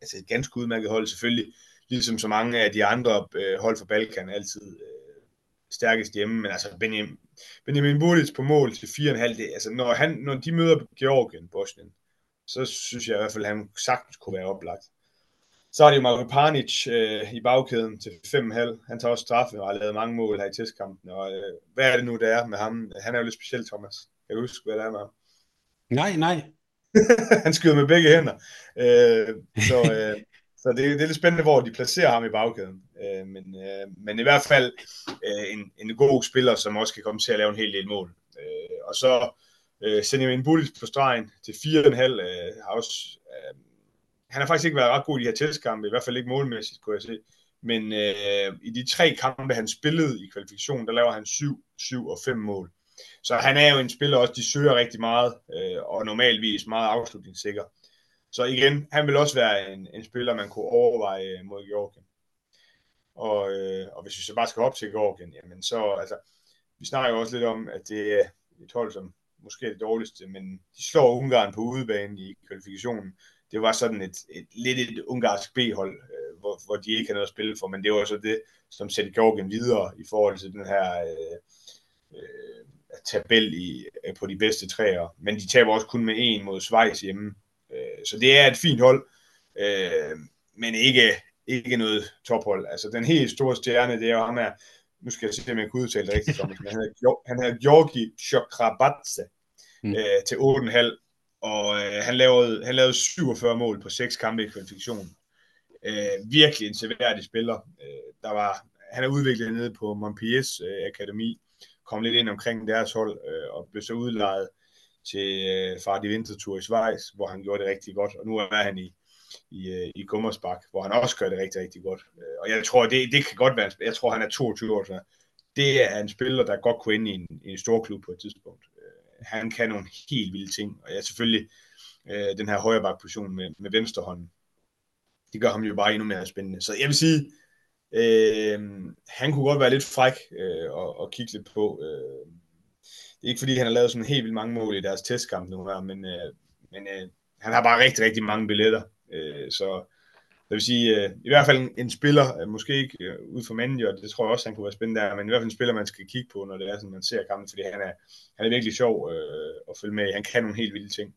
altså et ganske udmærket hold, selvfølgelig, ligesom så mange af de andre øh, hold fra Balkan, altid øh, stærkest hjemme, men altså Benjamin, Benjamin Budic på mål til 4,5, det, altså når, han, når de møder Georgien, Bosnien, så synes jeg i hvert fald, at han sagtens kunne være oplagt. Så er det jo Marko Panic øh, i bagkæden til 5,5. Han tager også straffe og har lavet mange mål her i testkampen. Og øh, hvad er det nu, der er med ham? Han er jo lidt speciel, Thomas. Kan du huske, hvad der er med ham? Nej, nej. han skyder med begge hænder. Øh, så øh, så det, det er lidt spændende, hvor de placerer ham i bagkæden. Øh, men, øh, men i hvert fald øh, en, en god spiller, som også kan komme til at lave en hel del mål. Øh, og så Øh, Senjamin Bulic på stregen til 4,5 øh, har også... Øh, han har faktisk ikke været ret god i de her testkampe, i hvert fald ikke målmæssigt, kunne jeg se. Men øh, i de tre kampe, han spillede i kvalifikationen, der laver han 7, 7 og 5 mål. Så han er jo en spiller også, de søger rigtig meget, øh, og normalvis meget afslutningssikker. Så igen, han vil også være en, en spiller, man kunne overveje øh, mod Georgien. Og, øh, og hvis vi så bare skal op til Georgien, jamen så, altså, vi snakker jo også lidt om, at det er et hold, som måske det dårligste, men de slår Ungarn på udebane i kvalifikationen. Det var sådan et, et lidt et ungarsk B-hold, øh, hvor, hvor de ikke havde noget at spille for, men det var så det, som sætter Georgien videre i forhold til den her øh, øh, tabel i, øh, på de bedste træer. Men de taber også kun med en mod Schweiz hjemme. Øh, så det er et fint hold, øh, men ikke, ikke noget tophold. Altså den helt store stjerne, det er jo ham her, nu skal jeg se, om jeg kan udtale det rigtigt, men han hedder, han hedder Georgi Chokrabatse mm. øh, til 8,5, og øh, han, lavede, han lavede 47 mål på 6 kampe i kvalifikationen. Øh, virkelig en seværdig spiller. Øh, der var, han er udviklet nede på Montpelliers øh, akademi, kom lidt ind omkring deres hold, øh, og blev så udlejet til øh, Far de Vintertur i Schweiz, hvor han gjorde det rigtig godt, og nu er han i, i, øh, i Gummersbak, hvor han også gør det rigtig, rigtig godt. Øh, og jeg tror, det, det kan godt være, jeg tror, han er 22 år, så det er en spiller, der godt kunne ind i en, i en stor klub på et tidspunkt. Øh, han kan nogle helt vilde ting, og jeg selvfølgelig øh, den her højre position med, med venstre hånd, det gør ham jo bare endnu mere spændende. Så jeg vil sige, øh, han kunne godt være lidt fræk øh, og, og kigge lidt på. Øh, det er ikke fordi, han har lavet sådan helt vildt mange mål i deres testkamp nu her, men, øh, men øh, han har bare rigtig, rigtig mange billetter. Øh, så det vil sige, øh, i hvert fald en, en spiller, øh, måske ikke øh, ud for manden, og det tror jeg også, han kunne være spændende der, men i hvert fald en spiller, man skal kigge på, når det er sådan, man ser kampen, fordi han er, han er virkelig sjov øh, at følge med. Han kan nogle helt vilde ting.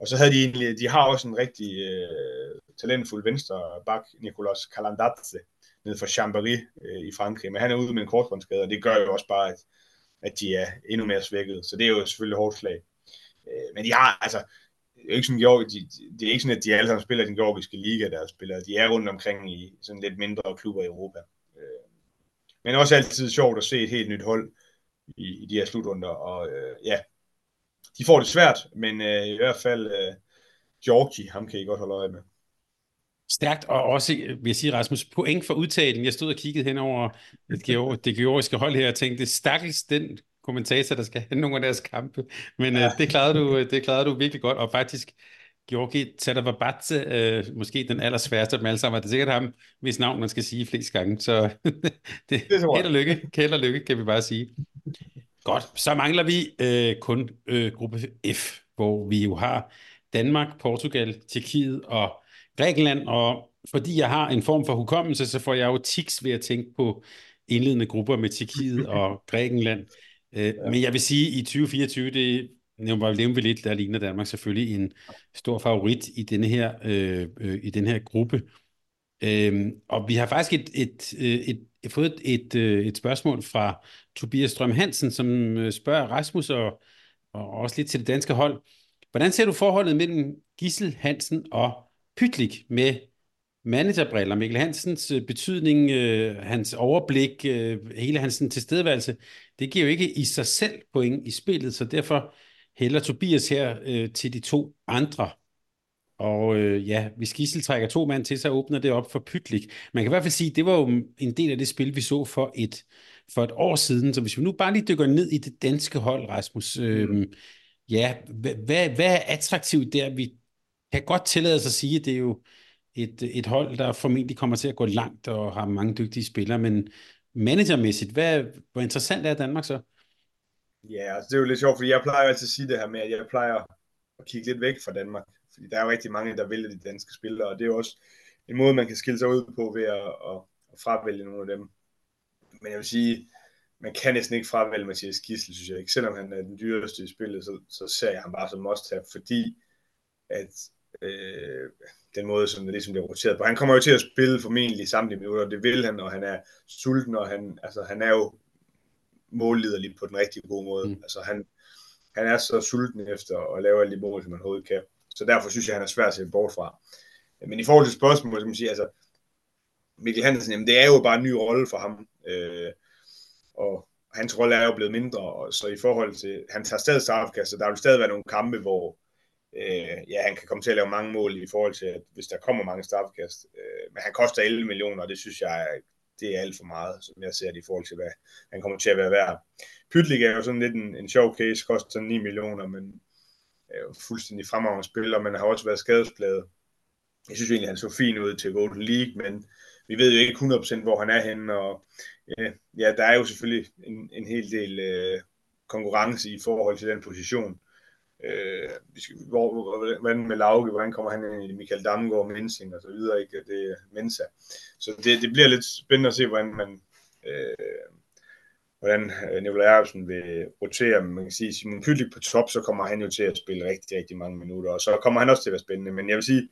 Og så havde de egentlig, de har også en rigtig øh, talentfuld venstre bak, Nicolas Calandazze, nede fra Chambéry øh, i Frankrig, men han er ude med en korsbåndsskade, og det gør jo også bare, at, at de er endnu mere svækket, så det er jo selvfølgelig hårdt slag. Øh, men de har, altså, det er ikke sådan, Georg, de, det er ikke sådan, at de alle sammen spiller den georgiske liga, der spillere. De er rundt omkring i sådan lidt mindre klubber i Europa. Øh, men også altid sjovt at se et helt nyt hold i, i de her slutrunder. Og øh, ja, de får det svært, men øh, i hvert fald øh, Georgi, ham kan I godt holde øje med. Stærkt, og også, vil jeg sige, Rasmus, point for udtalen. Jeg stod og kiggede hen over det, det georgiske hold her og tænkte, stakkels den kommentator, der skal have nogle af deres kampe. Men ja. øh, det, klarede du, det klarede du virkelig godt, og faktisk Georgi Tadavabatse, øh, måske den allersværeste af dem alle sammen, det er sikkert ham, hvis navn man skal sige flest gange, så det, det held og lykke, held og lykke, kan vi bare sige. Godt, så mangler vi øh, kun øh, gruppe F, hvor vi jo har Danmark, Portugal, Tjekkiet og Grækenland, og fordi jeg har en form for hukommelse, så får jeg jo tiks ved at tænke på indledende grupper med Tjekkiet og Grækenland. Øh, ja. Men jeg vil sige, at i 2024, det nævner vi lidt, der ligner Danmark selvfølgelig en stor favorit i denne her, øh, øh, i den her gruppe. Øh, og vi har faktisk et, et, øh, et, et, fået et, et, øh, et spørgsmål fra Tobias Strøm Hansen, som spørger Rasmus og, og også lidt til det danske hold. Hvordan ser du forholdet mellem Gissel Hansen og Pytlik med managerbriller, Mikkel Hansens øh, betydning, øh, hans overblik, øh, hele hans tilstedeværelse, det giver jo ikke i sig selv point i spillet, så derfor hælder Tobias her øh, til de to andre. Og øh, ja, hvis Gissel trækker to mand til, så åbner det op for Pytlik. Man kan i hvert fald sige, at det var jo en del af det spil, vi så for et, for et år siden. Så hvis vi nu bare lige dykker ned i det danske hold, Rasmus, øh, mm. ja, hvad, hvad er attraktivt der? Vi kan godt tillade os at sige, at det er jo et, et hold, der formentlig kommer til at gå langt og har mange dygtige spillere, men managermæssigt, hvad, hvor interessant er Danmark så? Ja, altså det er jo lidt sjovt, fordi jeg plejer altid at sige det her med, at jeg plejer at kigge lidt væk fra Danmark, fordi der er jo rigtig mange, der vælger de danske spillere, og det er jo også en måde, man kan skille sig ud på ved at, at, at fravælge nogle af dem. Men jeg vil sige, man kan næsten ikke fravælge Mathias Gissel, synes jeg ikke. Selvom han er den dyreste i spillet, så, så ser jeg ham bare som must-have, fordi at øh, den måde, som det ligesom bliver roteret på. Han kommer jo til at spille formentlig samtlige minutter, og det vil han, og han er sulten, og han, altså, han er jo målliderlig på den rigtig gode måde. Mm. Altså, han, han er så sulten efter at lave alle de mål, som han overhovedet kan. Så derfor synes jeg, han er svært at se bort fra. Men i forhold til spørgsmålet, kan man sige, altså, Mikkel Hansen, jamen, det er jo bare en ny rolle for ham. Øh, og hans rolle er jo blevet mindre, og så i forhold til, han tager stadig straffekast, så der vil stadig være nogle kampe, hvor, øh, ja, han kan komme til at lave mange mål i forhold til, at hvis der kommer mange straffekast. Øh, men han koster 11 millioner, og det synes jeg, det er alt for meget, som jeg ser det i forhold til, hvad han kommer til at være værd. Pytlik er jo sådan lidt en, en sjov case, koster 9 millioner, men er jo fuldstændig fremragende spiller, men har også været skadespladet. Jeg synes egentlig, han så fin ud til Golden League, men vi ved jo ikke 100% hvor han er henne, og ja, ja der er jo selvfølgelig en, en hel del øh, konkurrence i forhold til den position. Øh, hvor, hvordan med Lauke, hvordan kommer han ind i Michael Damgaard, Mensing og så videre, ikke? Det er Mensa. Så det, det bliver lidt spændende at se, hvordan man øh, hvordan øh, Nikolaj Erbsen vil rotere. Man kan sige, Simon Pytlik på top, så kommer han jo til at spille rigtig, rigtig mange minutter, og så kommer han også til at være spændende. Men jeg vil sige,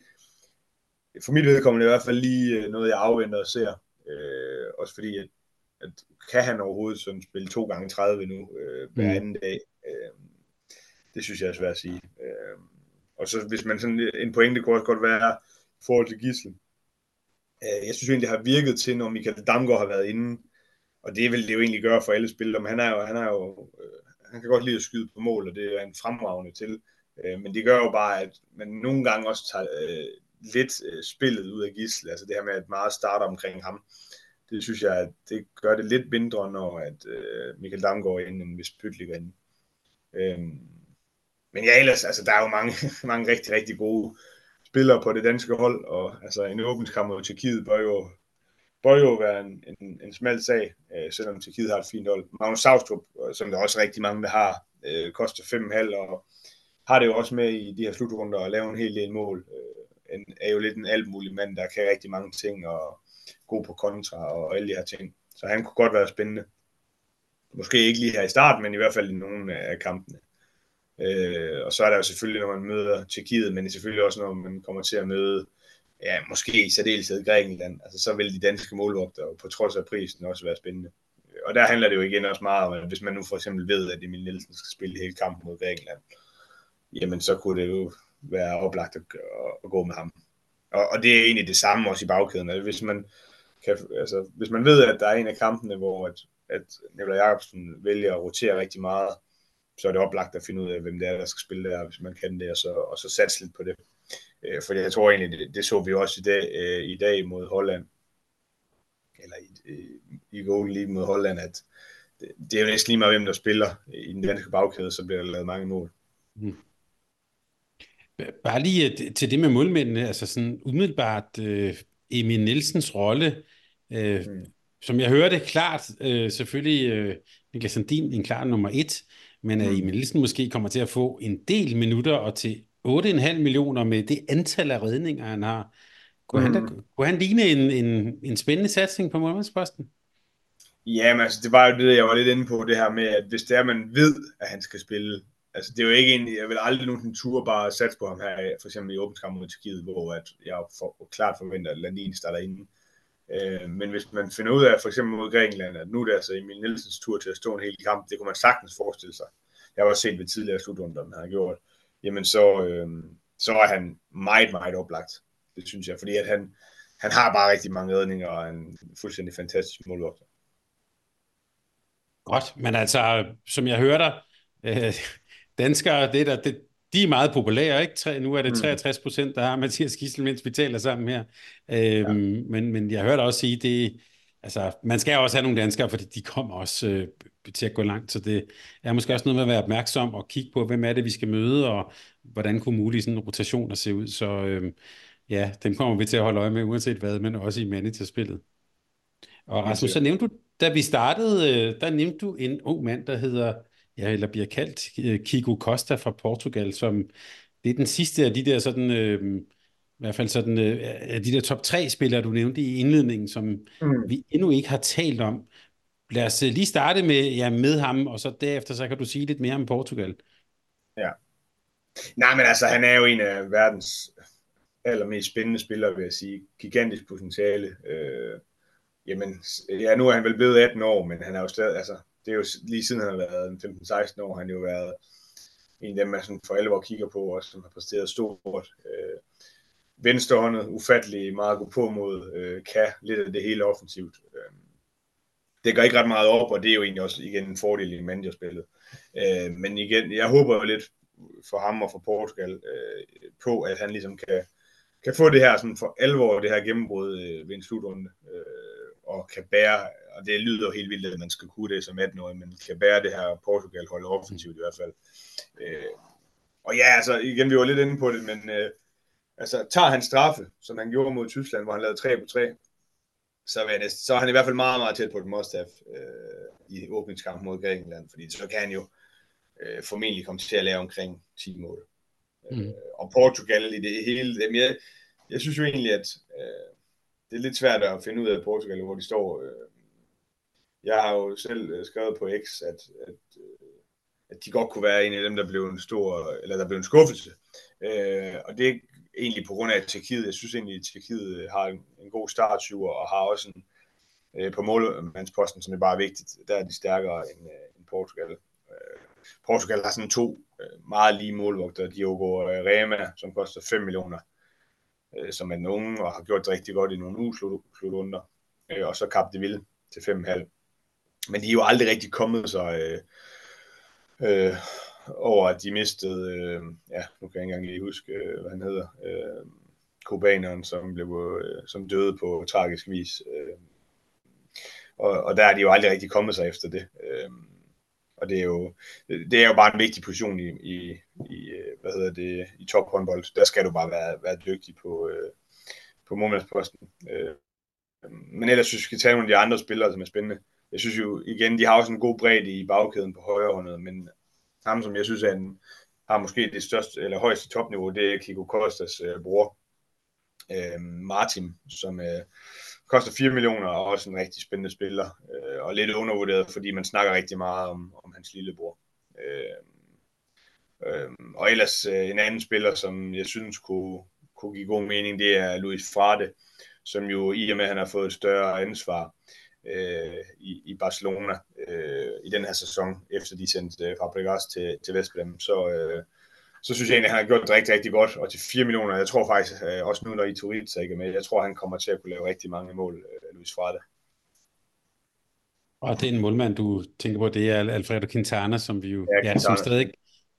for mit vedkommende i hvert fald lige øh, noget, jeg afventer og ser. Øh, også fordi, at, at kan han overhovedet sådan spille to gange 30 nu øh, hver mm. anden dag? Øh, det synes jeg er svært at sige. Øh, og så hvis man sådan, en pointe kunne også godt være i forhold til Gissel. Øh, jeg synes egentlig, det har virket til, når Michael Damgaard har været inde, og det vil det jo egentlig gøre for alle spillere, men han er jo, han er jo øh, han kan godt lide at skyde på mål, og det er en fremragende til. Øh, men det gør jo bare, at man nogle gange også tager øh, lidt øh, spillet ud af Gissel, altså det her med, at meget starter omkring ham. Det synes jeg, at det gør det lidt mindre, når at øh, Michael Damgaard er inde, end hvis Pytlik er inde. Øh, men ja, ellers, altså, der er jo mange, mange rigtig, rigtig gode spillere på det danske hold, og altså, en åbningskamp mod Tjekkiet bør jo, bør jo være en, en, en smal sag, øh, selvom Tjekkiet har et fint hold. Magnus Saustrup, øh, som der er også rigtig mange, der har, øh, koster 5,5, og har det jo også med i de her slutrunder at lave en hel del mål. Øh, en, er jo lidt en altmulig mand, der kan rigtig mange ting, og god på kontra og alle de her ting. Så han kunne godt være spændende. Måske ikke lige her i starten, men i hvert fald i nogle af kampene. Øh, og så er der jo selvfølgelig, når man møder Tjekkiet, men selvfølgelig også, når man kommer til at møde, ja, måske i særdeleshed Grækenland, altså så vil de danske målvogtere på trods af prisen også være spændende. Og der handler det jo igen også meget om, at hvis man nu for eksempel ved, at Emil Nielsen skal spille hele kampen mod Grækenland, jamen så kunne det jo være oplagt at, at gå med ham. Og, og det er egentlig det samme også i bagkæden. Altså, hvis, man kan, altså, hvis man ved, at der er en af kampene, hvor at, at Nikolaj Jacobsen vælger at rotere rigtig meget, så er det oplagt at finde ud af, hvem det er, der skal spille der, hvis man kan det, og så, og så satse lidt på det. Øh, for jeg tror egentlig, det, det så vi også i dag, øh, i dag mod Holland, eller i, i Golden League mod Holland, at det, det er jo næsten lige meget, hvem der spiller i den danske bagkæde, så bliver der lavet mange mål. Mm. Bare lige øh, til det med målmændene, altså sådan umiddelbart øh, Emil Nielsens rolle, øh, mm. som jeg hørte klart, øh, selvfølgelig øh, Niklas Sandin en klar nummer et, men at mm. Emil Nielsen måske kommer til at få en del minutter og til 8,5 millioner med det antal af redninger, han har. Kunne, mm. han, da, kunne han ligne en, en, en spændende satsning på målmandsposten? Jamen altså, det var jo det, jeg var lidt inde på, det her med, at hvis det er, man ved, at han skal spille, altså det er jo ikke en, jeg vil aldrig nogensinde ture bare satse på ham her, for eksempel i åbenskamp mod Tyrkiet, hvor at jeg for, klart forventer, at Landin starter inden. Øh, men hvis man finder ud af, for eksempel mod Grækenland, at nu er det altså Emil Nielsens tur til at stå en hel kamp, det kunne man sagtens forestille sig. Jeg har også set ved tidligere slutrunder, han har gjort, jamen så, øh, så er han meget, meget oplagt. Det synes jeg, fordi at han, han har bare rigtig mange redninger og en fuldstændig fantastisk målvogter. Godt, men altså, som jeg hører dig, øh, danskere, det der, det, de er meget populære, ikke? Tre, nu er det 63 mm. procent, der har Mathias Gissel, mens vi taler sammen her. Øhm, ja. men, men jeg hørte også sige, det, altså, man skal også have nogle danskere, fordi de kommer også øh, til at gå langt, så det er måske også noget med at være opmærksom og kigge på, hvem er det, vi skal møde, og hvordan kunne mulige sådan rotationer se ud. Så øh, ja, dem kommer vi til at holde øje med, uanset hvad, men også i managerspillet. Og Rasmus, så nævnte du, da vi startede, øh, der nævnte du en ung mand, der hedder ja, eller bliver kaldt øh, Kiko Costa fra Portugal, som det er den sidste af de der sådan, øh, i hvert fald sådan, øh, af de der top tre spillere, du nævnte i indledningen, som mm. vi endnu ikke har talt om. Lad os øh, lige starte med, ja, med ham, og så derefter så kan du sige lidt mere om Portugal. Ja. Nej, men altså, han er jo en af verdens allermest spændende spillere, vil jeg sige. Gigantisk potentiale. Øh, jamen, ja, nu er han vel blevet 18 år, men han er jo stadig, altså, det er jo lige siden han har været 15-16 år, han jo været en af dem, man sådan for alvor kigger på, og som har præsteret stort. Øh, venstrehåndet, ufattelig meget gå på mod, øh, kan lidt af det hele offensivt. Øh, det går ikke ret meget op, og det er jo egentlig også igen en fordel i managerspillet. Øh, men igen, jeg håber jo lidt for ham og for Portugal øh, på, at han ligesom kan, kan få det her sådan for alvor, det her gennembrud øh, ved en slutrunde, øh, og kan bære og det lyder jo helt vildt, at man skal kunne det som 18-årig, men kan bære det her Portugal hold offensivt i hvert fald. Øh, og ja, altså igen, vi var lidt inde på det, men øh, altså tager han straffe, som han gjorde mod Tyskland, hvor han lavede 3 på 3, så, er, det, så er han i hvert fald meget, meget tæt på et must-have øh, i åbningskampen mod Grækenland, fordi så kan han jo øh, formentlig komme til at lave omkring 10 mål. Mm. Øh, og Portugal i det hele, det, jeg, jeg synes jo egentlig, at øh, det er lidt svært at finde ud af Portugal, hvor de står øh, jeg har jo selv øh, skrevet på X, at, at, øh, at de godt kunne være en af dem, der blev en stor, eller der blev en skuffelse. Øh, og det er egentlig på grund af Tjekkiet. Jeg synes egentlig, at Tjekkiet øh, har en, en god startsyver, og har også en, øh, på målmandsposten, som er bare vigtigt. Der er de stærkere end, øh, end Portugal. Øh, Portugal har sådan to øh, meget lige målvogter. Diogo Rema, som koster 5 millioner, øh, som er nogen og har gjort det rigtig godt i nogle uge slutrunder. Øh, og så Cap de Ville til 5,5 men de er jo aldrig rigtig kommet så øh, øh, over, at de mistede, øh, ja, nu kan jeg ikke engang lige huske, øh, hvad han hedder, øh, kubaneren, som, blev, øh, som døde på tragisk vis. Øh, og, og der er de jo aldrig rigtig kommet sig efter det. Øh, og det er jo det er jo bare en vigtig position i, i, i øh, hvad hedder det i top håndbold. Der skal du bare være, være dygtig på øh, på målmandsposten. Øh, men ellers synes vi skal tage nogle af de andre spillere, som er spændende jeg synes jo igen, de har også en god bredde i bagkæden på højre håndet, men ham, som jeg synes er en, har måske det største eller højeste topniveau, det er Kiko Kostas øh, bror, øh, Martin, som øh, koster 4 millioner og også en rigtig spændende spiller, øh, og lidt undervurderet, fordi man snakker rigtig meget om, om hans lillebror. Øh, øh, og ellers øh, en anden spiller, som jeg synes kunne, kunne give god mening, det er Luis Frate, som jo i og med, at han har fået et større ansvar øh, i, i Barcelona øh, i den her sæson, efter de sendte øh, Fabregas til, til Vestbrem, så, øh, så synes jeg egentlig, at han har gjort det rigtig, rigtig godt, og til 4 millioner, jeg tror faktisk, øh, også nu når Iturritz ikke er med, jeg tror, han kommer til at kunne lave rigtig mange mål, øh, Luis Frade. Og det er en målmand, du tænker på, det er Alfredo Quintana, som vi jo, ja, ja som stadig,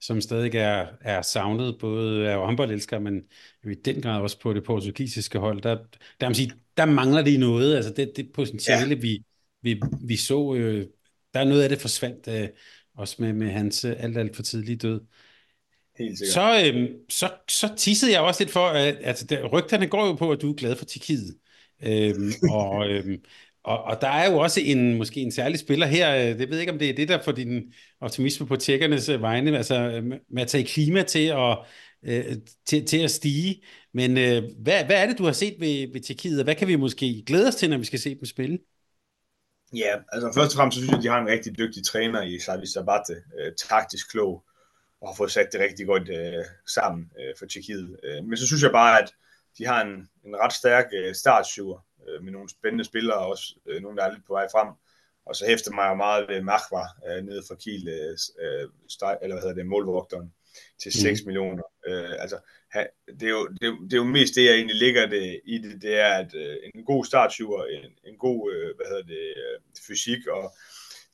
som stadig er, er savnet, både af håndboldelskere, men i den grad også på det portugisiske hold. Der, der, sige, der mangler de noget, altså det, det potentiale, ja. vi, vi, vi så, øh, der er noget af det forsvandt, øh, også med, med hans øh, alt, alt for tidlige død. Helt sikkert. Så, øhm, så, så tissede jeg også lidt for, at altså, der, rygterne går jo på, at du er glad for Tjekkiet. Øhm, og, øhm, og, og der er jo også en måske en særlig spiller her, øh, det ved ikke, om det er det, der får din optimisme på tjekkernes øh, vegne, altså med at tage klima til at, øh, til, til at stige. Men øh, hvad, hvad er det, du har set ved, ved Tjekkiet, og hvad kan vi måske glæde os til, når vi skal se dem spille? Ja, altså først og fremmest så synes jeg, at de har en rigtig dygtig træner i Savi Sabate, øh, taktisk klog, og har fået sat det rigtig godt øh, sammen øh, for Tjekkiet. Øh, men så synes jeg bare, at de har en, en ret stærk øh, startsyver øh, med nogle spændende spillere, og også øh, nogle, der er lidt på vej frem. Og så hæfter mig jo meget ved Machva øh, nede fra Kiel, øh, øh steg, eller hvad hedder det, målvogteren, til 6 mm. millioner. Øh, altså, ha, det, er jo, det, er jo, det er jo mest det, jeg egentlig ligger det, i det, det er, at øh, en god startsyver, en, en god øh, hvad hedder det, øh, fysik, og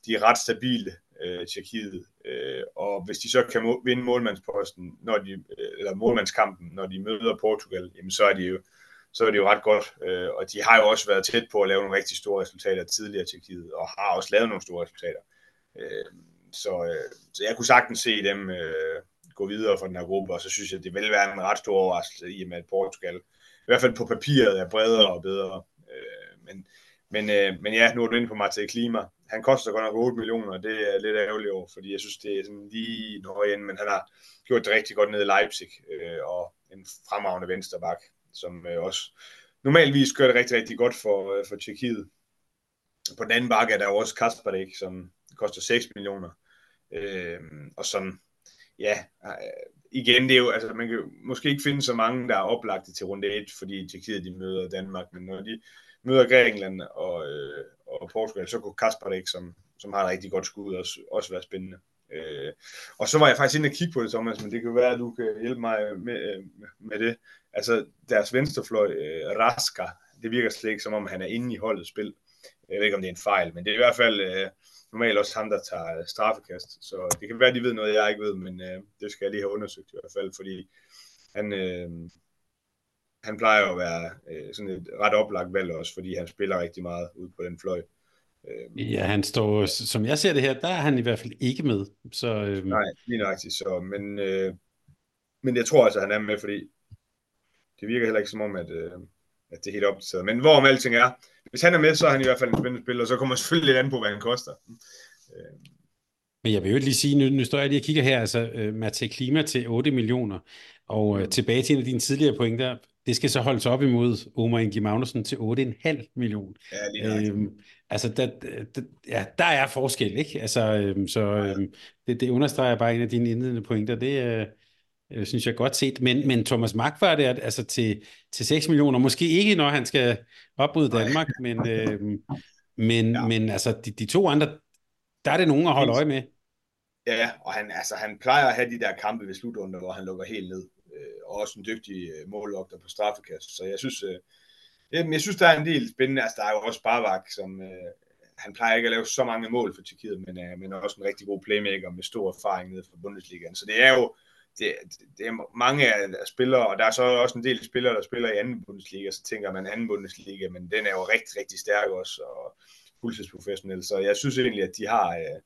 de er ret stabile øh, Tjekkiet. Øh, og hvis de så kan må- vinde målmandsposten, når de, øh, eller målmandskampen, når de møder Portugal, jamen så er de jo, så er det jo ret godt. Øh, og de har jo også været tæt på at lave nogle rigtig store resultater tidligere til Tjekkiet, og har også lavet nogle store resultater. Øh, så, øh, så jeg kunne sagtens se dem øh, gå videre fra den her gruppe, og så synes jeg, det vil være en ret stor overraskelse i og med, at Portugal i hvert fald på papiret er bredere og bedre. Øh, men, men, øh, men ja, nu er du inde på Matej Klima. Han koster godt nok 8 millioner, det er lidt ærgerligt over, fordi jeg synes, det er sådan lige en igen, men han har gjort det rigtig godt nede i Leipzig, øh, og en fremragende vensterbak, som øh, også normalvis gør det rigtig, rigtig godt for, øh, for Tjekkiet. På den anden bakke er der også Kasper, som koster 6 millioner, øh, og som, ja, igen, det er jo, altså man kan måske ikke finde så mange, der er oplagte til runde 1, fordi Tjekkiet de møder Danmark, men når de møder Grækenland og, øh, og Portugal, så kunne Kasper ikke, som, som har et rigtig godt skud, også, også være spændende. Øh, og så var jeg faktisk inde og kigge på det, Thomas, men det kan være, at du kan hjælpe mig med, øh, med det. Altså, deres venstrefløj, øh, Raska, det virker slet ikke, som om han er inde i holdet spil. Jeg ved ikke, om det er en fejl, men det er i hvert fald øh, normalt også ham, der tager straffekast. Så det kan være, at de ved noget, jeg ikke ved, men øh, det skal jeg lige have undersøgt i hvert fald, fordi han, øh, han plejer jo at være øh, sådan et ret oplagt valg også, fordi han spiller rigtig meget ud på den fløj. Øh, ja, han står, som jeg ser det her, der er han i hvert fald ikke med. Så, øh... Nej, lige nøjagtigt. Så, men, øh, men jeg tror altså, han er med, fordi det virker heller ikke som om, at, øh, at det er helt opdateret. Men hvorom alting er, hvis han er med, så er han i hvert fald en spændende spiller, og så kommer selvfølgelig lidt an på, hvad han koster. Øh. Men jeg vil jo lige sige, nu, nu står jeg lige og kigger her, altså uh, Mate Klima til 8 millioner, og uh, tilbage til en af dine tidligere pointer, det skal så holdes op imod Omar Ingi Magnussen til 8,5 millioner. Ja, øhm, altså, der, der, ja, der er forskel, ikke? Altså, øhm, så øhm, det, det understreger bare en af dine indledende pointer. Det øh, øh, synes jeg godt set. Men, men Thomas Mark var det altså til, til 6 millioner. Måske ikke, når han skal op mod Danmark, men, øhm, men, ja. men altså, de, de to andre, der er det nogen at holde øje med. Ja, og han, altså, han plejer at have de der kampe ved slutrunden, hvor han lukker helt ned og også en dygtig øh, mållogter på straffekast. Så jeg synes, øh, jeg synes, der er en del spændende. Altså, der er jo også Barbak, som øh, han plejer ikke at lave så mange mål for Tyrkiet, men, øh, men også en rigtig god playmaker med stor erfaring nede fra Bundesligaen. Så det er jo det, det er mange af spillere, og der er så også en del spillere, der spiller i anden Bundesliga, så tænker man anden Bundesliga, men den er jo rigtig, rigtig stærk også, og fuldtidsprofessionel. Så jeg synes egentlig, at de har, øh,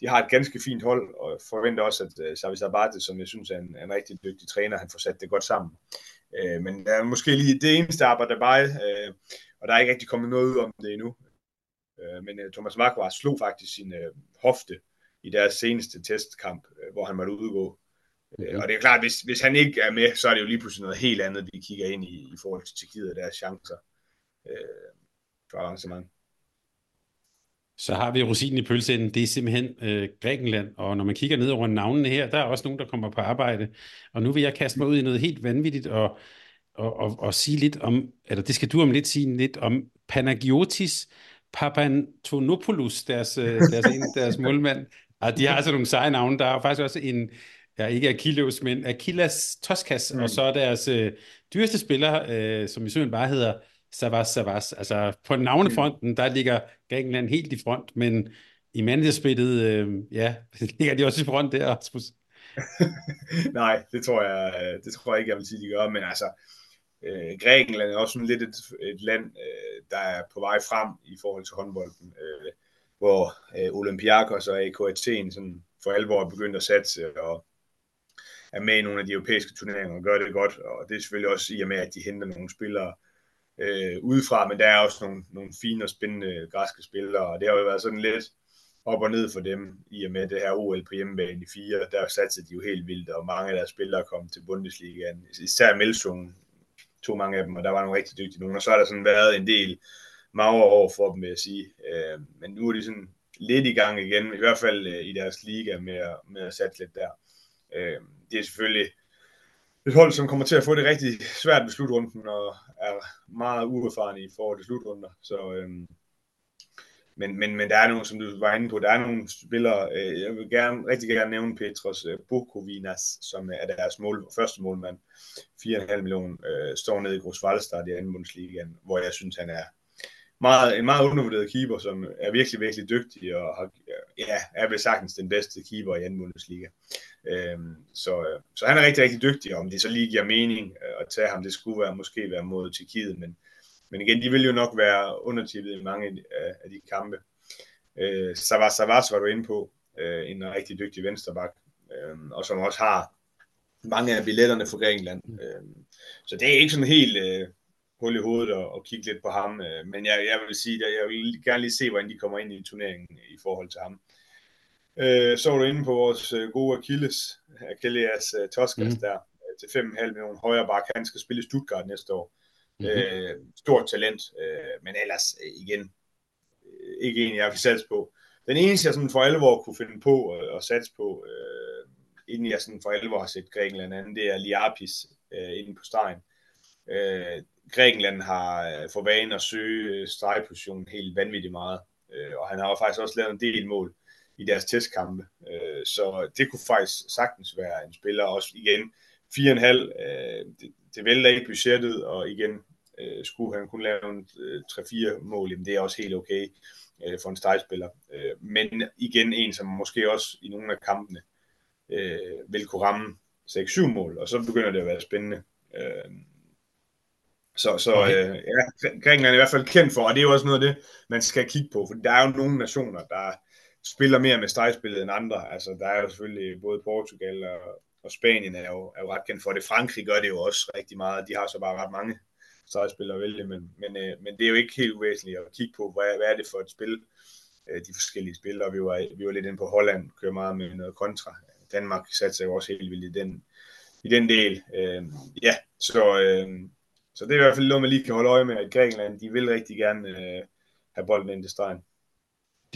de har et ganske fint hold, og forventer også, at øh, Xavi Sabate, som jeg synes er en, en rigtig dygtig træner, han får sat det godt sammen. Øh, men der er måske lige det eneste arbejde der bare, og der er ikke rigtig kommet noget ud om det endnu. Men Thomas Marquardt slog faktisk sin hofte i deres seneste testkamp, hvor han måtte udgå. Og det er klart, hvis, hvis han ikke er med, så er det jo lige pludselig noget helt andet, de kigger ind i, i forhold til Tjekkiet og deres chancer øh, for arrangement. Så har vi rosinen i pølseenden, det er simpelthen øh, Grækenland, og når man kigger ned over navnene her, der er også nogen, der kommer på arbejde, og nu vil jeg kaste mig ud i noget helt vanvittigt, og, og, og, og sige lidt om, eller det skal du om lidt sige lidt om Panagiotis Papantonopoulos, deres, øh, deres, en, deres målmand. Og de har altså nogle seje navne. Der er faktisk også en, ja, ikke Achilles, men Achilles Toskas, mm. og så er deres øh, dyreste spiller, øh, som i søen bare hedder Savas Savas. Altså på navnefronten, der ligger Grækenland helt i front, men i managerspillet, øh, ja, ligger de også i front der, Rasmus. Nej, det tror jeg, øh, det tror jeg ikke, jeg vil sige, de gør, men altså, øh, Grækenland er også sådan lidt et, et land, øh, der er på vej frem i forhold til håndbolden, øh, hvor øh, Olympiakos og AK Athen sådan for alvor er begyndt at satse og er med i nogle af de europæiske turneringer og gør det godt, og det er selvfølgelig også i og med, at de henter nogle spillere øh, udefra, men der er også nogle, nogle fine og spændende græske spillere, og det har jo været sådan lidt op og ned for dem, i og med det her OL på hjemmebane i fire, der satte de jo helt vildt, og mange af deres spillere kom til Bundesligaen, især Melsungen tog mange af dem, og der var nogle rigtig dygtige nogen, og så har der sådan været en del magre over for dem, vil jeg sige. Øh, men nu er de sådan lidt i gang igen, i hvert fald øh, i deres liga med at, med at satse lidt der. Øh, det er selvfølgelig et hold, som kommer til at få det rigtig svært ved slutrunden, og er meget uerfarne i forhold til slutrunder. Så, øhm, men, men, men der er nogle, som du var inde på, der er nogle spillere, øh, jeg vil gerne, rigtig gerne nævne Petros øh, Bukovinas, som øh, er deres mål, første målmand, 4,5 millioner, øh, står nede i Grosvaldstad i anden Bundesligaen, hvor jeg synes, han er meget, en meget undervurderet keeper, som er virkelig, virkelig dygtig, og har, ja, er vel sagtens den bedste keeper i anden Bundesliga. Øhm, så, så han er rigtig, rigtig dygtig, om det så lige giver mening øh, at tage ham, det skulle være, måske være mod Tjekkiet, men, men igen, de vil jo nok være undertippet i mange af, af de kampe. Øh, Savas Savas var du inde på, øh, en rigtig dygtig vensterbak, øh, og som også har mange af billetterne for Grækenland. Øh, så det er ikke sådan helt øh, hul i hovedet og kigge lidt på ham, øh, men jeg, jeg vil sige, at jeg vil gerne lige se, hvordan de kommer ind i turneringen i forhold til ham. Øh, så var du inde på vores øh, gode Achilles, Achilles uh, Toskas mm. der, øh, til 5,5 millioner højre bak. Han skal spille i Stuttgart næste år. Mm-hmm. Øh, stort talent, øh, men ellers øh, igen, øh, ikke en, jeg har sats på. Den eneste, jeg sådan for alvor kunne finde på at satse på, øh, inden jeg sådan for alvor har set Grækenland anden, det er Liapis øh, inde på stregen. Øh, Grækenland har øh, for vane at søge stregpositionen helt vanvittigt meget, øh, og han har jo faktisk også lavet en del mål i deres testkampe. Øh, så det kunne faktisk sagtens være en spiller også igen. 4,5, øh, det, det vælter ikke budgettet, og igen, øh, skulle han kun lave en øh, 3-4 mål, jamen det er også helt okay øh, for en stregspiller. Øh, men igen en, som måske også i nogle af kampene øh, vil kunne ramme 6-7 mål, og så begynder det at være spændende. Øh, så, så okay. øh, ja, Grækenland er i hvert fald kendt for, og det er jo også noget af det, man skal kigge på, for der er jo nogle nationer, der spiller mere med stregspillet end andre. Altså, der er jo selvfølgelig både Portugal og, og Spanien er jo, er jo ret kendt for det. Frankrig gør det jo også rigtig meget. De har så bare ret mange stregspillere at vælge, men, men, øh, men det er jo ikke helt uvæsentligt at kigge på, hvad, hvad er det for et spil, øh, de forskellige spillere. Vi var, vi var lidt inde på Holland, kører meget med noget kontra. Danmark satte sig jo også helt vildt i den, i den del. Øh, ja, så, øh, så det er i hvert fald noget, man lige kan holde øje med, at Grækenland, de vil rigtig gerne øh, have bolden ind til stregen.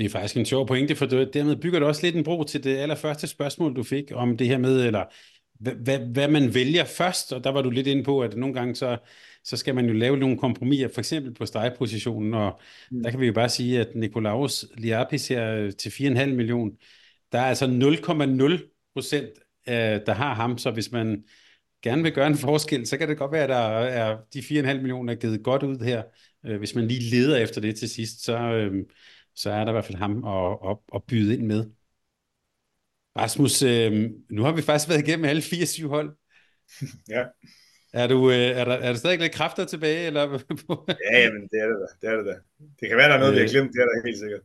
Det er faktisk en sjov pointe, for dermed bygger du også lidt en bro til det allerførste spørgsmål, du fik om det her med, eller hvad, hvad man vælger først, og der var du lidt inde på, at nogle gange så, så skal man jo lave nogle kompromiser, for eksempel på stregpositionen, og mm. der kan vi jo bare sige, at Nikolaus Liapis her til 4,5 million, der er altså 0,0 procent, der har ham, så hvis man gerne vil gøre en forskel, så kan det godt være, at der er de 4,5 millioner givet godt ud her. Øh, hvis man lige leder efter det til sidst, så, øh, så er der i hvert fald ham at, at, at byde ind med. Rasmus, øh, nu har vi faktisk været igennem alle fire syv hold. ja. Er, du, øh, er, der, er der stadig lidt kræfter tilbage? Eller? ja, men det er det da. Det, er det, da. det kan være, der er noget, øh, vi har øh. glemt. Det er der helt sikkert.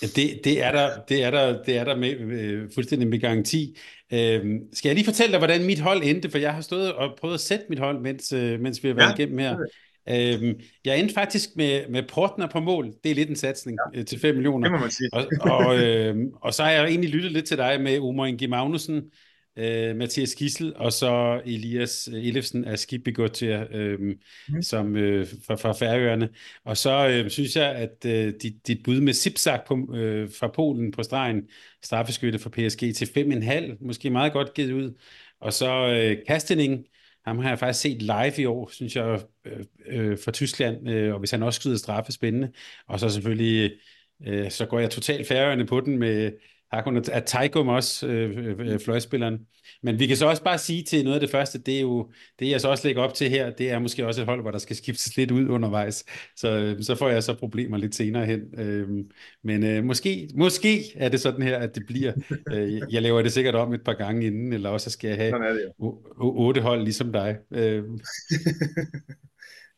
Det, det, er der, det er der, det er der med, øh, fuldstændig med garanti. Øh, skal jeg lige fortælle dig, hvordan mit hold endte? For jeg har stået og prøvet at sætte mit hold, mens, øh, mens vi har været ja, igennem her. Øhm, jeg endte faktisk med, med Portner på mål. Det er lidt en satsning ja. øh, til 5 millioner. Det må man sige. Og, og, øh, og så har jeg egentlig lyttet lidt til dig med Omar Ingi Magnussen øh, Mathias Gissel, og så Elias Ellefsen af Skibbegotia, øh, mm. som øh, fra, fra Færøerne. Og så øh, synes jeg, at øh, dit, dit bud med Sipsak på, øh, fra Polen på stregen, straffeskytte for PSG til 5,5, måske meget godt givet ud. Og så øh, Kastening, ham har jeg faktisk set live i år, synes jeg, øh, øh, for Tyskland, øh, og hvis han også skyder straffe, spændende. Og så selvfølgelig, øh, så går jeg totalt færøerne på den med Hakon Ataikum også, øh, øh, fløjspilleren. Men vi kan så også bare sige til noget af det første, det er jo, det jeg så også lægger op til her, det er måske også et hold, hvor der skal skiftes lidt ud undervejs. Så, øh, så får jeg så problemer lidt senere hen. Øh, men øh, måske, måske er det sådan her, at det bliver. Øh, jeg laver det sikkert om et par gange inden, eller også skal jeg have otte hold ligesom dig. Øh,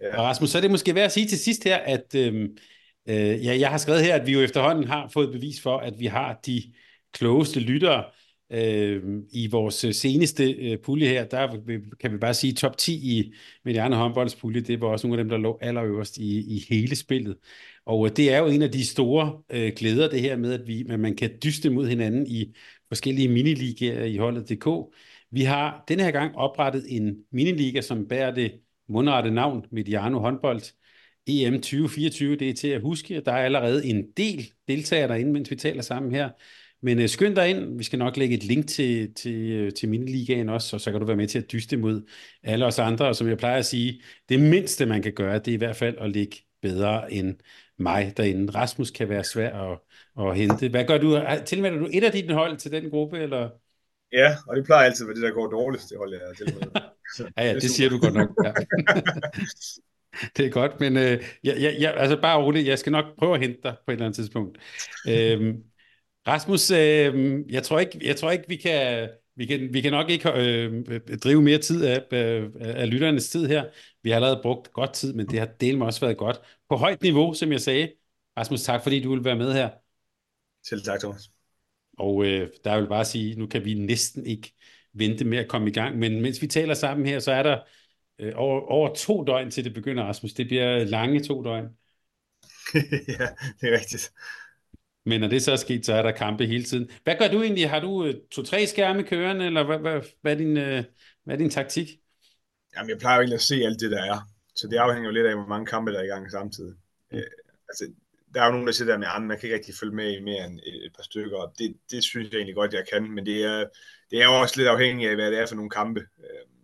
ja. Og Rasmus, så er det måske værd at sige til sidst her, at øh, Øh, ja, jeg har skrevet her, at vi jo efterhånden har fået bevis for, at vi har de klogeste lyttere øh, i vores øh, seneste øh, pulje her. Der kan vi bare sige, top 10 i Mediano håndbolds pulje, det var også nogle af dem, der lå allerøverst i, i hele spillet. Og øh, det er jo en af de store øh, glæder, det her med, at, vi, at man kan dyste mod hinanden i forskellige miniligaer i holdet.dk. Vi har denne her gang oprettet en miniliga, som bærer det mundrette navn Mediano håndbold. EM 2024, det er til at huske. Der er allerede en del deltagere derinde, mens vi taler sammen her. Men øh, skynd dig ind. Vi skal nok lægge et link til, til, øh, til miniligaen også, og så kan du være med til at dyste mod alle os andre. Og som jeg plejer at sige, det mindste man kan gøre, det er i hvert fald at ligge bedre end mig derinde. Rasmus kan være svær at, at hente. Hvad gør du? Tilmelder du et af dine hold til den gruppe, eller? Ja, og det plejer altid at være det, der går dårligst, det hold, jeg tilmelder. ja, ja, det, det siger du godt nok. Ja. det er godt, men øh, jeg, jeg, jeg, altså bare roligt, jeg skal nok prøve at hente dig på et eller andet tidspunkt. øhm, Rasmus, øh, jeg, tror ikke, jeg tror ikke, vi kan, vi kan, vi kan nok ikke øh, drive mere tid af, af, af lytternes tid her. Vi har allerede brugt godt tid, men det har delt også været godt. På højt niveau, som jeg sagde. Rasmus, tak fordi du vil være med her. Selv tak, Thomas. Og øh, der vil bare sige, nu kan vi næsten ikke vente med at komme i gang, men mens vi taler sammen her, så er der øh, over, over to døgn til det begynder, Rasmus. Det bliver lange to døgn. ja, det er rigtigt. Men når det så er sket, så er der kampe hele tiden. Hvad gør du egentlig? Har du øh, to-tre skærme kørende, eller hvad, hvad, hvad, er din, øh, hvad er din taktik? Jamen, jeg plejer jo egentlig at se alt det, der er. Så det afhænger jo lidt af, hvor mange kampe, der er i gang samtidig. Mm. Øh, altså, der er jo nogen, der siger der med, at man kan ikke rigtig følge med i mere end et par stykker, og det, det synes jeg egentlig godt, jeg kan, men det er, det er jo også lidt afhængigt af, hvad det er for nogle kampe. Øh,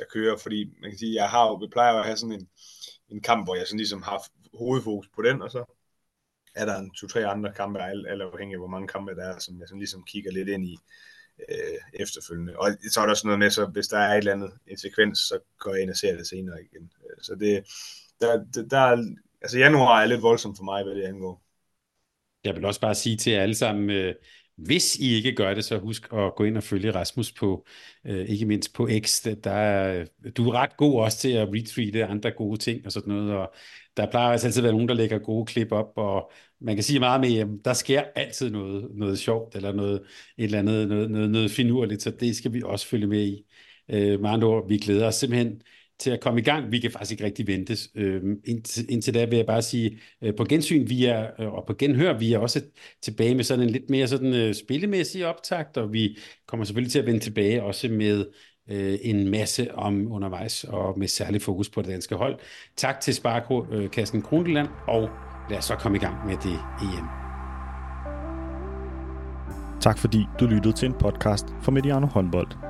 der kører, fordi man kan sige, jeg har jo, plejer at have sådan en, en kamp, hvor jeg sådan ligesom har hovedfokus på den, og så er der en to-tre andre kampe, alt, alt afhængig af, hvor mange kampe der er, som jeg sådan ligesom kigger lidt ind i øh, efterfølgende. Og så er der sådan noget med, så hvis der er et eller andet, en sekvens, så går jeg ind og ser det senere igen. Øh, så det, der, der, der altså januar er lidt voldsomt for mig, hvad det angår. Jeg vil også bare sige til jer alle sammen, øh, hvis I ikke gør det, så husk at gå ind og følge Rasmus på, øh, ikke mindst på X. Der er, du er ret god også til at retweete andre gode ting og sådan noget, og der plejer altså altid at være nogen, der lægger gode klip op, og man kan sige meget med, at der sker altid noget, noget sjovt, eller noget, et eller andet, noget, noget, noget finurligt, så det skal vi også følge med i. Øh, med andre ord, vi glæder os simpelthen til at komme i gang. Vi kan faktisk ikke rigtig vente. Øh, indtil, indtil da vil jeg bare sige, øh, på gensyn vi er, øh, og på genhør, vi er også tilbage med sådan en lidt mere sådan øh, spillemæssig optakt, og vi kommer selvfølgelig til at vende tilbage også med øh, en masse om undervejs, og med særlig fokus på det danske hold. Tak til Sparkassen øh, Krondeland, og lad os så komme i gang med det EM. Tak fordi du lyttede til en podcast fra Mediano Håndbold.